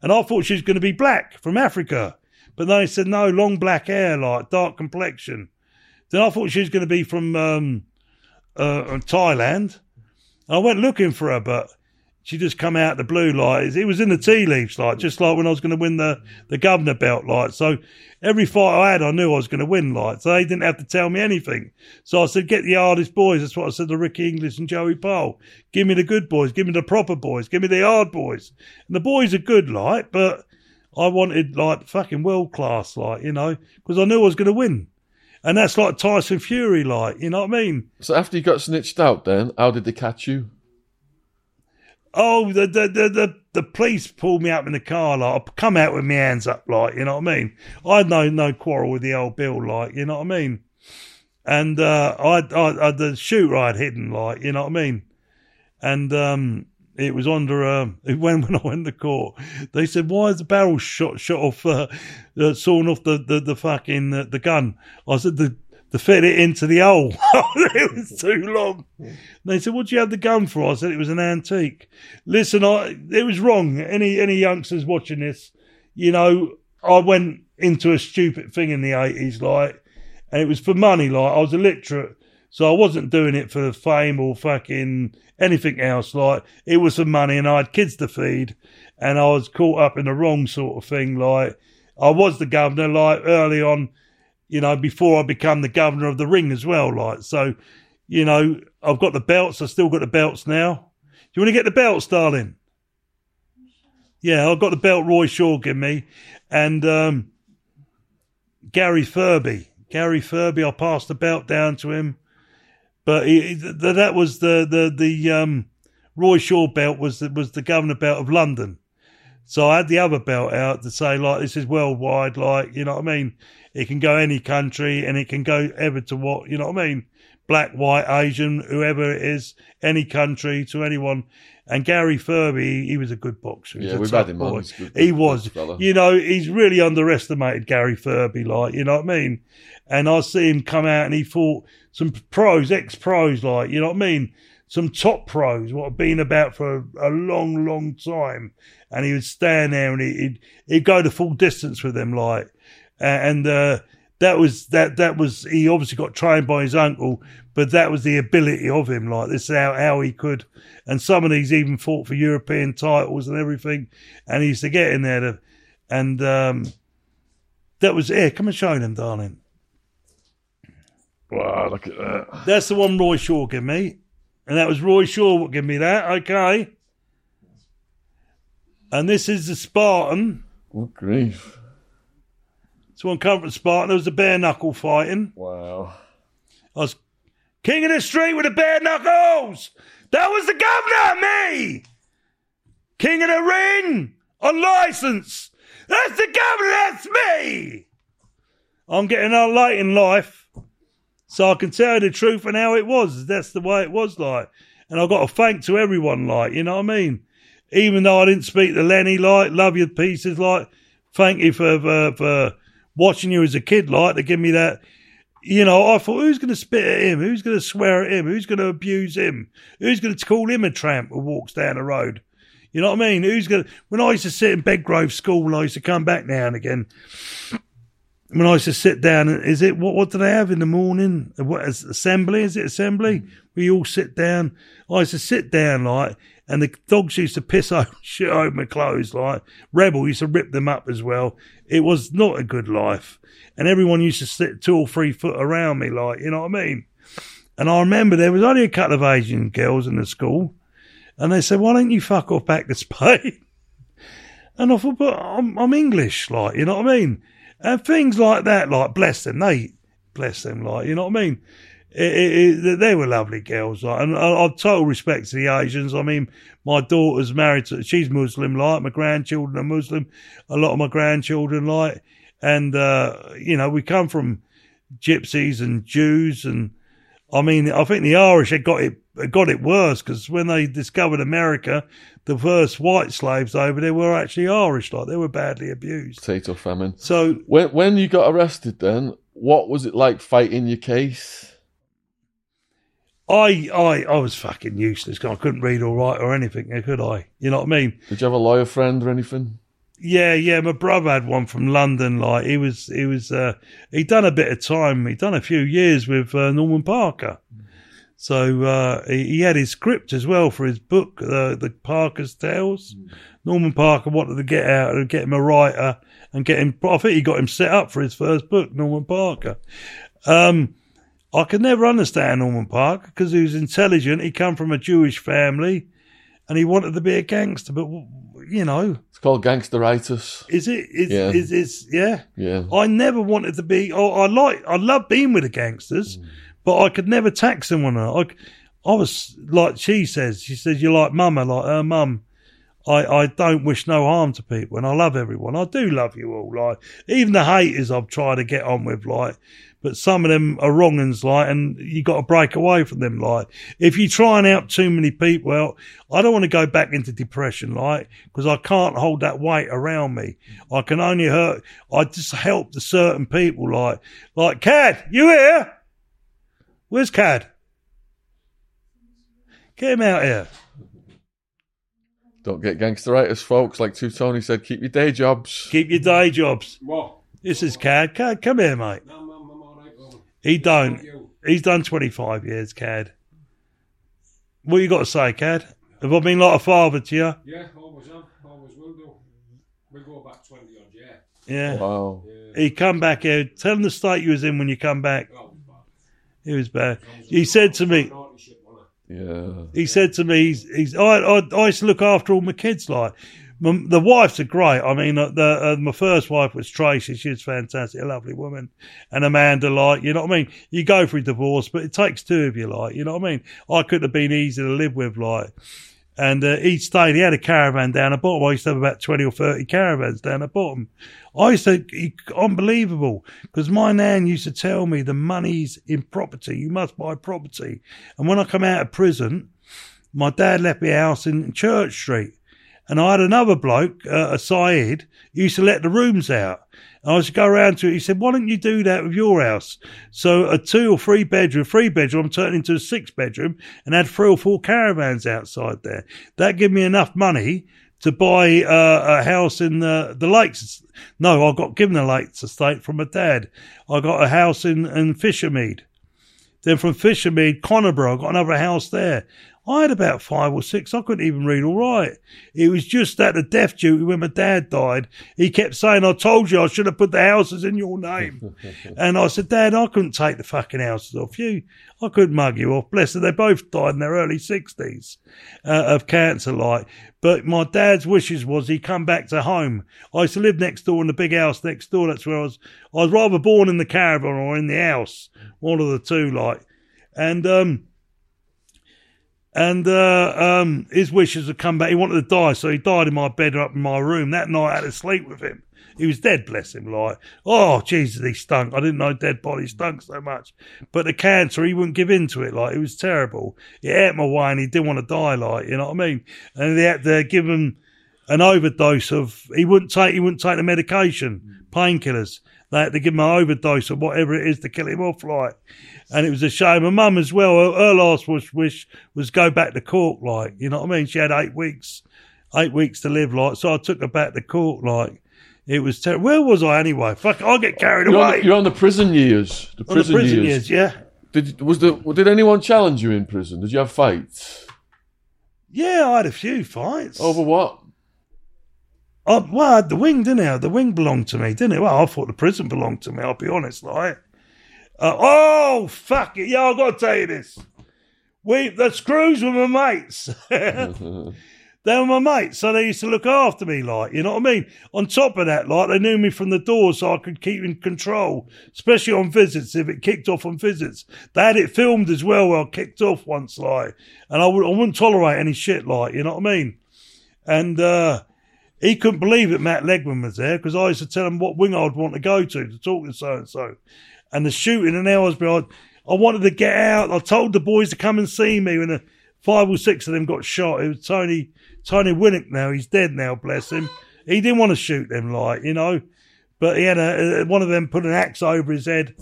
and I thought she was going to be black from Africa, but they said no, long black hair, like dark complexion. Then I thought she was going to be from um, uh, Thailand. I went looking for her, but she just come out the blue like it was in the tea leaves, like just like when I was going to win the the governor belt, like so. Every fight I had, I knew I was going to win, like so. They didn't have to tell me anything. So I said, "Get the hardest boys." That's what I said to Ricky English and Joey Pyle. Give me the good boys. Give me the proper boys. Give me the hard boys. And the boys are good, like, but I wanted like fucking world class, like you know, because I knew I was going to win. And that's like Tyson Fury, like you know what I mean. So after you got snitched out, then how did they catch you? Oh, the the the the, the police pulled me up in the car, like I come out with my hands up, like you know what I mean. I had no no quarrel with the old Bill, like you know what I mean. And uh, I, I, I the shooter I'd hidden, like you know what I mean. And um, it was under um, *laughs* when when I went to court, they said, "Why is the barrel shot shot off, uh, uh, sawn off the the, the fucking uh, the gun?" I said, "The to fit it into the hole. *laughs* it was too long. And they said, "What do you have the gun for?" I said, "It was an antique." Listen, I it was wrong. Any any youngsters watching this, you know, I went into a stupid thing in the eighties, like, and it was for money. Like, I was illiterate, so I wasn't doing it for fame or fucking anything else. Like, it was for money, and I had kids to feed, and I was caught up in the wrong sort of thing. Like, I was the governor, like early on you know, before I become the governor of the ring as well. Like, so, you know, I've got the belts. I've still got the belts now. Do you want to get the belts, darling? Yeah, I've got the belt Roy Shaw gave me. And um, Gary Furby. Gary Furby, I passed the belt down to him. But he, th- that was the, the, the um, Roy Shaw belt was the, was the governor belt of London. So I had the other belt out to say, like, this is worldwide, like, you know what I mean? It can go any country and it can go ever to what, you know what I mean? Black, white, Asian, whoever it is, any country to anyone. And Gary Furby, he was a good boxer. He was Yeah, we've had him on. boy. He's good- He was. fella. You know, he's really underestimated Gary Furby, like, you know what I mean? And I see him come out and he fought some pros, ex pros, like, you know what I mean? Some top pros, what have been about for a, a long, long time. And he would stand there and he, he'd, he'd go the full distance with them, like, and, uh, that was that that was he obviously got trained by his uncle, but that was the ability of him. Like this is how, how he could, and some of these even fought for European titles and everything, and he used to get in there to, and um, that was here. Come and show them, darling. Wow, look at that. That's the one Roy Shaw gave me, and that was Roy Shaw what gave me that. Okay, and this is the Spartan. What grief. It's one comfort Spartan. There was the bare knuckle fighting. Wow. I was king of the street with the bare knuckles. That was the governor, me. King of the ring on license. That's the governor. That's me. I'm getting on late in life, so I can tell you the truth and how it was. That's the way it was like, and I got to thank to everyone, like you know what I mean. Even though I didn't speak to Lenny, like love your pieces, like thank you for for, for watching you as a kid, like to give me that you know, I thought, who's going to spit at him? Who's going to swear at him? Who's going to abuse him? Who's going to call him a tramp who walks down the road? You know what I mean? Who's going to, when I used to sit in Bedgrove School I used to come back now and again, when I used to sit down, is it what? What do they have in the morning? What is assembly? Is it assembly? Mm. We all sit down. I used to sit down like, and the dogs used to piss *laughs* over shit over my clothes. Like Rebel used to rip them up as well. It was not a good life, and everyone used to sit two or three foot around me, like you know what I mean. And I remember there was only a couple of Asian girls in the school, and they said, "Why don't you fuck off back to Spain?" *laughs* And I thought, "But I'm, I'm English, like you know what I mean." And things like that, like bless them, they bless them, like you know what I mean. It, it, it, they were lovely girls, like, and I've total respect to the Asians. I mean, my daughter's married to, she's Muslim, like my grandchildren are Muslim. A lot of my grandchildren, like, and uh, you know, we come from gypsies and Jews, and I mean, I think the Irish had got it got it worse because when they discovered America, the first white slaves over there were actually Irish, like they were badly abused. Potato famine. So When when you got arrested, then what was it like fighting your case? I, I, I was fucking useless. I couldn't read or write or anything, could I? You know what I mean? Did you have a lawyer friend or anything? Yeah, yeah. My brother had one from London. Like he was, he was, uh, he'd done a bit of time. He'd done a few years with uh, Norman Parker. So uh, he, he had his script as well for his book, uh, the Parkhurst Tales. Norman Parker wanted to get out and get him a writer and get him. I think he got him set up for his first book, Norman Parker. Um, I could never understand Norman Parker because he was intelligent. He come from a Jewish family, and he wanted to be a gangster. But you know, It's called gangsteritis. is it? Is, Yeah. is, is yeah. Yeah. I never wanted to be. Oh, I like. I love being with the gangsters, but I could never tax someone. I, I was like she says. She says you're like mama, like her mum. I, I don't wish no harm to people, and I love everyone. I do love you all. Like even the haters, I've tried to get on with. Like, but some of them are wrong. Like, and you got to break away from them. Like, if you try and help too many people out, I don't want to go back into depression. Like, because I can't hold that weight around me. I can only hurt. I just help the certain people. Like, like Cad, you here? Where's Cad? Get him out here. Don't get gangsteritis, folks. Like Two Tony said, keep your day jobs. Keep your day jobs. What? This is Cad. Cad, come here, mate. No, I'm, I'm all right, Roman. He don't. He's done 25 years, Cad. What you got to say, Cad? Have I been like a father to you? Yeah, always am. Always will do. We go back 20 odd, yeah. Yeah. Wow. Yeah. He come back here. Tell him the state you was in when you come back. Oh, bad. He was bad. He said to me, Naughty shit, wasn't Yeah. he said to me, he's, he's I, I, I used to look after all my kids. Like my, the wives are great. I mean, the uh, my first wife was Tracy. She was fantastic, a lovely woman, and Amanda. Like you know what I mean. You go through divorce, but it takes two of you. Like you know what I mean. I couldn't have been easy to live with. Like. And uh, each stayed, he had a caravan down the bottom. I used to have about 20 or 30 caravans down the bottom. I used to, he, unbelievable, because my nan used to tell me the money's in property. You must buy property. And when I come out of prison, my dad left me a house in Church Street. And I had another bloke, uh, a Saeed, used to let the rooms out. And I to go around to it. He said, why don't you do that with your house? So a two or three bedroom, three bedroom turned into a six bedroom and had three or four caravans outside there. That gave me enough money to buy uh, a house in the, the lakes. No, I got given the lakes estate from my dad. I got a house in, in Fishermead. Then from Fishermead, Conniburrow, I got another house there. I had about five or six. I couldn't even read all right. It was just at the death duty when my dad died. He kept saying, I told you I should have put the houses in your name. *laughs* and I said, Dad, I couldn't take the fucking houses off you. I couldn't mug you off. Bless them. They both died in their early 60s uh, of cancer, like. But my dad's wishes was he come back to home. I used to live next door in the big house next door. That's where I was. I was rather born in the caravan or in the house, one of the two, like. And um, and uh, um, his wishes had come back. He wanted to die, so he died in my bed up in my room. That night I had to sleep with him. He was dead, bless him. Like, oh Jesus, he stunk. I didn't know dead bodies stunk so much. But the cancer, he wouldn't give in to it. Like, it was terrible. It ate my away, and he didn't want to die. Like, you know what I mean? And they had to give him an overdose of. He wouldn't take. He wouldn't take the medication, painkillers. They had to give him an overdose or whatever it is to kill him off. Like, and it was a shame. My mum as well. Her, her last wish, wish was go back to court. Like, you know what I mean? She had eight weeks, eight weeks to live. Like, so I took her back to court. Like, It was terrible. Where was I anyway? Fuck, I'll get carried You're away. on, you're on the prison years. The On the prison, prison years. years, yeah. Did was the did anyone challenge you in prison? Did you have fights Yeah, I had a few fights. over what? I, well, I had the wing, didn't I? The wing belonged to me, didn't it? Well, I thought the prison belonged to me, I'll be honest, like. Uh, oh, fuck it. Yeah, I've got to tell you this. We, the screws were my mates. *laughs* they were my mates, so they used to look after me, like, you know what I mean? On top of that, like, they knew me from the door so I could keep in control, especially on visits, if it kicked off on visits. They had it filmed as well where I kicked off once, like, and I, would, I wouldn't tolerate any shit, like, you know what I mean? And, uh, he couldn't believe that Matt Legman was there because I used to tell him what wing I'd want to go to to talk to so and so. And the shooting in Aylesbury, I, I wanted to get out. I told the boys to come and see me when the five or six of them got shot. It was Tony Tony Winnick now. He's dead now, bless him. He didn't want to shoot them, like, you know. But he had a, one of them put an axe over his head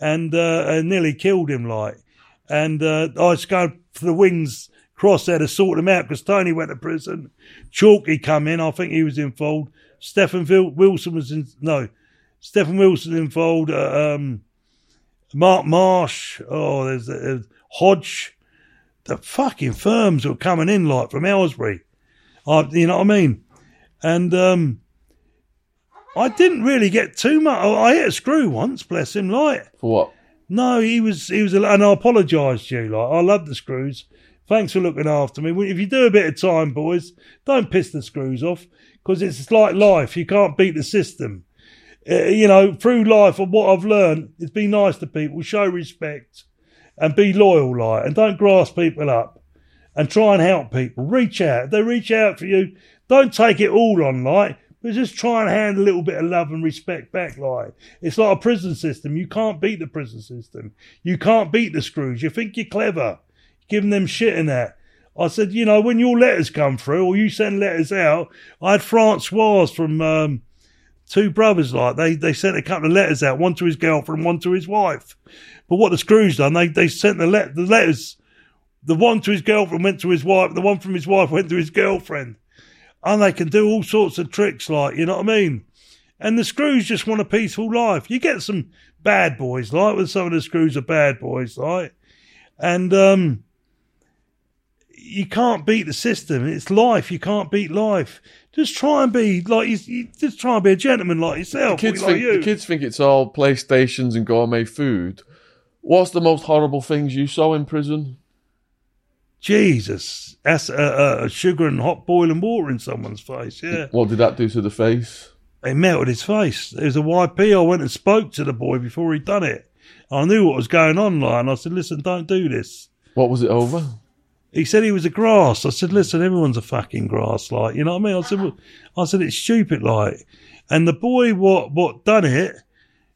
and, uh, and nearly killed him, like. And uh, I was going for the wings cross there to sort him out because Tony went to prison. Chalky come in. I think he was involved. Stephen Vil- Wilson was in. No, Stephen Wilson involved. Uh, um, Mark Marsh. Oh, there's, there's Hodge. The fucking firms were coming in like from Aylesbury. I, you know what I mean? And um, I didn't really get too much. I hit a screw once, bless him, like. For what? No, he was he was, and I apologise to you. Like I love the screws. Thanks for looking after me. If you do a bit of time, boys, don't piss the screws off because it's like life. You can't beat the system. Uh, you know, through life, and what I've learned is be nice to people, show respect, and be loyal. Like, and don't grass people up, and try and help people. Reach out. If they reach out for you, don't take it all on. Like, but just try and hand a little bit of love and respect back. Like, it's like a prison system. You can't beat the prison system. You can't beat the screws. You think you're clever giving them shit in that. I said, you know, when your letters come through or you send letters out, I had Francois from um, Two Brothers, like they they sent a couple of letters out, one to his girlfriend, one to his wife. But what the screws done, they they sent the let the letters. The one to his girlfriend went to his wife. The one from his wife went to his girlfriend. And they can do all sorts of tricks, like you know what I mean. And the screws just want a peaceful life. You get some bad boys, like with some of the screws are bad boys, like, and um you can't beat the system. It's life. You can't beat life. Just try and be like you, just try and be a gentleman like yourself. The kids like think you. the kids think it's all PlayStations and gourmet food. What's the most horrible things you saw in prison? Jesus, that's uh, uh, sugar and hot boiling water in someone's face. Yeah, *laughs* What did that do to the face? it melted his face. There was a YP. I went and spoke to the boy before he'd done it. I knew what was going on, like, and I said, "Listen, don't do this." What was it over? He said he was a grass. I said, listen, everyone's a fucking grass, like, you know what I mean? I said, well, I said, it's stupid, like. And the boy what, what done it,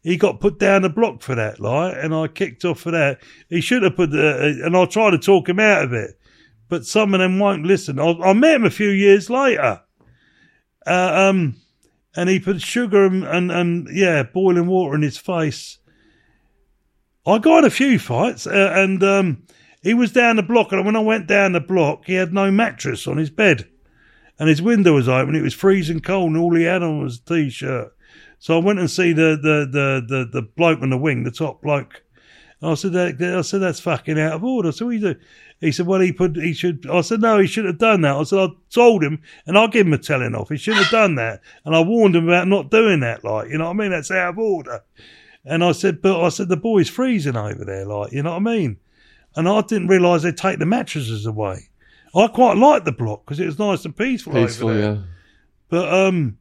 he got put down the block for that, like, and I kicked off for that. He should have put the, and I tried to talk him out of it, but some of them won't listen. I, I met him a few years later. Uh, um, and he put sugar and, and, and, yeah, boiling water in his face. I got in a few fights, uh, and, um, he was down the block, and when I went down the block, he had no mattress on his bed, and his window was open. It was freezing cold, and all he had on was a t-shirt. So I went and see the the the the, the bloke on the wing, the top bloke. I said, that, I said that's fucking out of order. So what do? He said, well, he put he should. I said, no, he should have done that. I said, I told him, and I'll give him a telling off. He shouldn't have done that, and I warned him about not doing that. Like, you know what I mean? That's out of order. And I said, but I said the boy's freezing over there. Like, you know what I mean? And I didn't realise they'd take the mattresses away. I quite liked the block because it was nice and peaceful, Peaceful, over there. yeah. But um,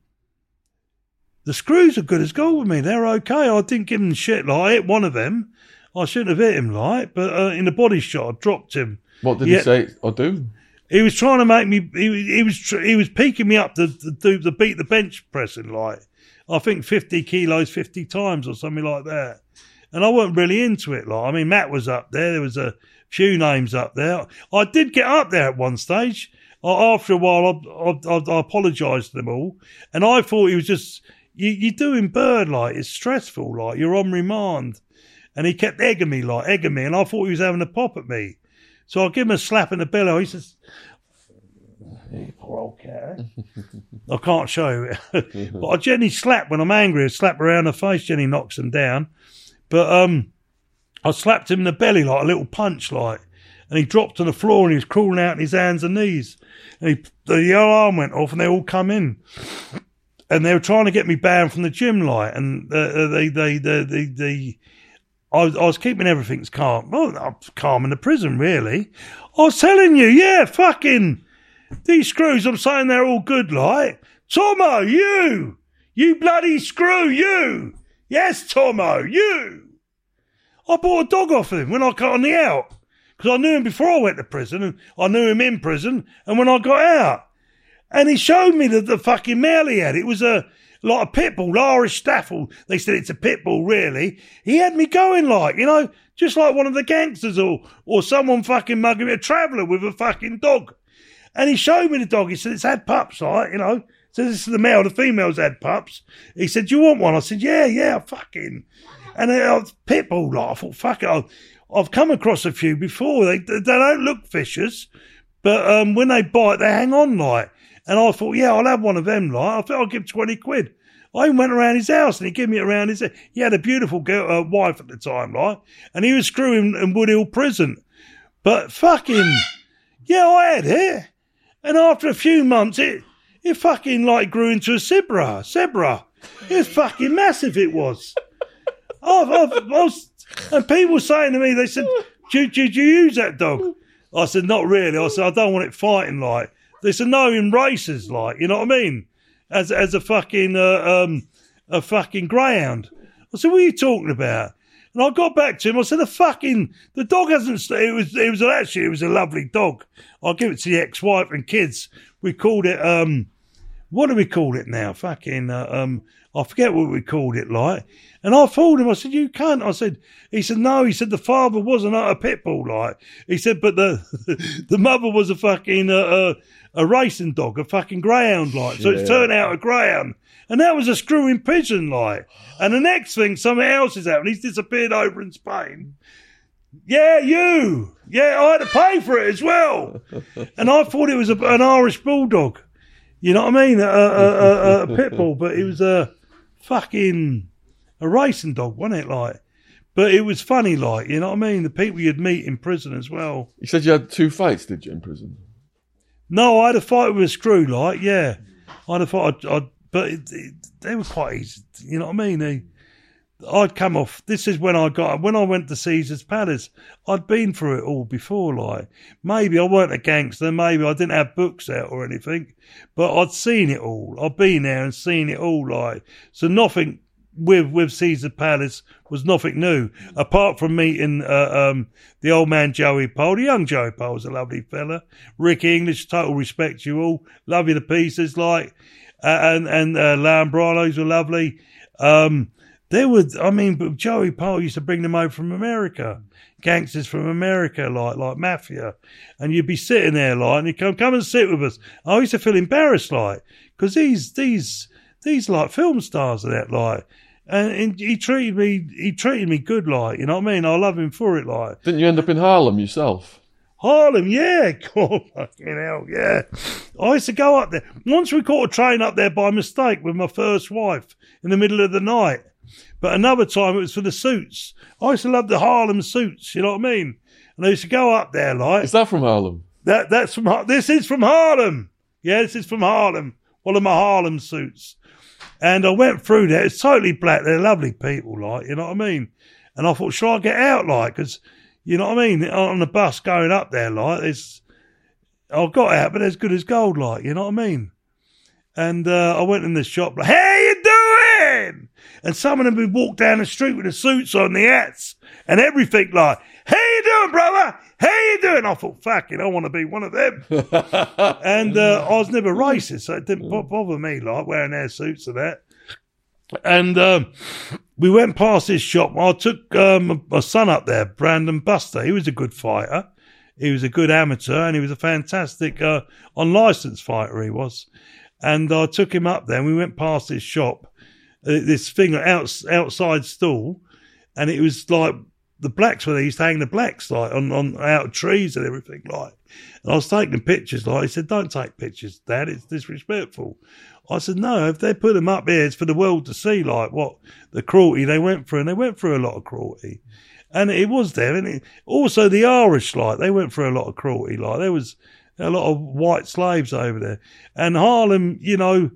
the screws are good as gold with me. They're okay. I didn't give them shit. Like I hit one of them. I shouldn't have hit him, like, but uh, in the body shot, I dropped him. What did Yeah. he say or do? He was trying to make me. He, was- he was tr- he was peaking me up to, to do to beat the bench pressing, like I think fifty kilos fifty times or something like that. And I wasn't really into it. Like I mean, Matt was up there. There was a few names up there. I did get up there at one stage. I, after a while, I, I, I, I apologised to them all, and I thought he was just you. You're doing bird like it's stressful. Like you're on remand, and he kept egging me like egging me, and I thought he was having a pop at me. So I give him a slap in the belly. He says, Poor old cat. *laughs* I can't show you. *laughs* but I generally slap when I'm angry. I slap around the face. Jenny knocks him down. But um, I slapped him in the belly like a little punch, like, and he dropped to the floor and he was crawling out on his hands and knees. And he, the alarm went off and they all come in. And they were trying to get me banned from the gym, like, and uh, they, they, they, they, they, I was, I was keeping everything's calm. Well, I'm calm in the prison, really. I was telling you, yeah, fucking these screws. I'm saying they're all good, like Tomo, you, you bloody screw, you. Yes, Tomo, you. I bought a dog off him when I got on the out because I knew him before I went to prison, and I knew him in prison, and when I got out, and he showed me the, the fucking mail he had. It was a like a pit bull, Irish staffel. They said it's a pit bull, really. He had me going like, you know, just like one of the gangsters or or someone fucking mugging me, a traveller with a fucking dog. And he showed me the dog. He said it's had pups, like, you know. So this is the male, the female's had pups. He said, Do you want one? I said, Yeah, yeah, fucking. And I was pit bull, like, I thought, fuck it. I've, I've come across a few before. They they don't look vicious, but um, when they bite, they hang on like. And I thought, yeah, I'll have one of them. Like, I thought I'll give twenty quid. I went around his house and he gave me around his. He had a beautiful girl, uh, wife at the time, like, and he was screwing in Woodhill prison. But fucking, yeah, I had it. And after a few months, it it fucking like grew into a zebra. Zebra. It was fucking massive. It was. I've, I've, I was, and people saying to me, they said, do, do, do you use that dog? I said, not really. I said, I don't want it fighting like. They said, no, in races, like, you know what I mean? As as a fucking, uh, um, a fucking greyhound. I said, what are you talking about? And I got back to him. I said, the fucking, the dog hasn't, st- it was, it was actually, it was a lovely dog. I'll give it to the ex-wife and kids. We called it, um, what do we call it now? Fucking, uh, um, I forget what we called it like. And I fooled him. I said, you can't. I said, he said, no. He said, the father wasn't a pit bull like. He said, but the, *laughs* the mother was a fucking, uh, uh, a racing dog, a fucking greyhound like. So it's turned out a greyhound. And that was a screwing pigeon like. And the next thing, something else has happened. He's disappeared over in Spain. Yeah, you. Yeah, I had to pay for it as well. *laughs* And I thought it was a, an Irish bulldog. You know what I mean? A, a, a, a *laughs* pit bull, but it was a fucking a racing dog, wasn't it? Like, but it was funny, like you know what I mean. The people you'd meet in prison as well. You said you had two fights, did you, in prison? No, I had a fight with a screw, like yeah, I had a fight. I'd, I'd, but it, it, they were quite easy. You know what I mean? They, I'd come off. This is when I got when I went to Caesar's Palace. I'd been through it all before. Like maybe I weren't a gangster. Maybe I didn't have books out or anything, but I'd seen it all. I'd been there and seen it all. Like so, nothing with with Caesar Palace was nothing new apart from meeting uh, um, the old man Joey Pyle. The young Joey Pyle was a lovely fella. Rick English, total respect to you all. Love you to pieces. Like uh, and and uh, Lambrianous were lovely. Um, there was, I mean, Joey Pyle used to bring them over from America, gangsters from America, like like mafia, and you'd be sitting there, like, and you come come and sit with us. I used to feel embarrassed, like, because these these these like film stars and that, like, and, and he treated me he treated me good, like, you know what I mean? I love him for it, like. Didn't you end up in Harlem yourself? Harlem, yeah, *laughs* God, fucking hell, yeah. I used to go up there. Once we caught a train up there by mistake with my first wife in the middle of the night. But another time it was for the suits. I used to love the Harlem suits, you know what I mean? And I used to go up there like Is that from Harlem? that. That's from this is from Harlem. Yeah, this is from Harlem. One of my Harlem suits. And I went through there. It's totally black. They're lovely people, like you know what I mean. And I thought, should I get out, like, because you know what I mean? On the bus going up there, like, there's I got out, but as good as gold, like, you know what I mean? And uh, I went in the shop, like, doing? And some of them would walk down the street with the suits on, the hats, and everything like, how you doing, brother? How you doing? I thought, fuck it, I want to be one of them. *laughs* and uh, I was never racist, so it didn't bother me, like, wearing their suits and that. And um, we went past this shop. I took um, my son up there, Brandon Buster. He was a good fighter. He was a good amateur, and he was a fantastic uh, unlicensed fighter. He was, and I took him up there. and We went past this shop, Uh, this thing out, outside stall, and it was like the blacks were there. He used to hang the blacks like on, on out trees and everything like. And I was taking pictures. Like he said, "Don't take pictures, Dad. It's disrespectful." I said, "No. If they put them up here, it's for the world to see. Like what the cruelty they went through, and they went through a lot of cruelty." And it was there, and it, also the Irish, like they went through a lot of cruelty. Like there was a lot of white slaves over there, and Harlem, you know,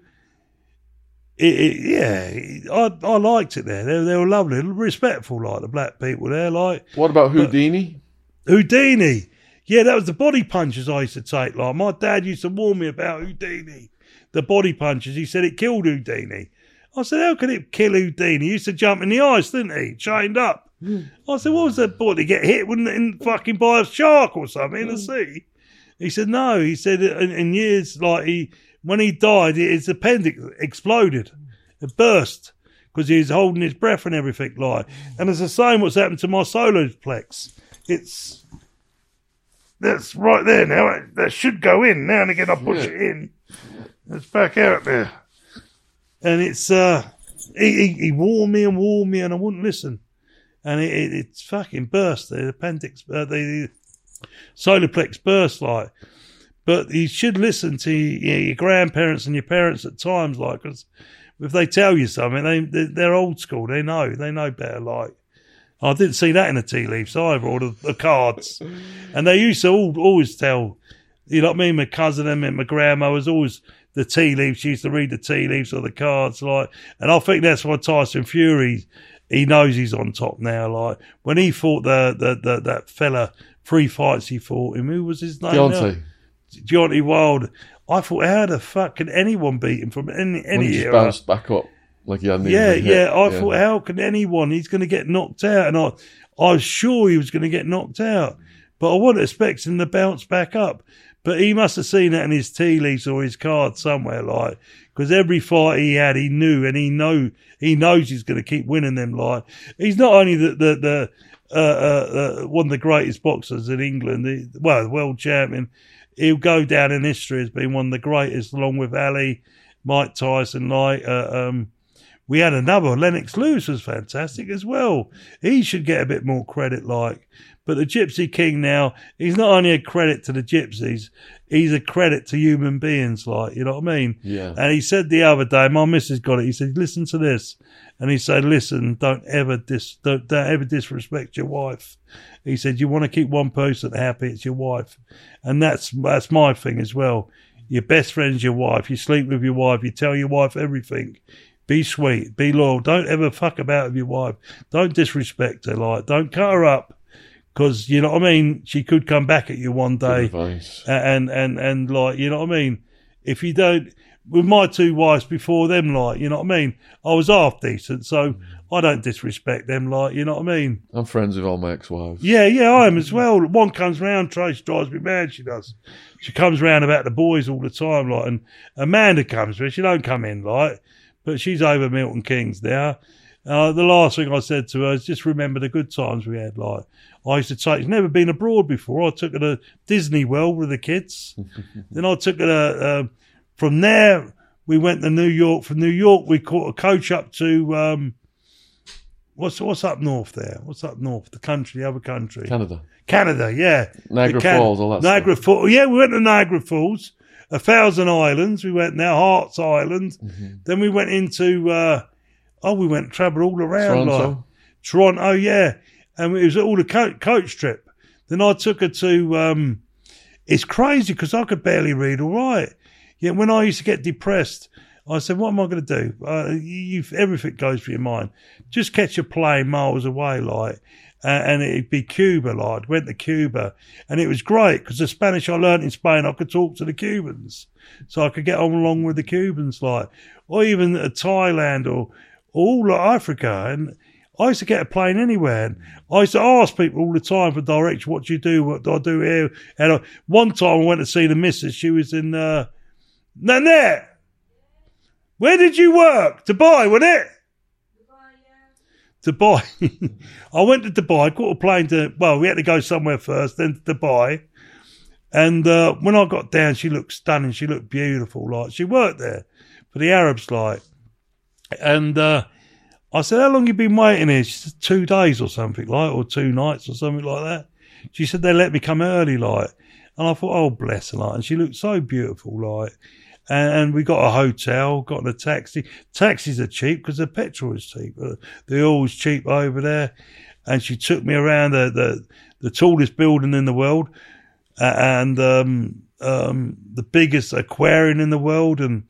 it, it, yeah, I I liked it there. They, they were lovely, respectful, like the black people there. Like What about Houdini? Houdini, yeah, that was the body punches I used to take. Like my dad used to warn me about Houdini, the body punches. He said it killed Houdini. I said, how could it kill Houdini? He used to jump in the ice, didn't he? Chained up. I said, what was that boy to get hit? Wouldn't it in fucking by a shark or something in the mm. sea? He said, no. He said, in, in years, like he, when he died, his appendix exploded. It burst because he was holding his breath and everything like. And it's the same what's happened to my solar plex. It's, that's right there now. That should go in. Now and again I push Yeah. it in. It's back out there. And it's, uh, he, he, he warned me and warned me and I wouldn't listen. And it, it, it's fucking burst. The appendix, uh, the, the solar plex burst like. But you should listen to you know, your grandparents and your parents at times, like, 'cause if they tell you something, they, they they're old school. They know, they know better. Like, I didn't see that in the tea leaves either, or the, the cards. And they used to all, always tell, you know what I mean? My cousin and my- grandma was always the tea leaves. She used to read the tea leaves or the cards, like. And I think that's why Tyson Fury, he knows he's on top now. Like when he fought the the, the that fella, three fights he fought him. Who was his name? now? Deontay. Wild. I thought, how the fuck can anyone beat him from any When he just era? bounced back up like he hadn't even Yeah, yeah. I thought, how can anyone? He's going to get knocked out, and I, I was sure he was going to get knocked out, but I wasn't expecting him to bounce back up. But he must have seen that in his tea leaves or his card somewhere, like because every fight he had, he knew, and he know he knows he's going to keep winning them. Like he's not only the the, the uh, uh, uh, one of the greatest boxers in England, the, well, world champion. He'll go down in history as being one of the greatest, along with Ali, Mike Tyson, like uh, um, we had another. Lennox Lewis was fantastic as well. He should get a bit more credit, like. But the Gypsy King now, he's not only a credit to the gypsies, he's a credit to human beings, like, you know what I mean? Yeah. And he said the other day, my missus got it. He said, listen to this. And he said, listen, don't ever dis, don't, don't ever disrespect your wife. He said, you want to keep one person happy, it's your wife. And that's, that's my thing as well. Your best friend's your wife. You sleep with your wife. You tell your wife everything. Be sweet. Be loyal. Don't ever fuck about with your wife. Don't disrespect her. Like, don't cut her up. Cause you know what I mean? She could come back at you one day and and and like you know what I mean. If you don't, with my two wives before them, like you know what I mean, I was half decent, so I don't disrespect them, like you know what I mean. I'm friends with all my ex-wives. Yeah, yeah, I am as well. One comes round, Trace drives me mad. She does. She comes round about the boys all the time, like, and Amanda comes, but she don't come in, like, but she's over Milton Keynes now. Uh, the last thing I said to her is just remember the good times we had. Like I used to take. She's never been abroad before. I took her to Disney World with the kids. *laughs* then I took her to. Uh, from there, we went to New York. From New York, we caught a coach up to. Um, what's what's up north there? What's up north? The country, the other country. Canada. Canada, yeah. Niagara Can- Falls, all that Niagara. Falls. Yeah, we went to Niagara Falls, a thousand islands. We went now Hearts Island. Mm-hmm. Then we went into. Uh, oh, we went travel all around. Like, Toronto. Toronto, yeah, and it was all the co- coach trip. Then I took her to. Um, it's crazy because I could barely read all right. Yeah, when I used to get depressed, I said, "What am I going to do?" Uh, you, everything goes through your mind. Just catch a plane miles away, like, uh, and it'd be Cuba. Like, went to Cuba, and it was great because the Spanish I learnt in Spain, I could talk to the Cubans, so I could get on along with the Cubans, like, or even uh, Thailand or all Africa, and. I used to get a plane anywhere. And I used to ask people all the time for direction. What do you do? What do I do here? And I, one time I went to see the missus. She was in uh, Nanette. Where did you work? Dubai, wasn't it? Dubai. Dubai. *laughs* I went to Dubai, caught a plane to, well, we had to go somewhere first, then to Dubai. And uh, when I got down, she looked stunning. She looked beautiful. Like, she worked there for the Arabs, like. And uh, I said, how long you been waiting here? She said, two days or something like, or two nights or something like that. She said, they let me come early, like. And I thought, oh, bless her, like. And she looked so beautiful, like. And, and we got a hotel, got a taxi. Taxis are cheap because the petrol is cheap. They're always cheap over there. And she took me around the, the, the tallest building in the world and um, um, the biggest aquarium in the world. And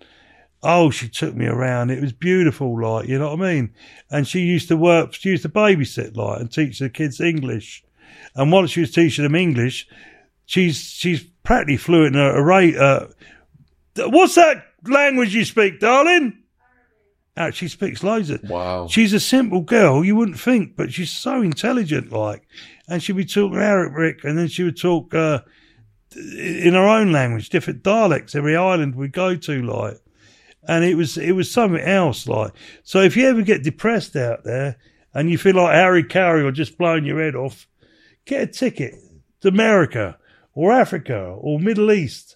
oh, she took me around. It was beautiful, like, you know what I mean? And she used to work, she used to babysit, like, and teach the kids English. And while she was teaching them English, she's she's practically fluent in a rate. Uh, what's that language you speak, darling? Uh, she speaks loads of. Wow. She's a simple girl, you wouldn't think, but she's so intelligent, like. And she'd be talking Arabic, and then she would talk uh, in her own language, different dialects, every island we go to, like. And it was it was something else, like. So if you ever get depressed out there and you feel like Harry Carey or just blowing your head off, get a ticket to America or Africa or Middle East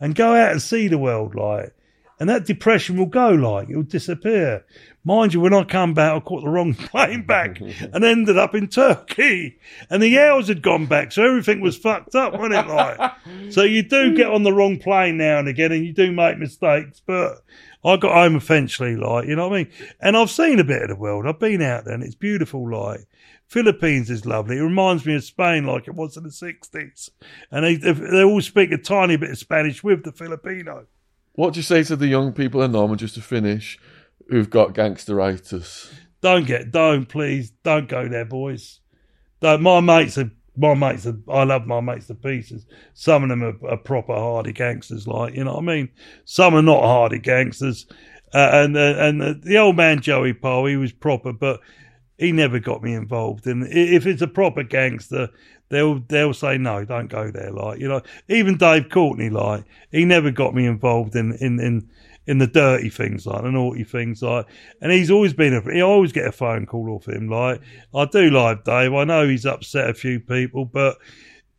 and go out and see the world, like. And that depression will go, like, it'll disappear. Mind you, when I come back, I caught the wrong *laughs* plane back and ended up in Turkey. And the hours had gone back, so everything was fucked up, wasn't it, like? *laughs* So you do get on the wrong plane now and again and you do make mistakes, but I got home eventually, like, you know what I mean? And I've seen a bit of the world. I've been out there and it's beautiful, like. Philippines is lovely. It reminds me of Spain like it was in the 60s. And they, they all speak a tiny bit of Spanish with the Filipino. What do you say to the young people in Norman, just to finish, who've got gangsteritis? Don't get, don't please, don't go there, boys. Don't, my mates are, my mates are, I love my mates to pieces. Some of them are, are proper hardy gangsters, like, you know what I mean? Some are not hardy gangsters. Uh, and uh, and uh, the old man Joey Pyle, he was proper, but he never got me involved. And if it's a proper gangster, they'll they'll say no, don't go there. Like you know, even Dave Courtney, like he never got me involved in in in, in the dirty things, like the naughty things, like. And he's always been a. He always get a phone call off him. Like I do like Dave. I know he's upset a few people, but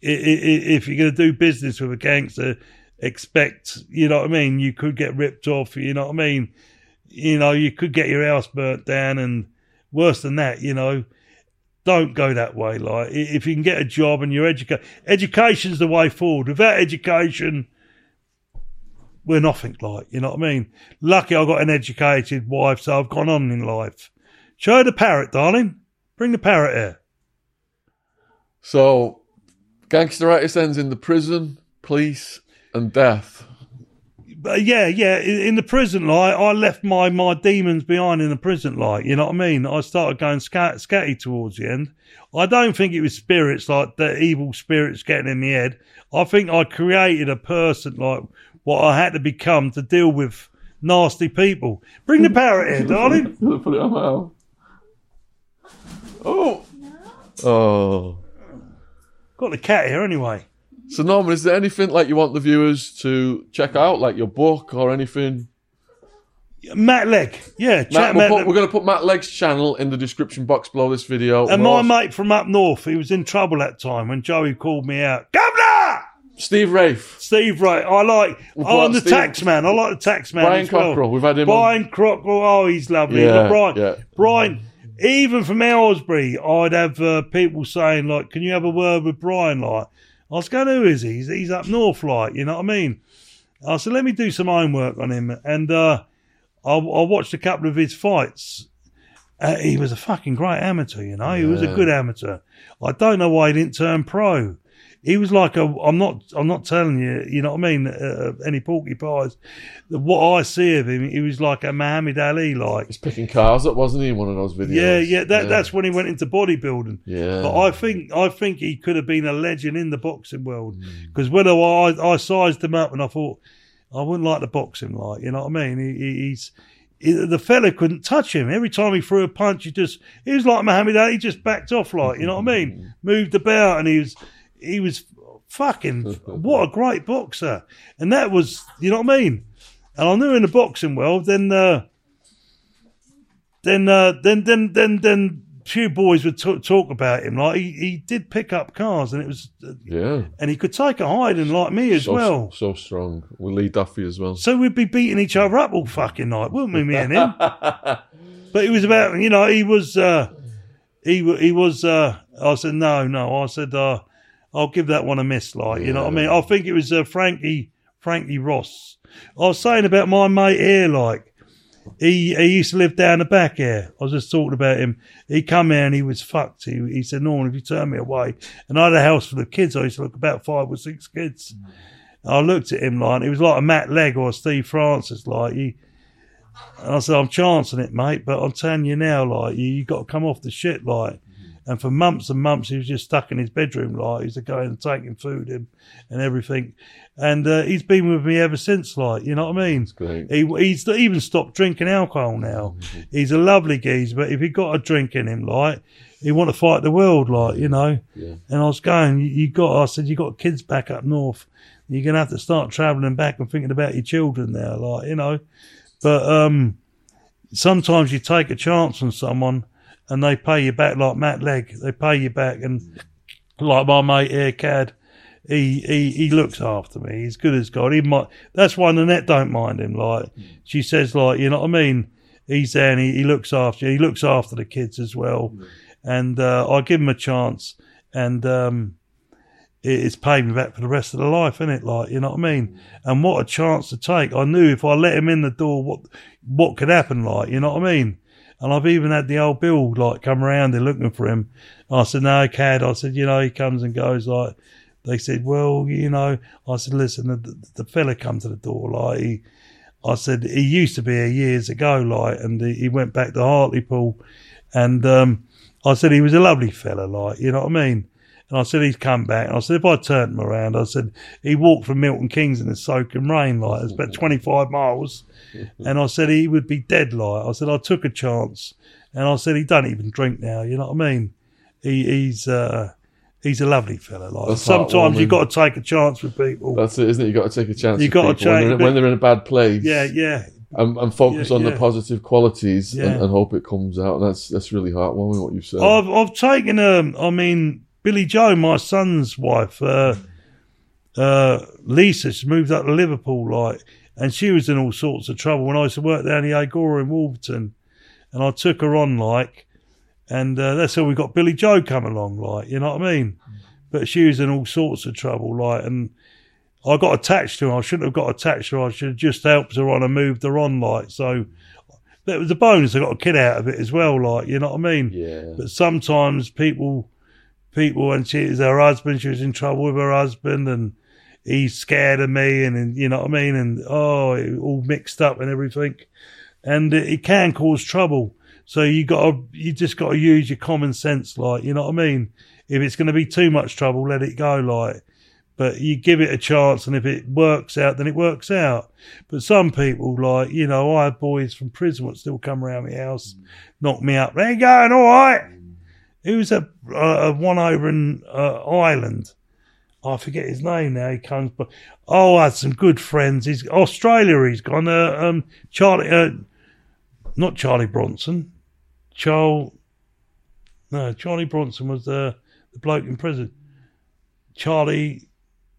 if you're going to do business with a gangster, expect you know what I mean. You could get ripped off. You know what I mean. You know, you could get your house burnt down and worse than that, you know, don't go that way. Like, if you can get a job and you're educated, education's the way forward. Without education, we're nothing like, you know what I mean? Lucky I got an educated wife, so I've gone on in life. Show the parrot, darling. Bring the parrot here. So, gangsteritis ends in the prison, police, and death. But yeah, yeah, in, the prison, like, I left my, my demons behind in the prison, like, you know what I mean? I started going scat, scatty towards the end. I don't think it was spirits, like the evil spirits getting in my head. I think I created a person, like, what I had to become to deal with nasty people. Bring the *laughs* parrot here, darling. *laughs* Put it on my arm. Oh. Oh. Got the cat here anyway. So Norman, is there anything like you want the viewers to check out, like your book or anything? Matt Legg. Yeah, Matt, chat we'll Matt put- Legg. we're going to put Matt Legg's channel in the description box below this video. And We'll my also- mate from up north, he was in trouble that time when Joey called me out. Governor! Steve Wraith, Steve Ray. I like. Oh, and the Steve- tax man. I like the tax man. Brian as well. Cockerill. We've had him Brian Cockerill. Oh, he's lovely. Yeah, Brian. yeah. Brian. Even from Aylesbury, I'd have uh, people saying like, "Can you have a word with Brian?" Like, I was going, "Who is he? He's, he's up north, like, you know what I mean?" I said, "Let me do some homework on him," and uh, I, I watched a couple of his fights. Uh, he was a fucking great amateur, you know. He was a good amateur. I don't know why he didn't turn pro. He was like a. I'm not. I'm not telling you. You know what I mean? Uh, any porcupines. What I see of him, he was like a Muhammad Ali. Like, He's picking cars up, wasn't he, in one of those videos? yeah, yeah. That that's when he went into bodybuilding. Yeah. But I think I think he could have been a legend in the boxing world Hmm. because when I, I sized him up and I thought I wouldn't like to box him like you know what I mean. He, he, he's the fella couldn't touch him. Every time he threw a punch, he just he was like Muhammad Ali. He just backed off like you know what I mean. Moved about and he was he was fucking *laughs* what a great boxer. And that was you know what I mean. And I knew in the boxing world then. Uh, then uh, then then then then few boys would talk, talk about him. Like he, he did pick up cars, and it was yeah. and he could take a hiding like me as so, well. So strong. With Lee Duffy as well. So we'd be beating each other up all fucking night, wouldn't we, me and him? *laughs* But he was about, you know, he was, uh, he he was. Uh, I said no, no. I said uh, I'll give that one a miss. Like, you know what I mean? I think it was uh, Frankie Frankie Ross. I was saying about my mate here, like he he used to live down the back here. I was just talking about him. He come here and he was fucked. He, he said, Norman, if you turn me away, and I had a house full of kids. I used to look about five or six kids. I looked at him like he was like a Matt Legg or a Steve Francis. Like he, and I said, I'm chancing it, mate, but I'm telling you now, like you, you got to come off the shit, like. And for months and months, he was just stuck in his bedroom, like he's a going and taking food and, and everything. And uh, he's been with me ever since, like you know what I mean. great. He he's even stopped drinking alcohol now. He's a lovely geezer, but if he got a drink in him, like he want to fight the world, like you know. Yeah. And I was going, you, you got, I said, you got kids back up north. You're gonna have to start travelling back and thinking about your children now, like you know. But um, sometimes you take a chance on someone and they pay you back like Matt Legg. They pay you back and like my mate here, Cad, he, he he looks after me. He's good as God. He might that's why Nanette don't mind him. Like she says, like, you know what I mean? He's there and he, he looks after you. He looks after the kids as well. And uh, I give him a chance and um it- it's paid me back for the rest of the life, isn't it? Like, you know what I mean? And what a chance to take. I knew if I let him in the door, what what could happen, like, you know what I mean? And I've even had the old Bill like come around there looking for him. I said, no, Cad. I said, you know, he comes and goes like. They said, well, you know. I said, listen, the, the fella come to the door like he. I said he used to be here years ago, like, and he, went back to Hartlepool, and um, I said he was a lovely fella, like, you know what I mean. And I said he's come back. And I said if I turned him around, I said he walked from Milton Keynes in the soaking rain, like it's about twenty five miles. And I said he would be dead, like I said I took a chance. And I said he don't even drink now. You know what I mean? He, he's uh, he's a lovely fella. Like That's sometimes you heartwarming. got to take a chance with people. That's it, isn't it? You got to take a chance. You with gotta people when change, they're, but- when they're in a bad place. yeah, yeah, and, and focus Yeah, on the positive qualities and, Yeah. and hope it comes out. And that's that's really heartwarming what you've said. I've I've taken um I mean Billy Joe, my son's wife, uh, uh, Lisa, she moved up to Liverpool, like, and she was in all sorts of trouble when I used to work down the Agora in Wolverton, and I took her on, like, and uh, that's how we got Billy Joe come along, like, you know what I mean? But she was in all sorts of trouble, like, and I got attached to her. I shouldn't have got attached to her. I should have just helped her on and moved her on, like, so. That was a bonus. I got a kid out of it as well, like, you know what I mean? yeah, But sometimes people, people, and she was her husband, she was in trouble with her husband, and he's scared of me, and, and you know what I mean, and oh, it all mixed up and everything, and it, it can cause trouble. So you got to, you just got to use your common sense, like you know what I mean. If it's going to be too much trouble, let it go, like. But you give it a chance, and if it works out, then it works out. But some people, like you know, I had boys from prison that still come around my house, knock me up. They going all right. Who's a, a one over in uh, Ireland? I forget his name now. He comes, but oh, I had some good friends. He's Australia. He's gone. Uh, um, Charlie, uh, not Charlie Bronson. Charles, no, Charlie Bronson was the the bloke in prison. Charlie.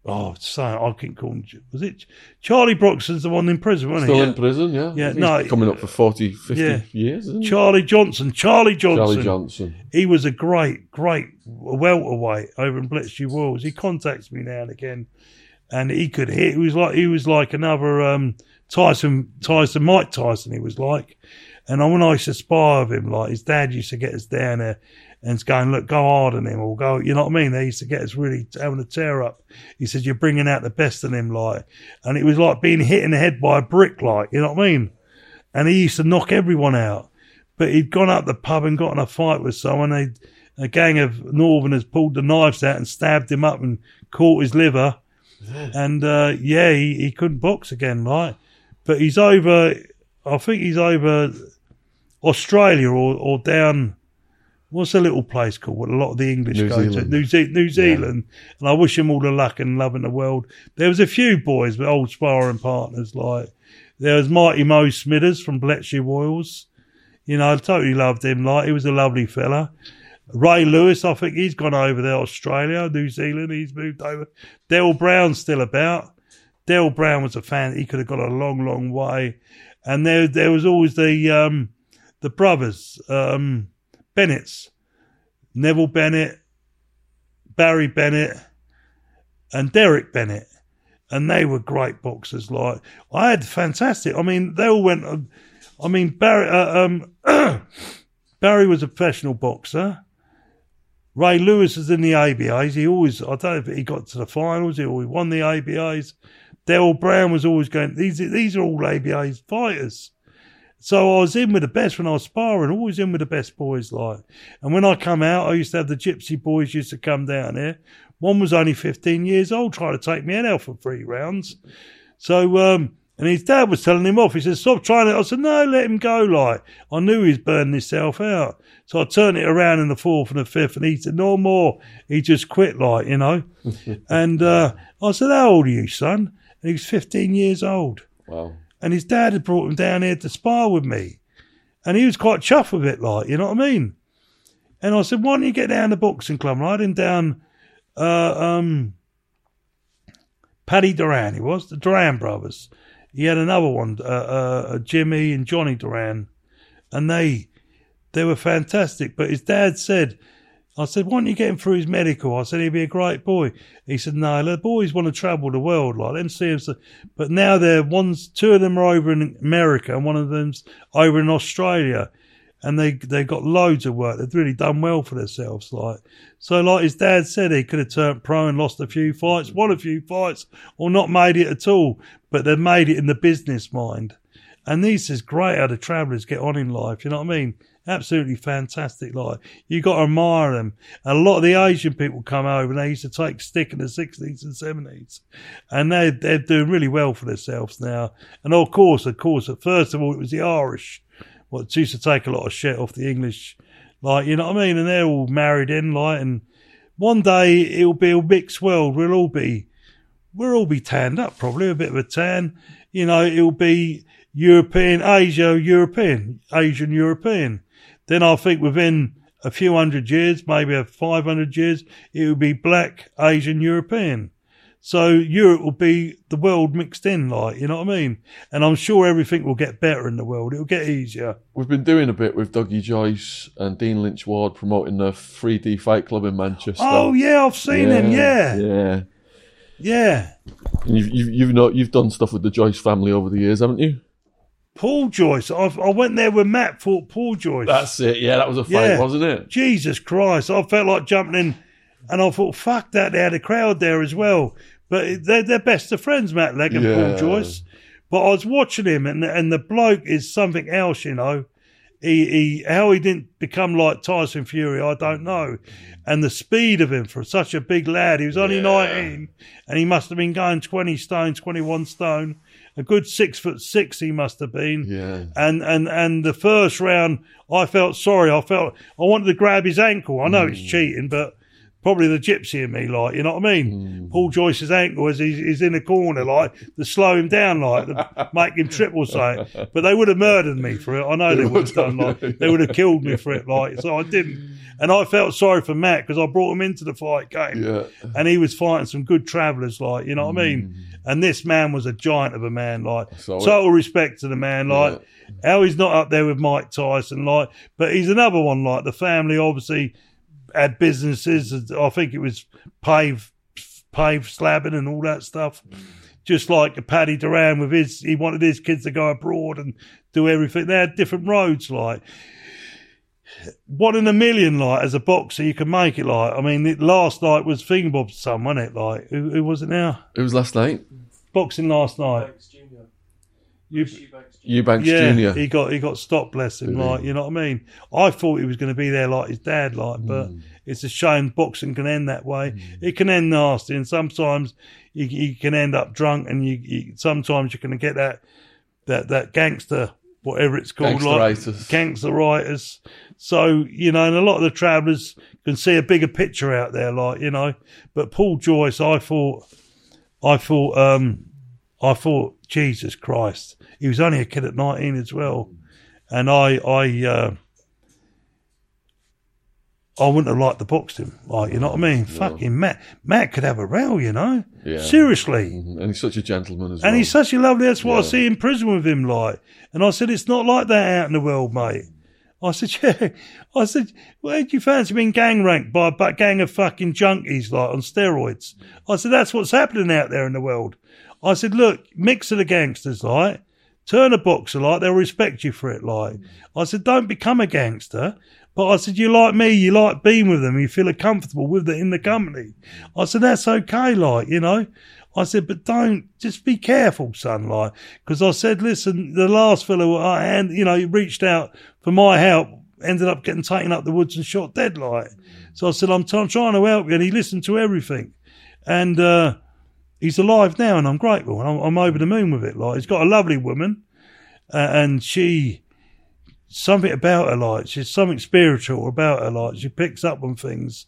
Oh, so I can call him. Was it Charlie Bronson's the one in prison? Wasn't still he? in prison. Yeah, Yeah, no, he's coming up for 40, 50 Yeah. years. Isn't he? Charlie Johnson. Charlie Johnson. Charlie Johnson. he was a great, great welterweight over in Bletchley Wolves. He contacts me now and again, and he could hit. He was like he was like another um, Tyson, Tyson, Mike Tyson. He was like, and when I used to spar with him, like his dad used to get us down there and it's going, look, go hard on him or go, you know what I mean? They used to get us really having a tear up. He said, you're bringing out the best in him, like, and it was like being hit in the head by a brick, like, you know what I mean? And he used to knock everyone out but he'd gone up the pub and got in a fight with someone. They, a gang of Northerners pulled the knives out and stabbed him up and caught his liver. And uh, yeah, he, he couldn't box again, right? But he's over. I think he's over Australia or, or down. What's a little place called? What a lot of the English New go to New, Ze- New Zealand. And I wish him all the luck and love in the world. There was a few boys, with old sparring partners like there was Mighty Mo Smithers from Bletchley Royals. You know, I totally loved him. Like he was a lovely fella. Ray Lewis, I think he's gone over there, Australia, New Zealand. He's moved over. Dell Brown's still about. Dell Brown was a fan. He could have got a long, long way. And there, there was always the um, the brothers, um, Bennett's, Neville Bennett, Barry Bennett, and Derek Bennett. And they were great boxers. Like I had fantastic. I mean, they all went. uh, I mean, Barry. Uh, um, *coughs* Barry was a professional boxer. Ray Lewis was in the ABAs. He always, I don't know if he got to the finals He always won the ABAs. Daryl Brown was always going, these, these are all ABAs fighters. So I was in with the best when I was sparring, always in with the best boys like. And when I come out, I used to have the gypsy boys used to come down here. One was only 15 years old, trying to take me out for three rounds. So, um, and his dad was telling him off. He said, stop trying it. I said, no, let him go. Like, I knew he was burning himself out. So I turned it around in the fourth and the fifth and he said, no more. He just quit, like, you know. *laughs* and, uh, I said, how old are you, son? And he was 15 years old. Wow. And his dad had brought him down here to spar with me. And he was quite chuffed with it, like, you know what I mean? And I said, why don't you get down to boxing club? And I had him down, uh, um, Paddy Duran, he was, the Duran brothers. He had another one, uh, uh, Jimmy and Johnny Duran. And they, they were fantastic. But his dad said, I said, why don't you get him through his medical? I said, he'd be a great boy. He said, no, the boys want to travel the world. Like, them see him. But now they're one's, two of them are over in America and one of them's over in Australia. And they, they got loads of work. They've really done well for themselves. Like, so like his dad said, he could have turned pro and lost a few fights, won a few fights or not made it at all, but they've made it in the business mind. And these is great how the travellers get on in life. You know what I mean? Absolutely fantastic. Like you got to admire them. A lot of the Asian people come over and they used to take stick in the sixties and seventies, and they they're doing really well for themselves now. And of course, of course, at first of all, it was the Irish, what used to take a lot of shit off the English. Like you know what I mean? And they're all married in, like, and one day it'll be a mixed world. We'll all be we'll all be tanned up, probably a bit of a tan. You know, it'll be European, Asia, European, Asian, European. Then I think within a few hundred years, maybe a 500 years, it will be black, Asian, European. So Europe will be the world mixed in, like, you know what I mean? And I'm sure everything will get better in the world. It'll get easier. We've been doing a bit with Dougie Joyce and Dean Lynch Ward promoting the 3D Fight Club in Manchester. Oh, yeah, I've seen him. Yeah. yeah. Yeah. And you've you've you've, know, you've done stuff with the Joyce family over the years, haven't you? Paul Joyce. I, I went there with Matt fought Paul Joyce. That's it. Yeah, that was a fight, Yeah. wasn't it? Jesus Christ. I felt like jumping in and I thought, fuck that, they had a crowd there as well. But they're, they're best of friends, Matt Legg and Yeah. Paul Joyce. But I was watching him and, and the bloke is something else, you know. He, he, how he didn't become like Tyson Fury, I don't know. And the speed of him for such a big lad, he was only Yeah. 19 and he must have been going 20 stone, 21 stone. A good six foot six he must have been Yeah. and and and the first round, I felt sorry. I felt I wanted to grab his ankle. I know it's mm. cheating, but probably the gypsy in me, like you know what I mean. Paul Joyce's ankle is he's, he's in a corner, like to slow him down, like to *laughs* make him triple say. But they would have murdered me for it. I know they, would have done. Like they would have killed me for it. Like so, I didn't. And I felt sorry for Matt because I brought him into the fight game Yeah. and he was fighting some good travellers, like you know what I mean. And this man was a giant of a man, like total respect to the man, like how he's not up there with Mike Tyson, like, but he's another one, like the family obviously had businesses. I think it was pave, pave slabbing and all that stuff. Just like Paddy Duran with his, he wanted his kids to go abroad and do everything. They had different roads, like one in a million, like as a boxer, you can make it. Like, I mean, it, last night was Fingerbob's son, wasn't it? Like, who, who was it now? It was last night. Boxing last night. Banks Jr. You, Banks Jr. Eubanks yeah, Jr. he got he got stopped, bless him. Like, you know what I mean? I thought he was going to be there like his dad, like, but it's a shame boxing can end that way. It can end nasty, and sometimes you, you can end up drunk, and you, you sometimes you're going to get that that that gangster, whatever it's called, like Gangsteritis. gangsteritis. So you know, and a lot of the travellers can see a bigger picture out there, like you know. But Paul Joyce, I thought, I thought, um, I thought, Jesus Christ, he was only a kid at nineteen as well, and I, I, uh, I wouldn't have liked to box him, like you know what I mean. Fucking Matt, Matt could have a row, you know. Yeah. Seriously. And he's such a gentleman as well. And he's such a lovely. That's what I see in prison with him, like. And I said, it's not like that out in the world, mate. I said, *laughs* yeah. I said, where do you fancy being gang ranked by a gang of fucking junkies, like, on steroids? I said, that's what's happening out there in the world. I said, look, mix of the gangsters, like, turn a boxer, like, they'll respect you for it, like. Mm. I said, don't become a gangster. But I said, you like me, you like being with them, you feel comfortable with it in the company. Mm. I said, that's okay, like, you know. I said, but don't, just be careful, son, like, because I said, listen, the last fellow, I and, you know, he reached out for my help, ended up getting taken up the woods and shot dead, like. Mm. So I said, I'm, t- I'm trying to help you, and he listened to everything. And, uh, he's alive now, and I'm grateful, and I'm, I'm over the moon with it, like. He's got a lovely woman, uh, and she, something about her, like she's something spiritual about her, like she picks up on things,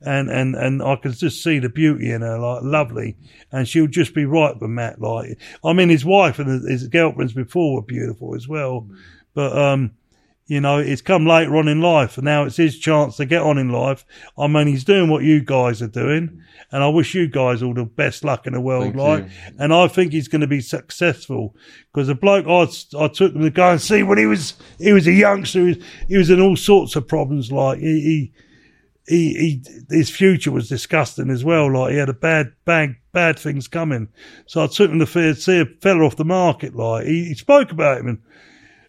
and and and I can just see the beauty in her, like lovely, and she'll just be right with Matt. Like I mean, his wife and his girlfriends before were beautiful as well, but um, you know, it's come later on in life, and now it's his chance to get on in life. I mean, he's doing what you guys are doing, and I wish you guys all the best luck in the world, Thank like. you. And I think he's going to be successful because the bloke I, I took him to go and see when he was he was a youngster, he was, he was in all sorts of problems. Like he, he he he his future was disgusting as well. Like he had a bad bad bad things coming. So I took him to see a fella off the market. Like he, he spoke about him. And,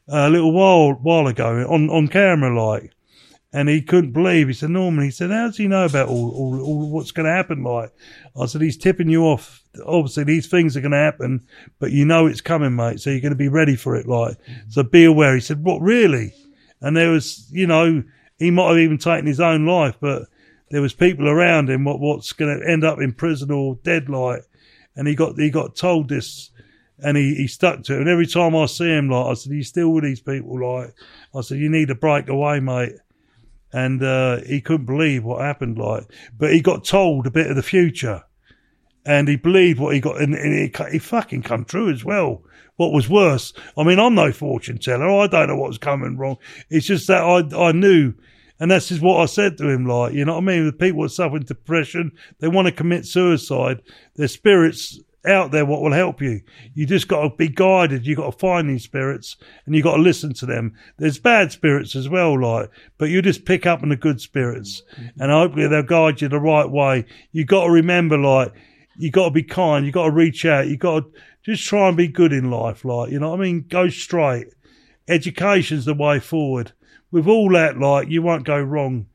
a little while while ago on on camera, like, and he couldn't believe. He said, "Norman," he said, "How does he know about all all, all what's going to happen?" Like, I said, "He's tipping you off. Obviously, these things are going to happen, but you know it's coming, mate. So you're going to be ready for it. Like, so be aware." He said, "What really?" And there was, you know, he might have even taken his own life, but there was people around him. What what's going to end up in prison or dead, like, and he got he got told this and he, he stuck to it. And every time I see him, like I said, he's still with these people. Like I said, you need to break away, mate. And uh, he couldn't believe what happened. Like, but he got told a bit of the future, and he believed what he got, and, and it, it fucking come true as well. What was worse? I mean, I'm no fortune teller. I don't know what's coming wrong. It's just that I I knew. And that's just what I said to him, like, you know what I mean? The people that suffer depression, they want to commit suicide. Their spirits out there what will help you. You just got to be guided. You got to find these spirits and you got to listen to them. There's bad spirits as well, like, but you just pick up on the good spirits mm-hmm. and hopefully they'll guide you the right way. You got to remember, like, you got to be kind. You got to reach out. You got to just try and be good in life, like, you know what I mean? Go straight. Education's the way forward. With all that, like, you won't go wrong.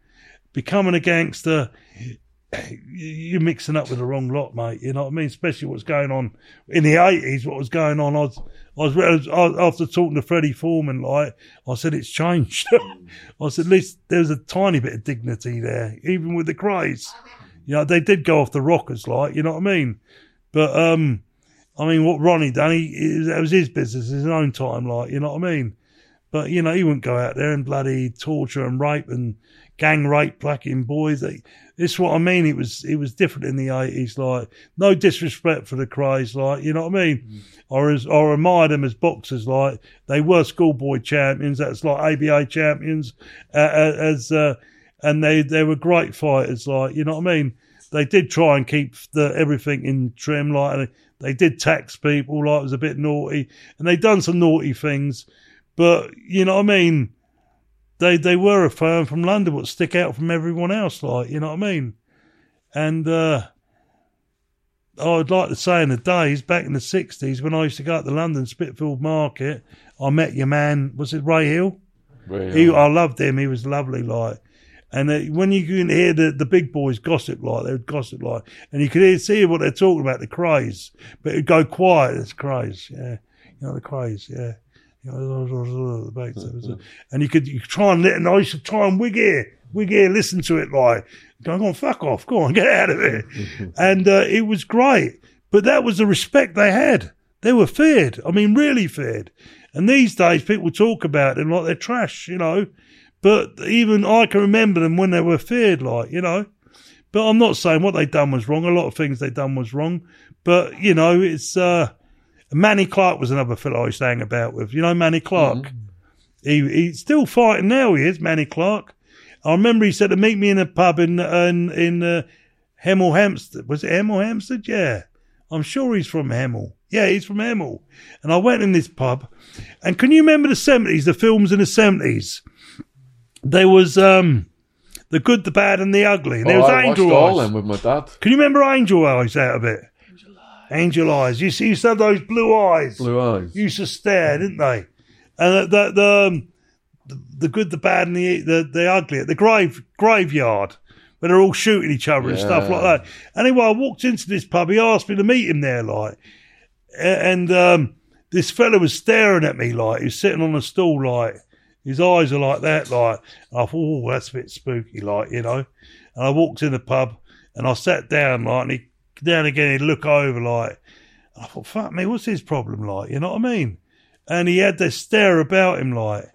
Becoming a gangster, you're mixing up with the wrong lot, mate. You know what I mean? Especially what's going on in the eighties. What was going on? I was, I was, after talking to Freddie Foreman, like I said, it's changed. *laughs* I said, at least there's a tiny bit of dignity there, even with the Krays. You know, they did go off the rockers, like you know what I mean. But um, I mean, what Ronnie done, he that was his business, his own time, like you know what I mean. But you know, he wouldn't go out there and bloody torture and rape and gang rape blacking boys. Is what I mean. It was it was different in the eighties. Like no disrespect for the Krays, like you know what I mean. Mm. Or as or admire them as boxers. Like they were schoolboy champions. That's like ABA champions. Uh, as uh, and they they were great fighters. Like you know what I mean. They did try and keep the everything in trim. Like they did tax people. Like it was a bit naughty, and they done some naughty things. But you know what I mean they they were a firm from London but stick out from everyone else, like you know what I mean. And uh, I'd like to say in the days back in the sixties when I used to go to the London Spitfield Market, I met your man. Was it Ray Hill? Ray He, I loved him. He was lovely, like. And uh, when you can hear the, the big boys gossip like, they would gossip like, and you could hear, see what they're talking about, the Krays, but it'd go quiet, it's Krays, yeah. You know, the Krays, yeah. You know, the back, so it and you could, you could try and let, and I used to try and wig ear, wig ear, listen to it like, go, on, fuck off, go on, get out of here. and uh, it was great. But that was the respect they had. They were feared. I mean, really feared. And these days, people talk about them like they're trash, you know. But even I can remember them when they were feared, like, you know. But I'm not saying what they done was wrong. A lot of things they done was wrong. But, you know, it's, uh, Manny Clark was another fellow I to hang about with. You know, Manny Clark. He, he's still fighting now, he is, Manny Clark. I remember he said to meet me in a pub in, in, in, uh, Hemel Hempstead. Was it Hemel Hempstead? Yeah. I'm sure he's from Hemel. Yeah, he's from Hemel. And I went in this pub. And can you remember the 70s, the films in the 70s? there was um, the good, the bad, and the ugly. And there Oh, was I watched Angel all Eyes. them with my dad. Can you remember Angel Eyes out of it? Angel Eyes. You see, used to have those blue eyes. Blue eyes. Used to stare, didn't they? And the the the, um, the, the good, the bad, and the the, the ugly at the grave graveyard. Where they're all shooting each other and stuff like that. Anyway, I walked into this pub. He asked me to meet him there, like, and um, this fella was staring at me, like, he was sitting on a stool, like, his eyes are like that, like, and I thought, oh, that's a bit spooky, like, you know. And I walked in the pub and I sat down, like, and he, down again, he'd look over, like, I thought, fuck me, what's his problem, like, you know what I mean? And he had this stare about him, like,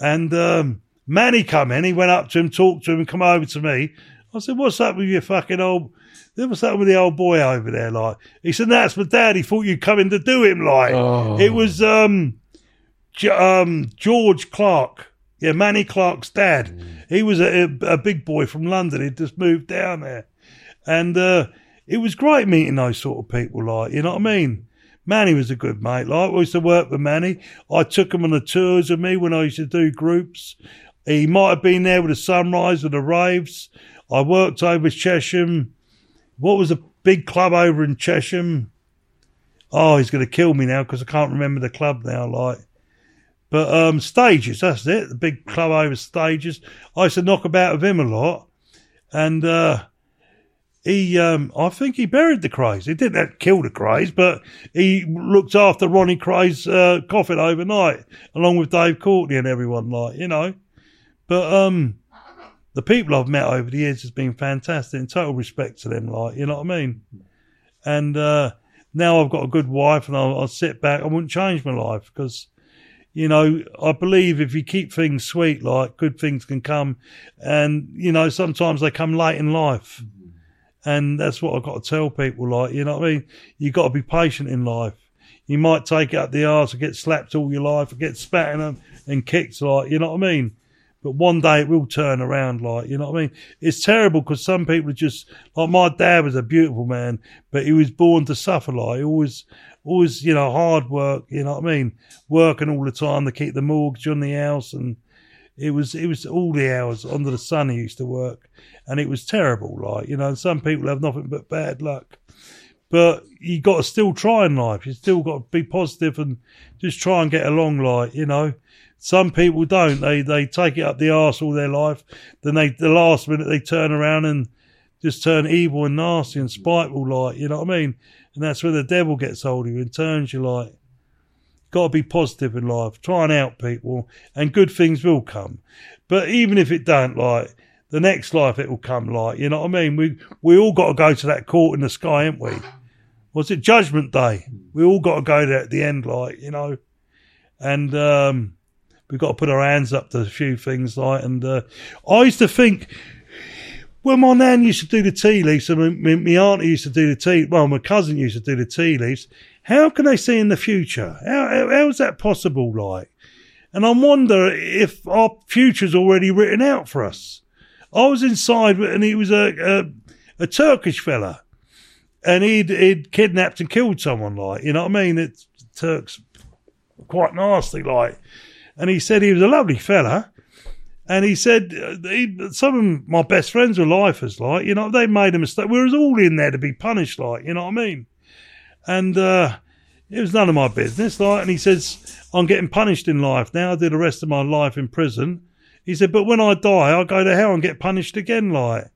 and um, Manny come in, he went up to him, talked to him, come over to me. I said, what's up with your fucking old, what's up with the old boy over there, like? He said, that's my dad, he thought you'd come in to do him, like. Oh. It was, um, J- um, George Clark. Yeah, Manny Clark's dad. He was a, a big boy from London. He'd just moved down there. And uh, it was great meeting those sort of people, like, you know what I mean? Manny was a good mate. Like, I used to work with Manny. I took him on the tours with me when I used to do groups. He might have been there with the sunrise or the raves. I worked over Chesham. What was a big club over in Chesham? Oh, he's going to kill me now because I can't remember the club now. Like, but um, stages, that's it. The big club over stages. I used to knock about with him a lot, and uh, he, um, I think he buried the Krays. He didn't kill the Krays, but he looked after Ronnie Kray's uh, coffin overnight, along with Dave Courtney and everyone. Like, you know, but um, the people I've met over the years has been fantastic. Total respect to them. Like, you know what I mean? And uh, now I've got a good wife, and I'll, I'll sit back. I wouldn't change my life because you know, I believe if you keep things sweet, like good things can come. And, you know, sometimes they come late in life. And that's what I've got to tell people, like, you know what I mean? You've got to be patient in life. You might take it up the arse and get slapped all your life and get spat in and, and kicked, like, you know what I mean? But one day it will turn around, like, you know what I mean? It's terrible because some people are just, like, my dad was a beautiful man, but he was born to suffer, like, he always, always, you know, hard work, you know what I mean? Working all the time to keep the mortgage on the house and it was, it was all the hours under the sun he used to work and it was terrible, like, you know, some people have nothing but bad luck. But you got to still try in life. You still got to be positive and just try and get along, like, you know. Some people don't. They they take it up the arse all their life. Then they the last minute they turn around and just turn evil and nasty and spiteful, like you know what I mean. And that's where the devil gets hold of you and turns you like. Got to be positive in life. Try and help people, and good things will come. But even if it don't, like the next life, it will come. Like you know what I mean. We we all got to go to that court in the sky, ain't we? Was it Judgment Day? We all got to go there at the end, like you know. And um, we've got to put our hands up to a few things like and uh, I used to think well my nan used to do the tea leaves and my, my, my auntie used to do the tea well my cousin used to do the tea leaves how can they see in the future how, how, how is that possible like and I wonder if our future's already written out for us I was inside and he was a, a, a Turkish fella and he'd, he'd kidnapped and killed someone like you know what I mean it's Turks quite nasty like and he said he was a lovely fella. And he said uh, he, some of my best friends were lifers, like you know they made a mistake. We was all in there to be punished, like you know what I mean. And uh, it was none of my business, like. And he says I'm getting punished in life now. I do the rest of my life in prison. He said, but when I die, I'll go to hell and get punished again, like.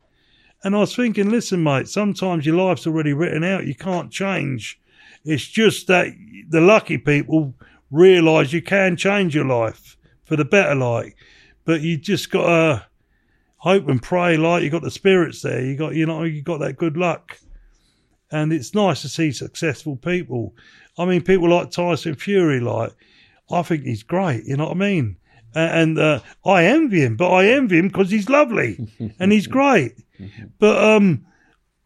And I was thinking, listen, mate, sometimes your life's already written out. You can't change. It's just that the lucky people realise you can change your life for the better, like. But you just got to hope and pray, like. You got the spirits there. You got, you know, you got that good luck. And it's nice to see successful people. I mean, people like Tyson Fury, like, I think he's great. You know what I mean? And uh, I envy him, but I envy him because he's lovely *laughs* and he's great. But um,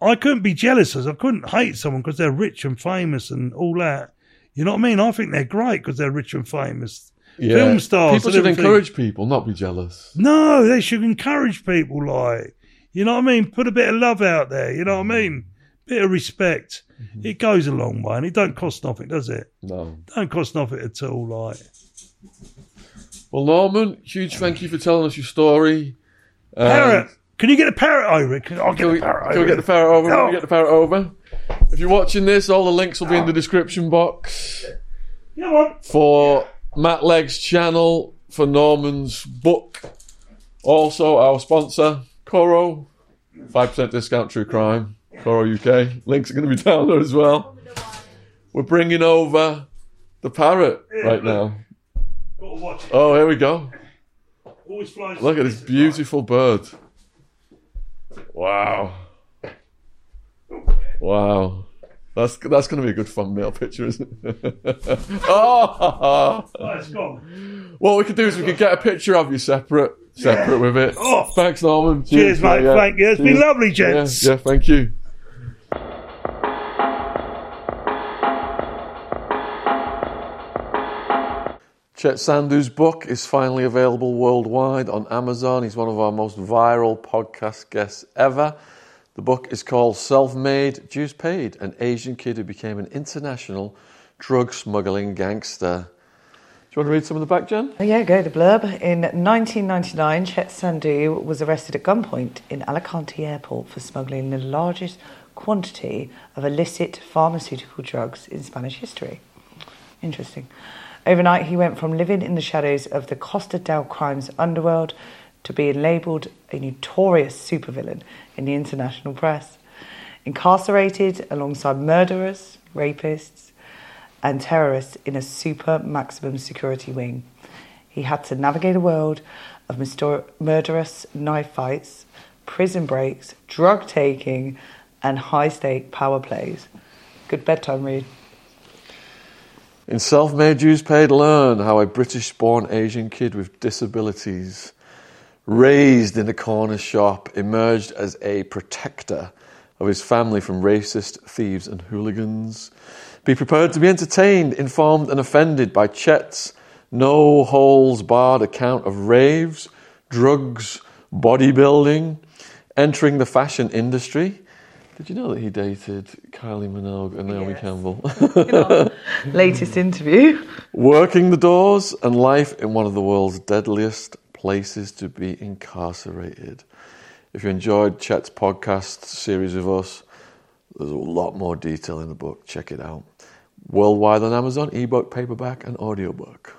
I couldn't be jealous as I couldn't hate someone because they're rich and famous and all that. You know what I mean? I think they're great because they're rich and famous. Film stars. People should everything. encourage people, not be jealous. No, they should encourage people. Like, you know what I mean? Put a bit of love out there. You know what I mean? Bit of respect. It goes a long way, and it don't cost nothing, does it? No. Don't cost nothing at all. Like, Well, Norman, huge thank you for telling us your story. Um, Parrot. Can you get a parrot over? Can, I'll get Can we, parrot can we get the parrot over? Can Oh. we get the parrot over? If you're watching this, all the links will be in the description box on. for Matt Legg's channel, for Norman's book. Also, our sponsor, Koro. 5% discount True Crime. Koro UK. Links are going to be down there as well. We're bringing over the parrot right now. Got to watch it. Oh, here we go. Look at this beautiful bird. Wow. Wow. That's that's going to be a good thumbnail picture, isn't it? *laughs* oh! It's gone. What we could do is we could get a picture of you separate, separate with it. Oh. Thanks, Norman. Cheers, mate. yeah. Thank you. It's been Cheers. lovely, Yeah, gents. yeah, thank you. Chet Sandhu's book is finally available worldwide on Amazon. He's one of our most viral podcast guests ever. The book is called Self Made, Dues Paid An Asian Kid Who Became an International Drug Smuggling Gangster. Do you want to read some of the back, Jen? Yeah, go the blurb. In 1999, Chet Sandhu was arrested at gunpoint in Alicante Airport for smuggling the largest quantity of illicit pharmaceutical drugs in Spanish history. Interesting. Overnight, he went from living in the shadows of the Costa del Crime's underworld to being labelled a notorious supervillain in the international press. Incarcerated alongside murderers, rapists, and terrorists in a super maximum security wing. He had to navigate a world of mistor- murderous knife fights, prison breaks, drug taking, and high stake power plays. Good bedtime read. In Self Made Dues Paid, learn how a British born Asian kid with disabilities, raised in a corner shop, emerged as a protector of his family from racist thieves and hooligans. Be prepared to be entertained, informed, and offended by Chet's no holes barred account of raves, drugs, bodybuilding, entering the fashion industry. Did you know that he dated Kylie Minogue and Naomi Yes. Campbell? *laughs* Latest *laughs* interview. Working the doors and life in one of the world's deadliest places to be incarcerated. If you enjoyed Chet's podcast series with us, there's a lot more detail in the book. Check it out. Worldwide on Amazon, ebook, paperback, and audiobook.